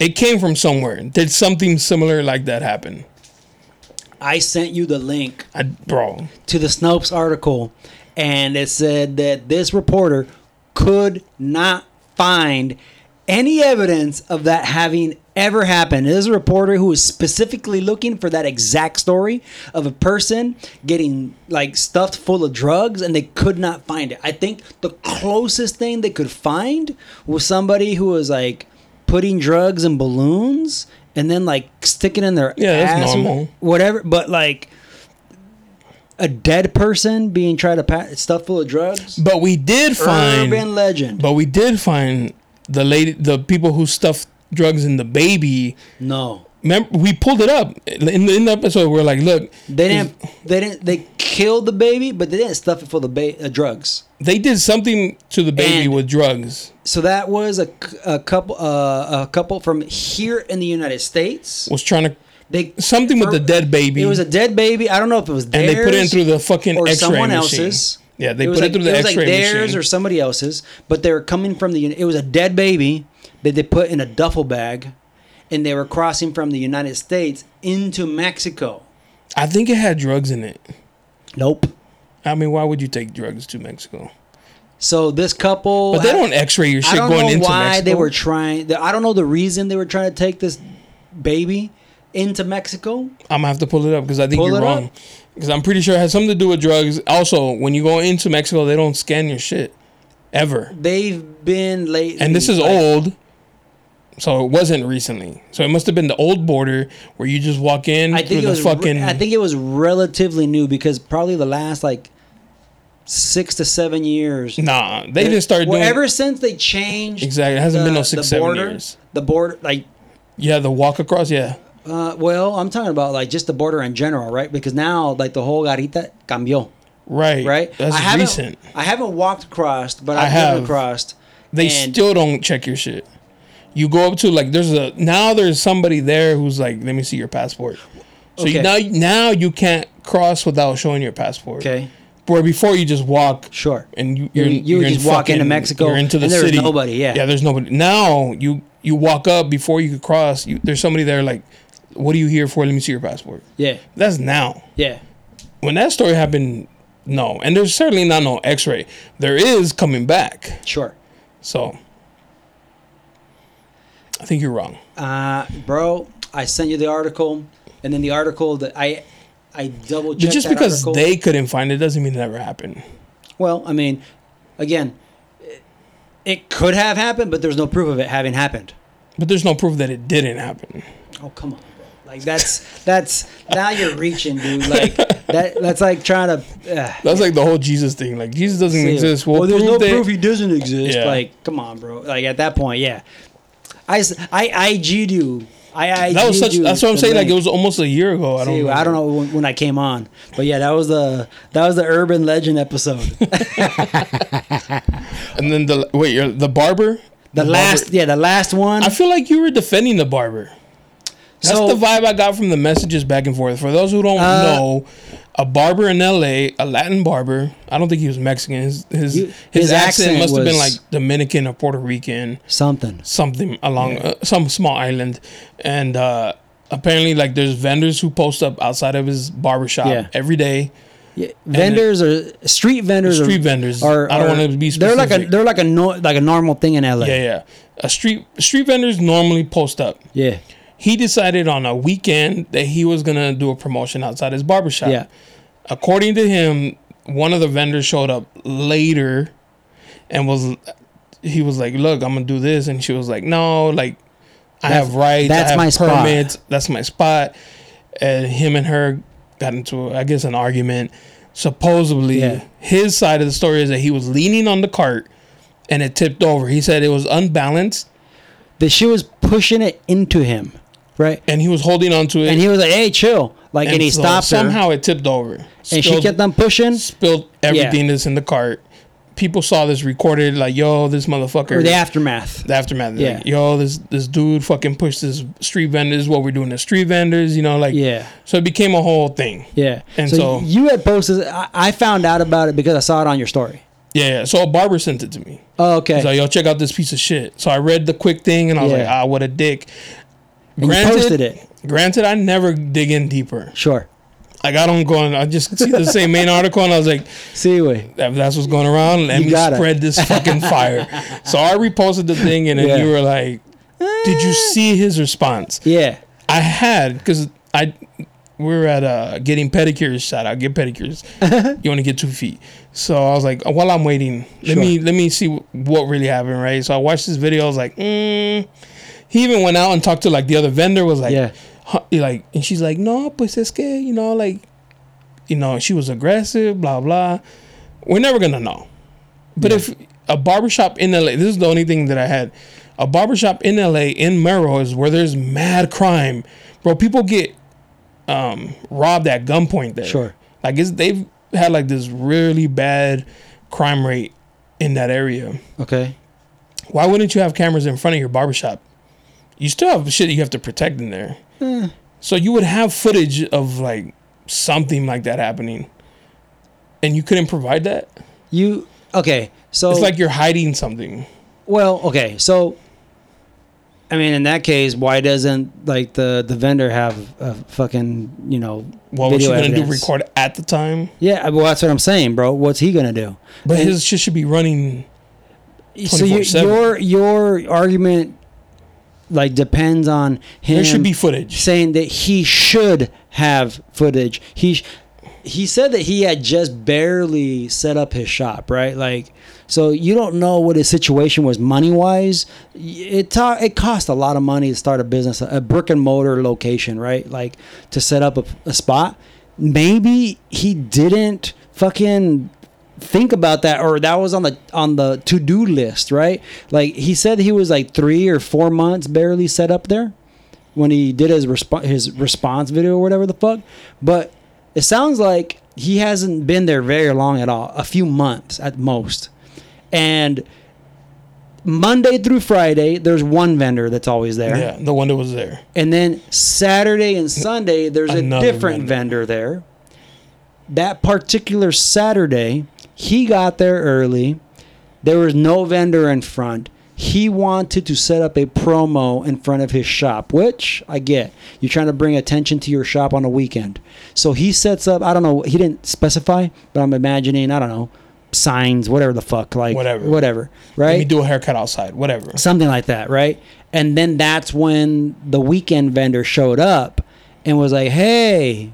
it came from somewhere. Did something similar like that happen? I sent you the link I, bro, to the Snopes article, and it said that this reporter could not find any evidence of that having ever happened. This is a reporter who was specifically looking for that exact story of a person getting like stuffed full of drugs and they could not find it. I think the closest thing they could find was somebody who was like putting drugs in balloons and then like sticking in their Yeah, ass or normal. whatever but like a dead person being tried to pass stuff full of drugs but we did find. urban legend But we did find the lady, the people who stuffed drugs in the baby. no Remember, we pulled it up in the, in the episode. We're like, look, they didn't they didn't they killed the baby but they didn't stuff it for the ba- uh, drugs they did something to the baby And- with drugs. so that was a, a couple uh, a couple from here in the united states Was trying to they something with the dead baby. it was a dead baby i don't know if it was dead, and they put it in through the fucking or X-ray someone machine. else's Yeah, they it put like, it through the it was X-ray like theirs machine. or somebody else's, but they were coming from the. It was a dead baby that they put in a duffel bag, and they were crossing from the United States into Mexico. I think it had drugs in it. Nope. I mean, why would you take drugs to Mexico? So this couple, But they don't X-ray your I shit don't going know into why Mexico. they were trying. I don't know the reason they were trying to take this baby into Mexico. I'm gonna have to pull it up because I think Pull you're wrong. up. Because I'm pretty sure it has something to do with drugs. Also, when you go into Mexico, they don't scan your shit ever. They've been late, And this is old, so it wasn't recently. So it must have been the old border where you just walk in I think it was. fucking. I think it was relatively new because probably the last like six to seven years. nah, they didn't start well, doing. ever since they changed. Exactly. It hasn't been no six, the seven years. The border, like, yeah, the walk across. Yeah, uh, well, I'm talking about like just the border in general, right? Because now, like, the whole garita cambió, right. right? That's I haven't, recent. I haven't walked across, but I I've driven have. across. They still don't check your shit. You go up to like there's a now there's somebody there who's like let me see your passport. So you, now now you can't cross without showing your passport. Okay, Where before you just walk sure. and you you're, You- you're in just walk into Mexico You're into the and there's city. nobody, yeah. yeah. There's nobody. Now you you walk up before you could cross. You, there's somebody there like, what are you here for? Let me see your passport. Yeah, That's now. yeah. When that story happened, no, and there's certainly not no X-ray. There is coming back. Sure. So I think you're wrong. Uh, bro, I sent you the article, and then the article that I, I double But checked. just because article. they couldn't find it doesn't mean it never happened. Well, I mean, again, it, could have happened, but there's no proof of it having happened. But there's no proof that it didn't happen. Oh come on. Like that's that's now you're reaching, dude. Like that that's like trying to. Uh, That's like the whole Jesus thing. Like Jesus doesn't see, exist. Well, well, there's no that- proof he doesn't exist. Yeah. Like, come on, bro. Like at that point, yeah. I s- I IG'd you. I IG'd That was such. That's what I'm the saying. Like it was almost a year ago. I don't. See, know. I don't know when, when I came on, but yeah, that was the that was the urban legend episode. And then the wait, you're, the barber. The last, barber- yeah, the last one. I feel like you were defending the barber. That's So- the vibe I got from the messages back and forth. For those who don't Uh, know, a barber in L.A., a Latin barber. I don't think he was Mexican. His his, You- his, his accent, accent must have been like Dominican or Puerto Rican, Something. something along uh, some small island. And uh, apparently, like there's vendors who post up outside of his barber shop Yeah. every day. Yeah, vendors or street vendors. Street are, vendors. Are, I don't wanna be specific. They're like a they're like a no, like a normal thing in LA. Yeah, yeah. A street street vendors normally post up. yeah, He decided on a weekend that he was gonna do a promotion outside his barbershop. yeah. according to him, one of the vendors showed up later and was he was like, "Look, I'm gonna do this," and she was like, "No, like I That's- have rights. that's have my spot." That's my spot." And him and her got into, I guess, an argument. Supposedly, Yeah. his side of the story is that he was leaning on the cart and it tipped over. He said it was unbalanced That she was pushing it into him, right? and he was holding onto it. And he was like, "Hey, chill!" Like, and, he so stopped her, somehow it tipped over. and she kept on pushing. spilled everything that's in the cart. People saw this recorded, like, yo, this motherfucker. Or the aftermath. the aftermath. Yeah. Yeah. Like, yo, this this dude fucking pushed this street vendors. What we're doing to street vendors, you know, like. Yeah. So it became a whole thing. Yeah. And so, so- you had posted. I, I found out about it because I saw it on your story. Yeah. yeah. So a barber sent it to me. Oh, okay. He's like, yo, check out this piece of shit. So I read the quick thing and I was Yeah. like, ah, what a dick. And you posted it. Granted, I never dig in deeper. Sure. Like I don't go. In, I just see the same main article and I was like, See, wait. that's what's going around, let You me got it. spread this fucking fire. So I reposted the thing, and then Yeah. you were like, "Did you see his response?" Yeah. I had because I we were at uh getting pedicures. Shout out, get pedicures. you only get two feet. So I was like, while I'm waiting, let Sure. me let me see what really happened, right? So I watched this video. I was like, mm. He even went out and talked to like the other vendor. Was like, Yeah. huh, like, and she's like, no, pues es que you know, like, you know, she was aggressive, blah blah. We're never gonna know. But if a barbershop in LA, this is the only thing that I had. A barbershop in LA in Melrose where there's mad crime, bro. People get um, robbed at gunpoint there. Sure. Like it's, they've had like this really bad crime rate in that area. Okay. Why wouldn't you have cameras in front of your barbershop? You still have shit you have to protect in there. Eh. So you would have footage of like something like that happening. And you couldn't provide that? You okay? So It's like you're hiding something. well, okay. So I mean, in that case, why doesn't like the the vendor have a fucking you know What was video gonna do? Record at the time? Yeah, well, that's what I'm saying, bro. What's he gonna do? But And- his shit should be running. so you, 24/7. your your argument like depends on him. There should be footage. saying that he should have footage. He sh- he said that he had just barely set up his shop, right? Like, so you don't know what his situation was money wise. It ta- it cost a lot of money to start a business, a brick and mortar location, right? Like to set up a, a spot. Maybe he didn't fucking think about that or that was on the on the to-do list right like he said he was like three or four months barely set up there when he did his resp- his response video or whatever the fuck. But it sounds like he hasn't been there very long at all, a few months at most. And Monday through Friday, there's one vendor that's always there. Yeah, the one that was there. And then Saturday and Sunday, there's a different vendor. there. That particular Saturday, he got there early. There was no vendor in front. He wanted to set up a promo in front of his shop, which I get. You're trying to bring attention to your shop on a weekend. So he sets up, I don't know, he didn't specify, but I'm imagining, I don't know, signs, whatever the fuck, like Whatever. whatever, Let right? me do a haircut outside, whatever. something like that, right? And then that's when the weekend vendor showed up and was like, "Hey,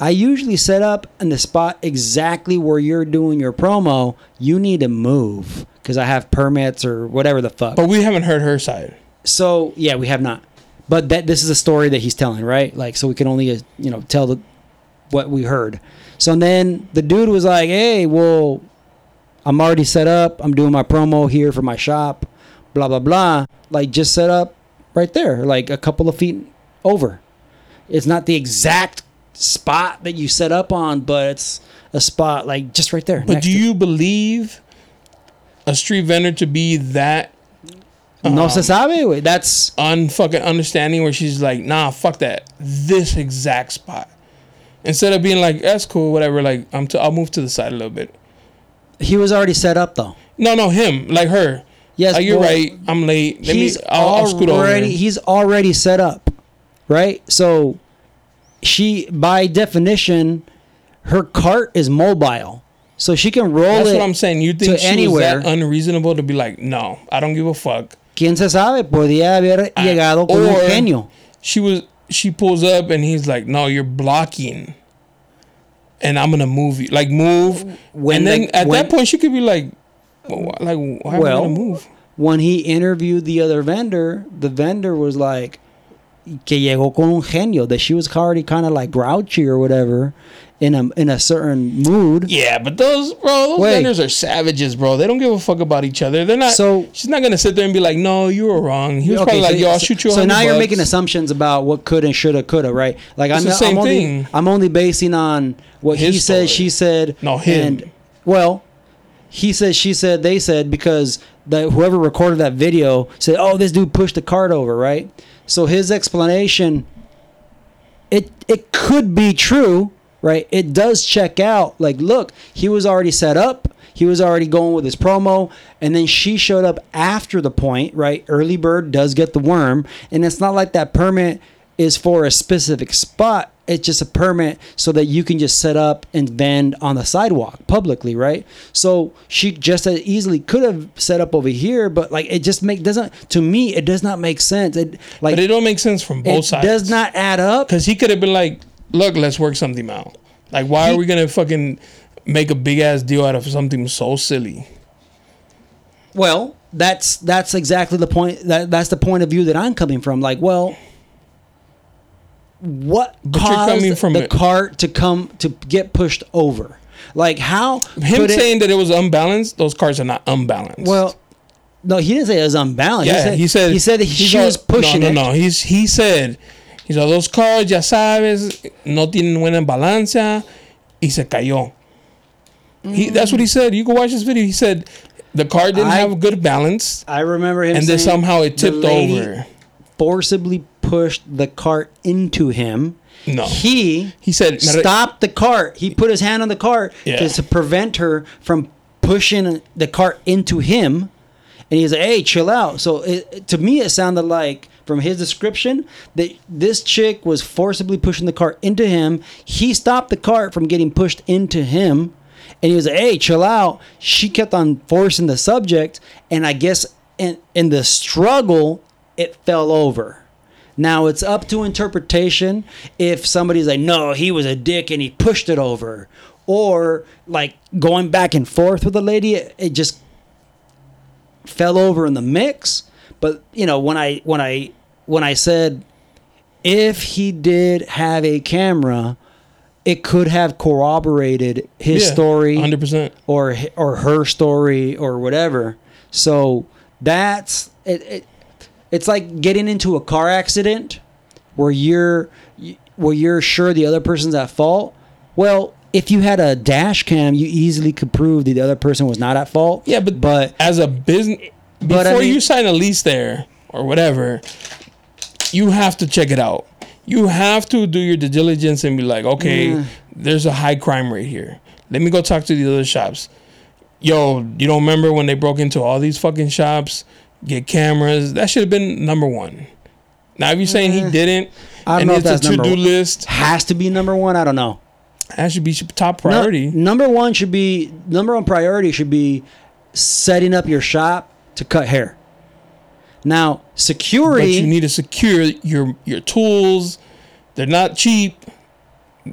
I usually set up in the spot exactly where you're doing your promo. You need to move because I have permits or whatever the fuck. But we haven't heard her side. So yeah, we have not. But that this is a story that he's telling, right? Like, so we can only uh, you know tell the what we heard. So then the dude was like, "Hey, well, I'm already set up. I'm doing my promo here for my shop. Blah blah blah. Like, just set up right there, like a couple of feet over. It's not the exact spot that you set up on, but it's a spot like just right there. But do you believe a street vendor to be that No se sabe. güey. That's unfucking understanding where she's like, nah, fuck that. This exact spot. Instead of being like, that's cool, whatever, like I'm t- I'll move to the side a little bit. he was already set up though. No, no, him, like her. Yes, Uh, you're well, right. I'm late. Let he's me. I'll, I'll scoot over. already he's already set up, right? So she, by definition, her cart is mobile, so she can roll That's it. what I'm saying. You think she anywhere. was that unreasonable to be like, no, I don't give a fuck. Quién se sabe? Podía haber llegado con un genio. she was. She pulls up and he's like, no, you're blocking. And I'm gonna move you, like move. When and then the- at when- that point, she could be like, well, like, why am I gonna move? When he interviewed the other vendor, the vendor was like, que llegó con un genio. That she was already kind of like grouchy or whatever, in a in a certain mood. Yeah, but those bro, those Wait. vendors are savages, bro. They don't give a fuck about each other. They're not. So- she's not gonna sit there and be like, "No, you were wrong." He was Okay, probably like, so, "Yo, I'll so- shoot you." So now 100 you're making assumptions about what could and shoulda, coulda, right? Like I'm, the same I'm only, thing. I'm only basing on what he His said, she said. No, him. And well, he said, she said, they said because the whoever recorded that video said, "Oh, this dude pushed the cart over," right? So his explanation, it it could be true, right? It does check out. Like, look, he was already set up. He was already going with his promo, and then she showed up after the point, right? Early bird does get the worm, and it's not like that permit is for a specific spot. It's just a permit so that you can just set up and vend on the sidewalk publicly, right? So she just as easily could have set up over here, but like it just make doesn't to me it does not make sense. It like But it don't make sense from both sides. it sides. does not add up. because he could have been like, "Look, let's work something out." Like, why He- are we gonna fucking make a big ass deal out of something so silly? Well, that's that's exactly the point. That that's the point of view that I'm coming from. Like, well, what But caused from the it- cart to come to get pushed over? Like, how Him could it- saying that it was unbalanced, those cars are not unbalanced. Well, no, he didn't say it was unbalanced. yeah, he said he said that he's she was pushing no, it. No, no, he's he said he's all those cars, ya sabes, no tienen buena balancia, y se cayó. He, mm. that's what he said. You can watch this video. He said the car didn't I- have good balance, I remember him and then somehow it tipped over. Forcibly pushed the cart into him. No. he He said, stop the cart. He put his hand on the cart Yeah. to, prevent her from pushing the cart into him. And he's like, "Hey, chill out." So it- to me, it sounded like from his description that this chick was forcibly pushing the cart into him. He stopped the cart from getting pushed into him, and he was like, "Hey, chill out." She kept on forcing the subject, and I guess in in the struggle, it fell over. Now it's up to interpretation if somebody's like, no, he was a dick and he pushed it over. Or like going back and forth with the lady, it, it just fell over in the mix. But you know, when I when I when I said if he did have a camera, it could have corroborated his Yeah, story 100%. or or her story or whatever. So that's it, it. It's like getting into a car accident where you're where you're sure the other person's at fault. Well, if you had a dash cam, you easily could prove that the other person was not at fault. Yeah, but but as a business, before I mean- you sign a lease there or whatever, you have to check it out. You have to do your due diligence and be like, okay, there's a high crime rate here. Let me go talk to the other shops. Yo, you don't remember when they broke into all these fucking shops, get cameras? That should have been number one. Now, if you're saying he didn't, I don't and know if it's a that's number to-do one. list, has to be number one. I don't know. that should be top No- priority. number one should be number one priority should be setting up your shop to cut hair. Now, But security. you need to secure your your tools. They're not cheap.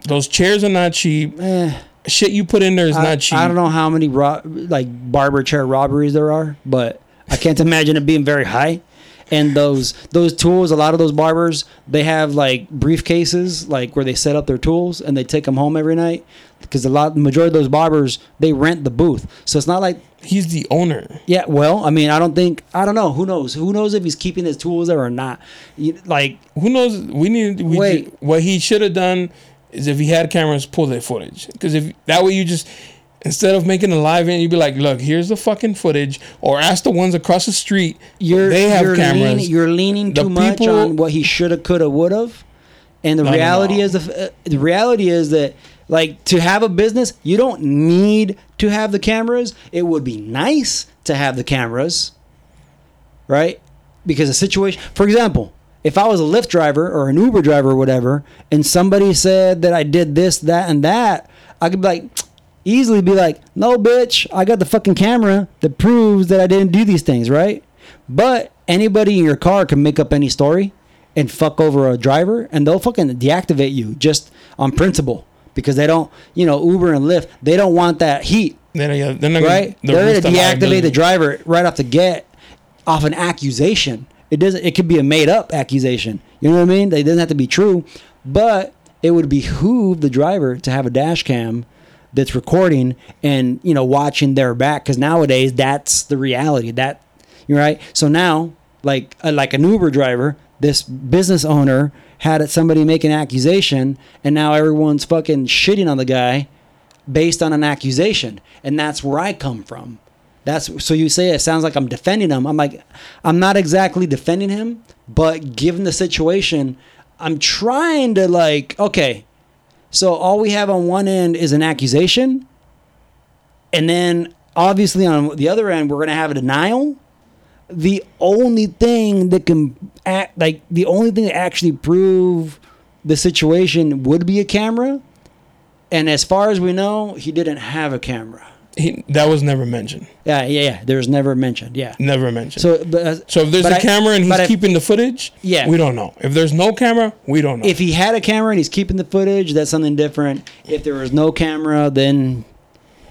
those chairs are not cheap. Eh, Shit you put in there is I, not cheap. I don't know how many ro- like barber chair robberies there are, but I can't imagine it being very high. And those those tools, a lot of those barbers, they have like briefcases, like where they set up their tools and they take them home every night. Because a lot, the majority of those barbers, they rent the booth, so it's not like He's the owner. yeah. Well, I mean, I don't think I don't know. Who knows? Who knows if he's keeping his tools there or not? You, like Who knows? We need. We Wait. what he should have done is if he had cameras, pull that footage. Because if that way you just instead of making a live in, you'd be like, look, here's the fucking footage, or ask the ones across the street. you're they have you're cameras. Leaning, you're leaning The too much people- on what he shoulda, coulda, woulda. And the No, no, reality is the, uh, the reality is that like to have a business, you don't need to have the cameras. It would be nice to have the cameras, right? Because a situation, for example, if I was a Lyft driver or an Uber driver or whatever, and somebody said that I did this, that, and that, I could be like, easily be like, no, bitch, I got the fucking camera that proves that I didn't do these things, right? But anybody in your car can make up any story and fuck over a driver, and they'll fucking deactivate you just on principle because they don't, you know, Uber and Lyft, they don't want that heat They're, yeah, they're not right? Gonna, They're risk going to deactivate the driver right off the get off an accusation. It doesn't. It could be a made up accusation. You know what I mean? It doesn't have to be true, but it would behoove the driver to have a dash cam that's recording and you know watching their back because nowadays that's the reality. That you're right. So now, like uh, like an Uber driver, this business owner had somebody make an accusation, and now everyone's fucking shitting on the guy based on an accusation and that's where i come from that's so you say it sounds like i'm defending him i'm like i'm not exactly defending him but given the situation i'm trying to like okay so all we have on one end is an accusation. And then obviously on the other end we're going to have a denial. The only thing that can act like the only thing that actually prove the situation would be a camera. And as far as we know, he didn't have a camera. He, that was never mentioned. Yeah, yeah, yeah. There was never mentioned. Yeah. Never mentioned. So, but, uh, So if there's a I- camera and he's I- keeping the footage, Yeah. we don't know. If there's no camera, we don't know. if he had a camera and he's keeping the footage, that's something different. If there was no camera, then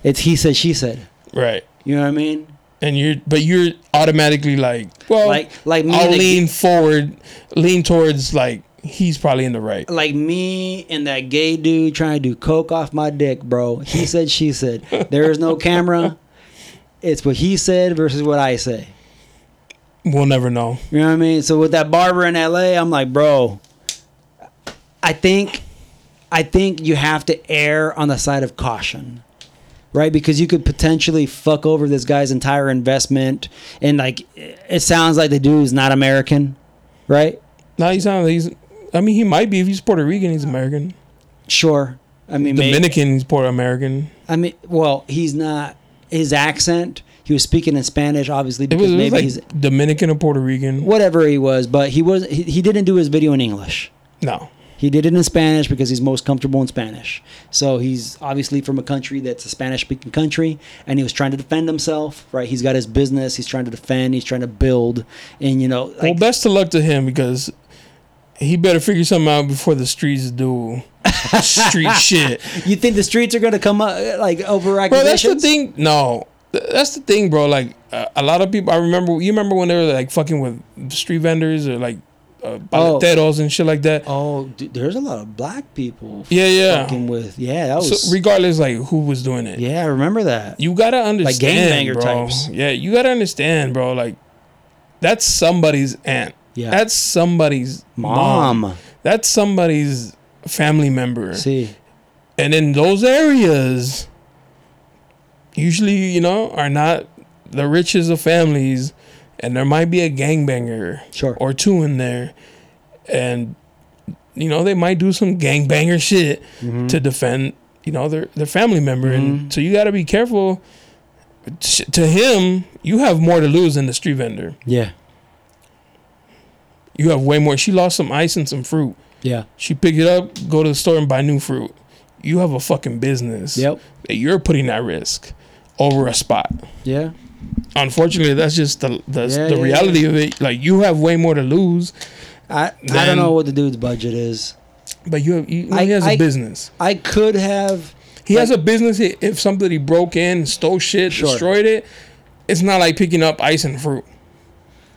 it's he said, she said. right. You know what I mean? And you're, but you're automatically like, well, Like- like me I'll lean forward, lean towards like he's probably in the right. Like me and that gay dude trying to do coke off my dick, bro. He said, she said. There is no camera. It's what he said versus what I say. We'll never know. You know what I mean? So with that barber in LA, I'm like, bro, I think I think you have to err on the side of caution. Right? Because you could potentially fuck over this guy's entire investment and like it sounds like the dude is not American, right? No, he's not. He's. I mean, he might be if he's Puerto Rican. He's American. Sure. I mean maybe, Dominican. He's Puerto American. I mean well, he's not his accent, he was speaking in Spanish obviously It because was, maybe like he's Dominican or Puerto Rican. whatever he was, but he was he, he didn't do his video in English. No. He did it in Spanish because he's most comfortable in Spanish. So he's obviously from a country that's a Spanish speaking country and he was trying to defend himself, right? He's got his business, he's trying to defend, he's trying to build and you know well, best of luck to him because he better figure something out before the streets do street shit. you think the streets are going to come up like over Bro, that's the thing. No, that's the thing, bro. Like uh, a lot of people, I remember. You remember when they were like fucking with street vendors or like uh, Oh. and shit like that. Oh, dude, there's a lot of black people Yeah, yeah. fucking with. Yeah, that was So regardless, like who was doing it, Yeah, I remember that. you gotta understand, like gangbanger bro. types. Yeah, you gotta understand, bro. Like that's somebody's aunt. Yeah. That's somebody's mom. Mom. That's somebody's family member. See. And in those areas, usually, you know, are not the richest of families, and there might be a gangbanger Sure. or two in there, and you know they might do some gangbanger shit Mm-hmm. to defend, you know, their their family member, and so you got to be careful. To him, you have more to lose than the street vendor. Yeah. You have way more. She lost some ice and some fruit. Yeah. She picked it up, go to the store and buy new fruit. You have a fucking business Yep. that you're putting at risk over a spot. Yeah. Unfortunately, that's just the the, Yeah, the yeah, reality of it. Like you have way more to lose. I I don't know what the dude's budget is. But you have, you, I- he has a I- business. I could have. He has a business. If somebody broke in, stole shit, Sure. destroyed it, it's not like picking up ice and fruit.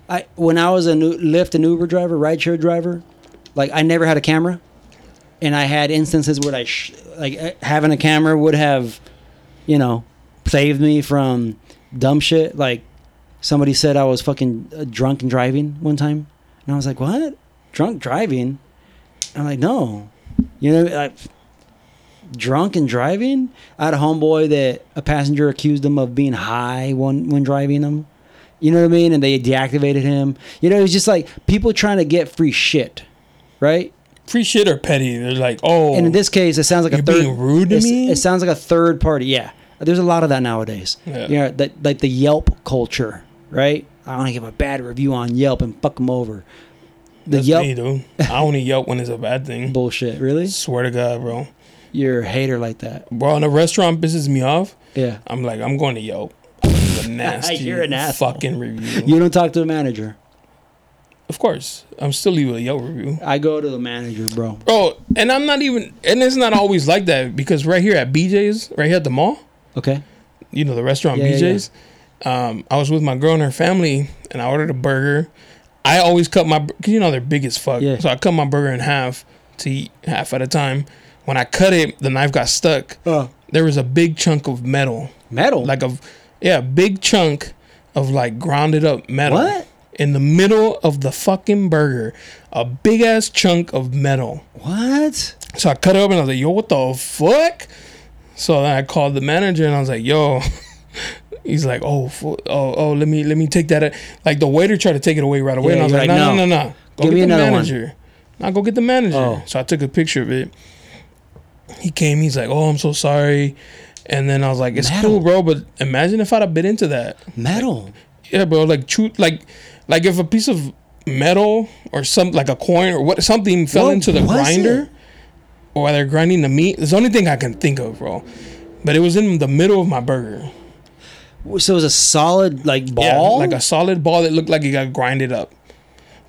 I when I was a new, Lyft and Uber driver, rideshare driver, like I never had a camera, and I had instances where I sh- like eh, having a camera would have, you know, saved me from dumb shit. Like somebody said I was fucking uh, drunk and driving one time, and I was like, "What? Drunk driving?" I'm like, "No," you know, like drunk and driving. I had a homeboy that a passenger accused him of being high when when driving him. You know what I mean? And they deactivated him. You know, it was just like people trying to get free shit, right? Free shit or petty. They're like, oh, And in this case, it sounds like a third. being rude to me? It sounds like a third party. Yeah, there's a lot of that nowadays. Yeah. Yeah, that like the Yelp culture, right? I want to give a bad review on Yelp and fuck them over. The that's Yelp me, dude. I only Yelp when it's a bad thing. bullshit. Really? Swear to God, bro. You're a hater like that. Bro, when a restaurant pisses me off, Yeah. I'm like, I'm going to Yelp. It's a nasty You're an asshole. fucking review. You don't talk to a manager. of course, I'm still leaving a Yelp review. I go to the manager, bro. Bro, and I'm not even, and it's not always like that because right here at BJ's, right here at the mall, Okay. you know, the restaurant Yeah, yeah, BJ's, Um, I was with my girl and her family, and I ordered a burger. I always cut my, cause you know they're big as fuck. Yeah. So I cut my burger in half to eat half at a time. When I cut it, the knife got stuck. Oh. There was a big chunk of metal, Metal. like a, yeah, big chunk of like grounded up metal. What? In the middle of the fucking burger, a big ass chunk of metal. what? So I cut it and I was like, yo, what the fuck? So then I called the manager and I was like, yo. He's like, oh, oh, oh, let me, let me take that. Uh, like the waiter tried to take it away right away, Yeah, and I was like, like, no, no, no. no, go Give me the another one. manager. Now go get the manager. Oh. So I took a picture of it. He came. He's like, oh, I'm so sorry. And then I was like, it's Metal. cool, bro. But imagine if I'd have bit into that. Metal. Yeah, bro. Like, chew, like, like if a piece of metal or some like a coin or what something fell What into the grinder, it? or while they're grinding the meat. It's the only thing I can think of, bro. But it was in the middle of my burger. So it was a solid like ball. Yeah, like a solid ball that looked like it got grinded up.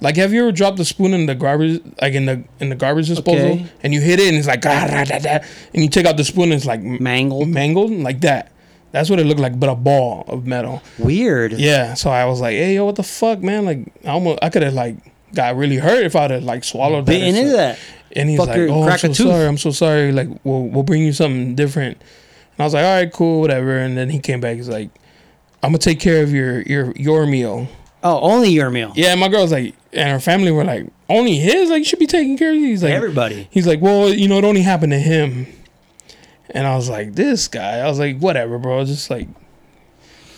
Like, have you ever dropped a spoon in the garbage, like in the in the garbage disposal, Okay. and you hit it and it's like, ah, da, da, da, and you take out the spoon and it's like mangled. mangled like that. That's what it looked like, but a ball of metal. Weird. Yeah. So I was like, hey, yo, what the fuck, man? Like, I almost, I could have like got really hurt if I'd have like swallowed that. Bitten into that. And he's like, "Oh, I'm so tooth." sorry. I'm so sorry. Like, we'll we'll bring you something different." And I was like, "All right, cool, whatever." And then he came back. He's like, "I'm gonna take care of your your your meal." Oh, only your meal. Yeah, my girl's like, and her family were like, "Only his? Like, you should be taking care of." you." He's like, Everybody. He's like, "Well, you know, it only happened to him." And I was like, "This guy." I was like, "Whatever, bro. Just like,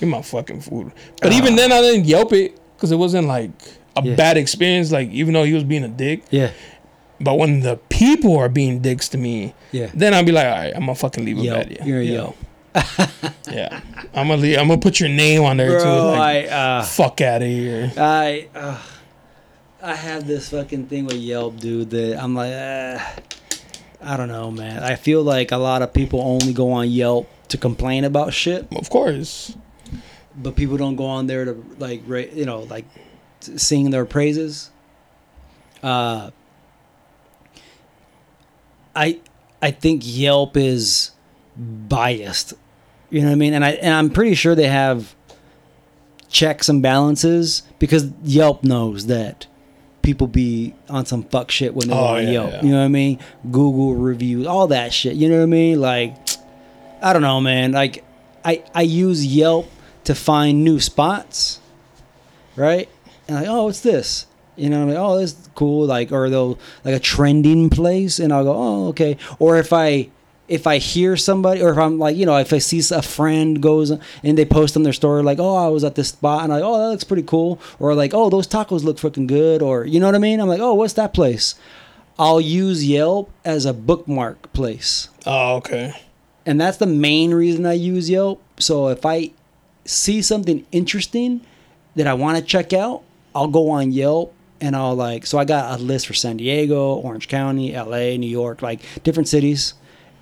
get my fucking food." But even then, I didn't Yelp it because it wasn't like a Ah. Yeah. bad experience. Like, even though he was being a dick. Yeah. But when the people are being dicks to me, Yeah. then I'll be like, all right, I'm gonna fucking leave a Yo, bad. Yeah, you're a yeah. yo. Yeah, I'm gonna leave, I'm gonna put your name on there too. Like, I uh, fuck out of here. I uh, I have this fucking thing with Yelp, dude. That I'm like, uh, I don't know, man. I feel like a lot of people only go on Yelp to complain about shit, Of course, but people don't go on there to like, ra- you know, like sing their praises. Uh, I I think Yelp is biased. You know what I mean? And I and I'm pretty sure they have checks and balances because Yelp knows that people be on some fuck shit when they go Oh, on yeah, Yelp. yeah. You know what I mean? Google reviews, all that shit. You know what I mean? Like I don't know, man. Like I I use Yelp to find new spots, right? And like, oh, what's this? You know, like, oh, this is cool. Like, or they'll like a trending place, and I'll go, oh, okay. Or if I if I hear somebody, or if I'm like, you know, if I see a friend goes and they post on their story, like, oh, I was at this spot, and I'm like, oh, that looks pretty cool. Or like, oh, those tacos look freaking good. Or you know what I mean? I'm like, oh, what's that place? I'll use Yelp as a bookmark place oh okay, and that's the main reason I use Yelp. So if I see something interesting that I want to check out, I'll go on Yelp and I'll like. So I got a list for San Diego, Orange County, L.A., New York, like different cities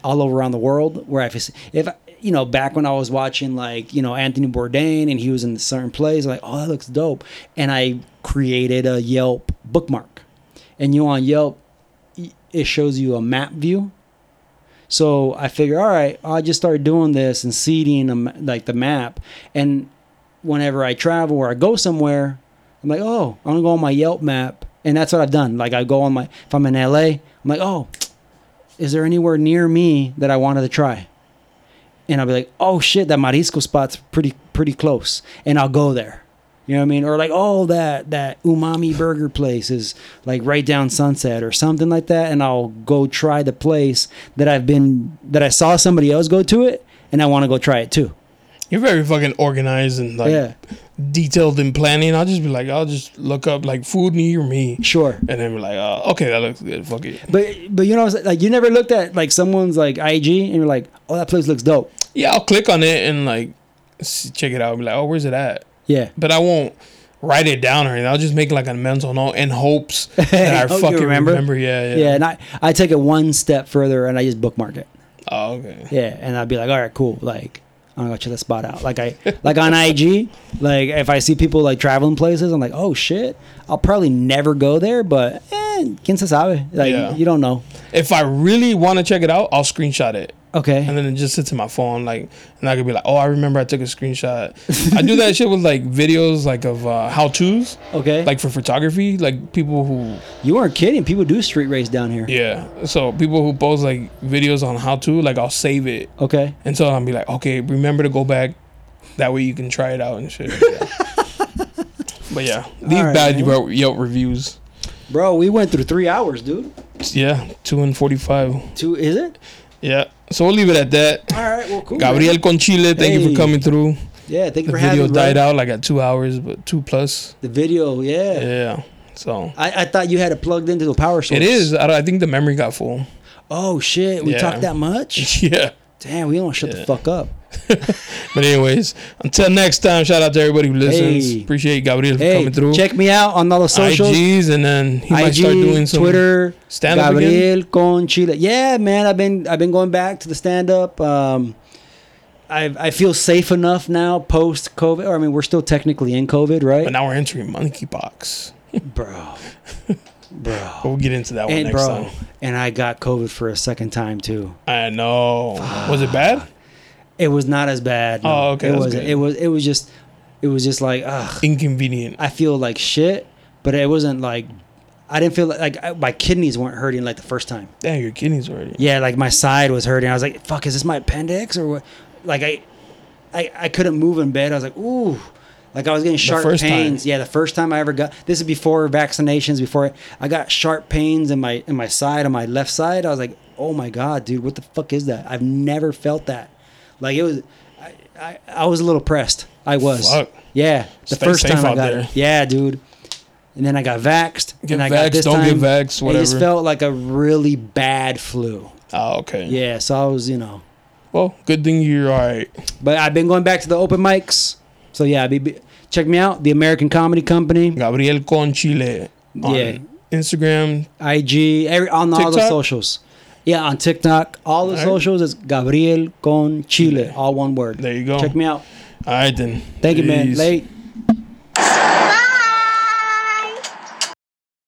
all over around the world. Where if if you know back when I was watching like you know Anthony Bourdain and he was in certain place, like oh that looks dope, and I created a Yelp bookmark, and you on Yelp it shows you a map view. So I figure, all right, I'll just start doing this and seeding like the map. And whenever I travel or I go somewhere, I'm like, oh, I'm gonna go on my Yelp map, and that's what I've done. Like I go on my if I'm in LA, I'm like, oh, is there anywhere near me that I wanted to try? And I'll be like, oh shit, that marisco spot's pretty pretty close, and I'll go there. You know what I mean? Or like, oh, that that umami burger place is like right down Sunset or something like that, and I'll go try the place that I've been that I saw somebody else go to it, and I want to go try it too. You're very fucking organized and like yeah, detailed in planning. I'll just be like, I'll just look up like food near me, sure. and then be like, oh, okay, that looks good. Fuck it. But but you know like you never looked at like someone's like IG and you're like, oh, that place looks dope. Yeah, I'll click on it and like check it out. I'll Be like, oh, where's it at? Yeah. But I won't write it down or anything. I'll just make like a mental note in hopes that I Oh, fucking remember? remember. Yeah, yeah. Yeah, and I, I take it one step further and I just bookmark it. Oh, okay. Yeah, and I'd be like, all right, cool. Like, I'm gonna go check that spot out. Like I, like on IG, like if I see people like traveling places, I'm like, oh shit, I'll probably never go there, but eh, quien se sabe? Like Yeah. you don't know. If I really want to check it out, I'll screenshot it. Okay. And then it just sits in my phone, like, and I could be like, "Oh, I remember I took a screenshot." I do that shit with like videos, like of uh, how tos, okay. like for photography, like people who, you weren't kidding. People do street race down here. yeah. So people who post like videos on how to, like, I'll save it, Okay. and so I'll be like, "Okay, remember to go back." That way you can try it out and shit. but yeah, leave right, bad man. Yelp Yelp reviews. Bro, we went through three hours, dude. Yeah, two and forty-five. Two is it? Yeah. So we'll leave it at that. All right. Well, cool. Gabriel man. Conchile, thank you for coming through. Yeah. Thank you The for having me. The video died out like at two hours, but two plus. The video. Yeah. Yeah. So I, I thought you had it plugged into the power source. it is. I, I think the memory got full. Oh shit. We Yeah. talked that much. Yeah. Damn. We don't shut the fuck up. But anyways, until next time, shout out to everybody who listens. Hey. Appreciate Gabriel for Hey, coming through. check me out on all the socials. IGs, and then he might start doing some Twitter, stand up again. Gabriel con Chile. Yeah, man, I've been I've been going back to the stand up. Um, I I feel safe enough now post COVID. Or I mean, we're still technically in COVID, right? But now we're entering monkeypox. bro, bro, But we'll get into that one and next bro, time. and I got COVID for a second time too. I know. Was it bad? It was not as bad. no. Oh, okay, It was it was it was just it was just like ugh. Inconvenient. I feel like shit, but it wasn't like I didn't feel like, like I, my kidneys weren't hurting like the first time. Damn, your kidneys already. Yeah, like my side was hurting. I was like, "Fuck, is this my appendix or what?" Like I, I, I couldn't move in bed. I was like, "Ooh," like I was getting sharp first time. pains. Yeah, the first time I ever got this is before vaccinations. Before I, I got sharp pains in my in my side on my left side. I was like, "Oh my god, dude, what the fuck is that?" I've never felt that. Like it was, I, I, I was a little pressed. I was. Fuck. Yeah, the Stay first time I got there. it. Yeah, dude. And then I got vaxxed. Get and I vaxxed, got this don't time, get vaxxed, It just felt like a really bad flu. Oh, okay. Yeah, so I was, you know, Well, good thing you're all right. but I've been going back to the open mics. So yeah, be, be- check me out, the American Comedy Company, Gabriel Con Chile on Yeah. Instagram. IG, every on all the TikTok? socials. Yeah, on TikTok, all the socials is Gabriel Con Chile, all one word. There you go. Check me out. All right then. Thank you, man. Late.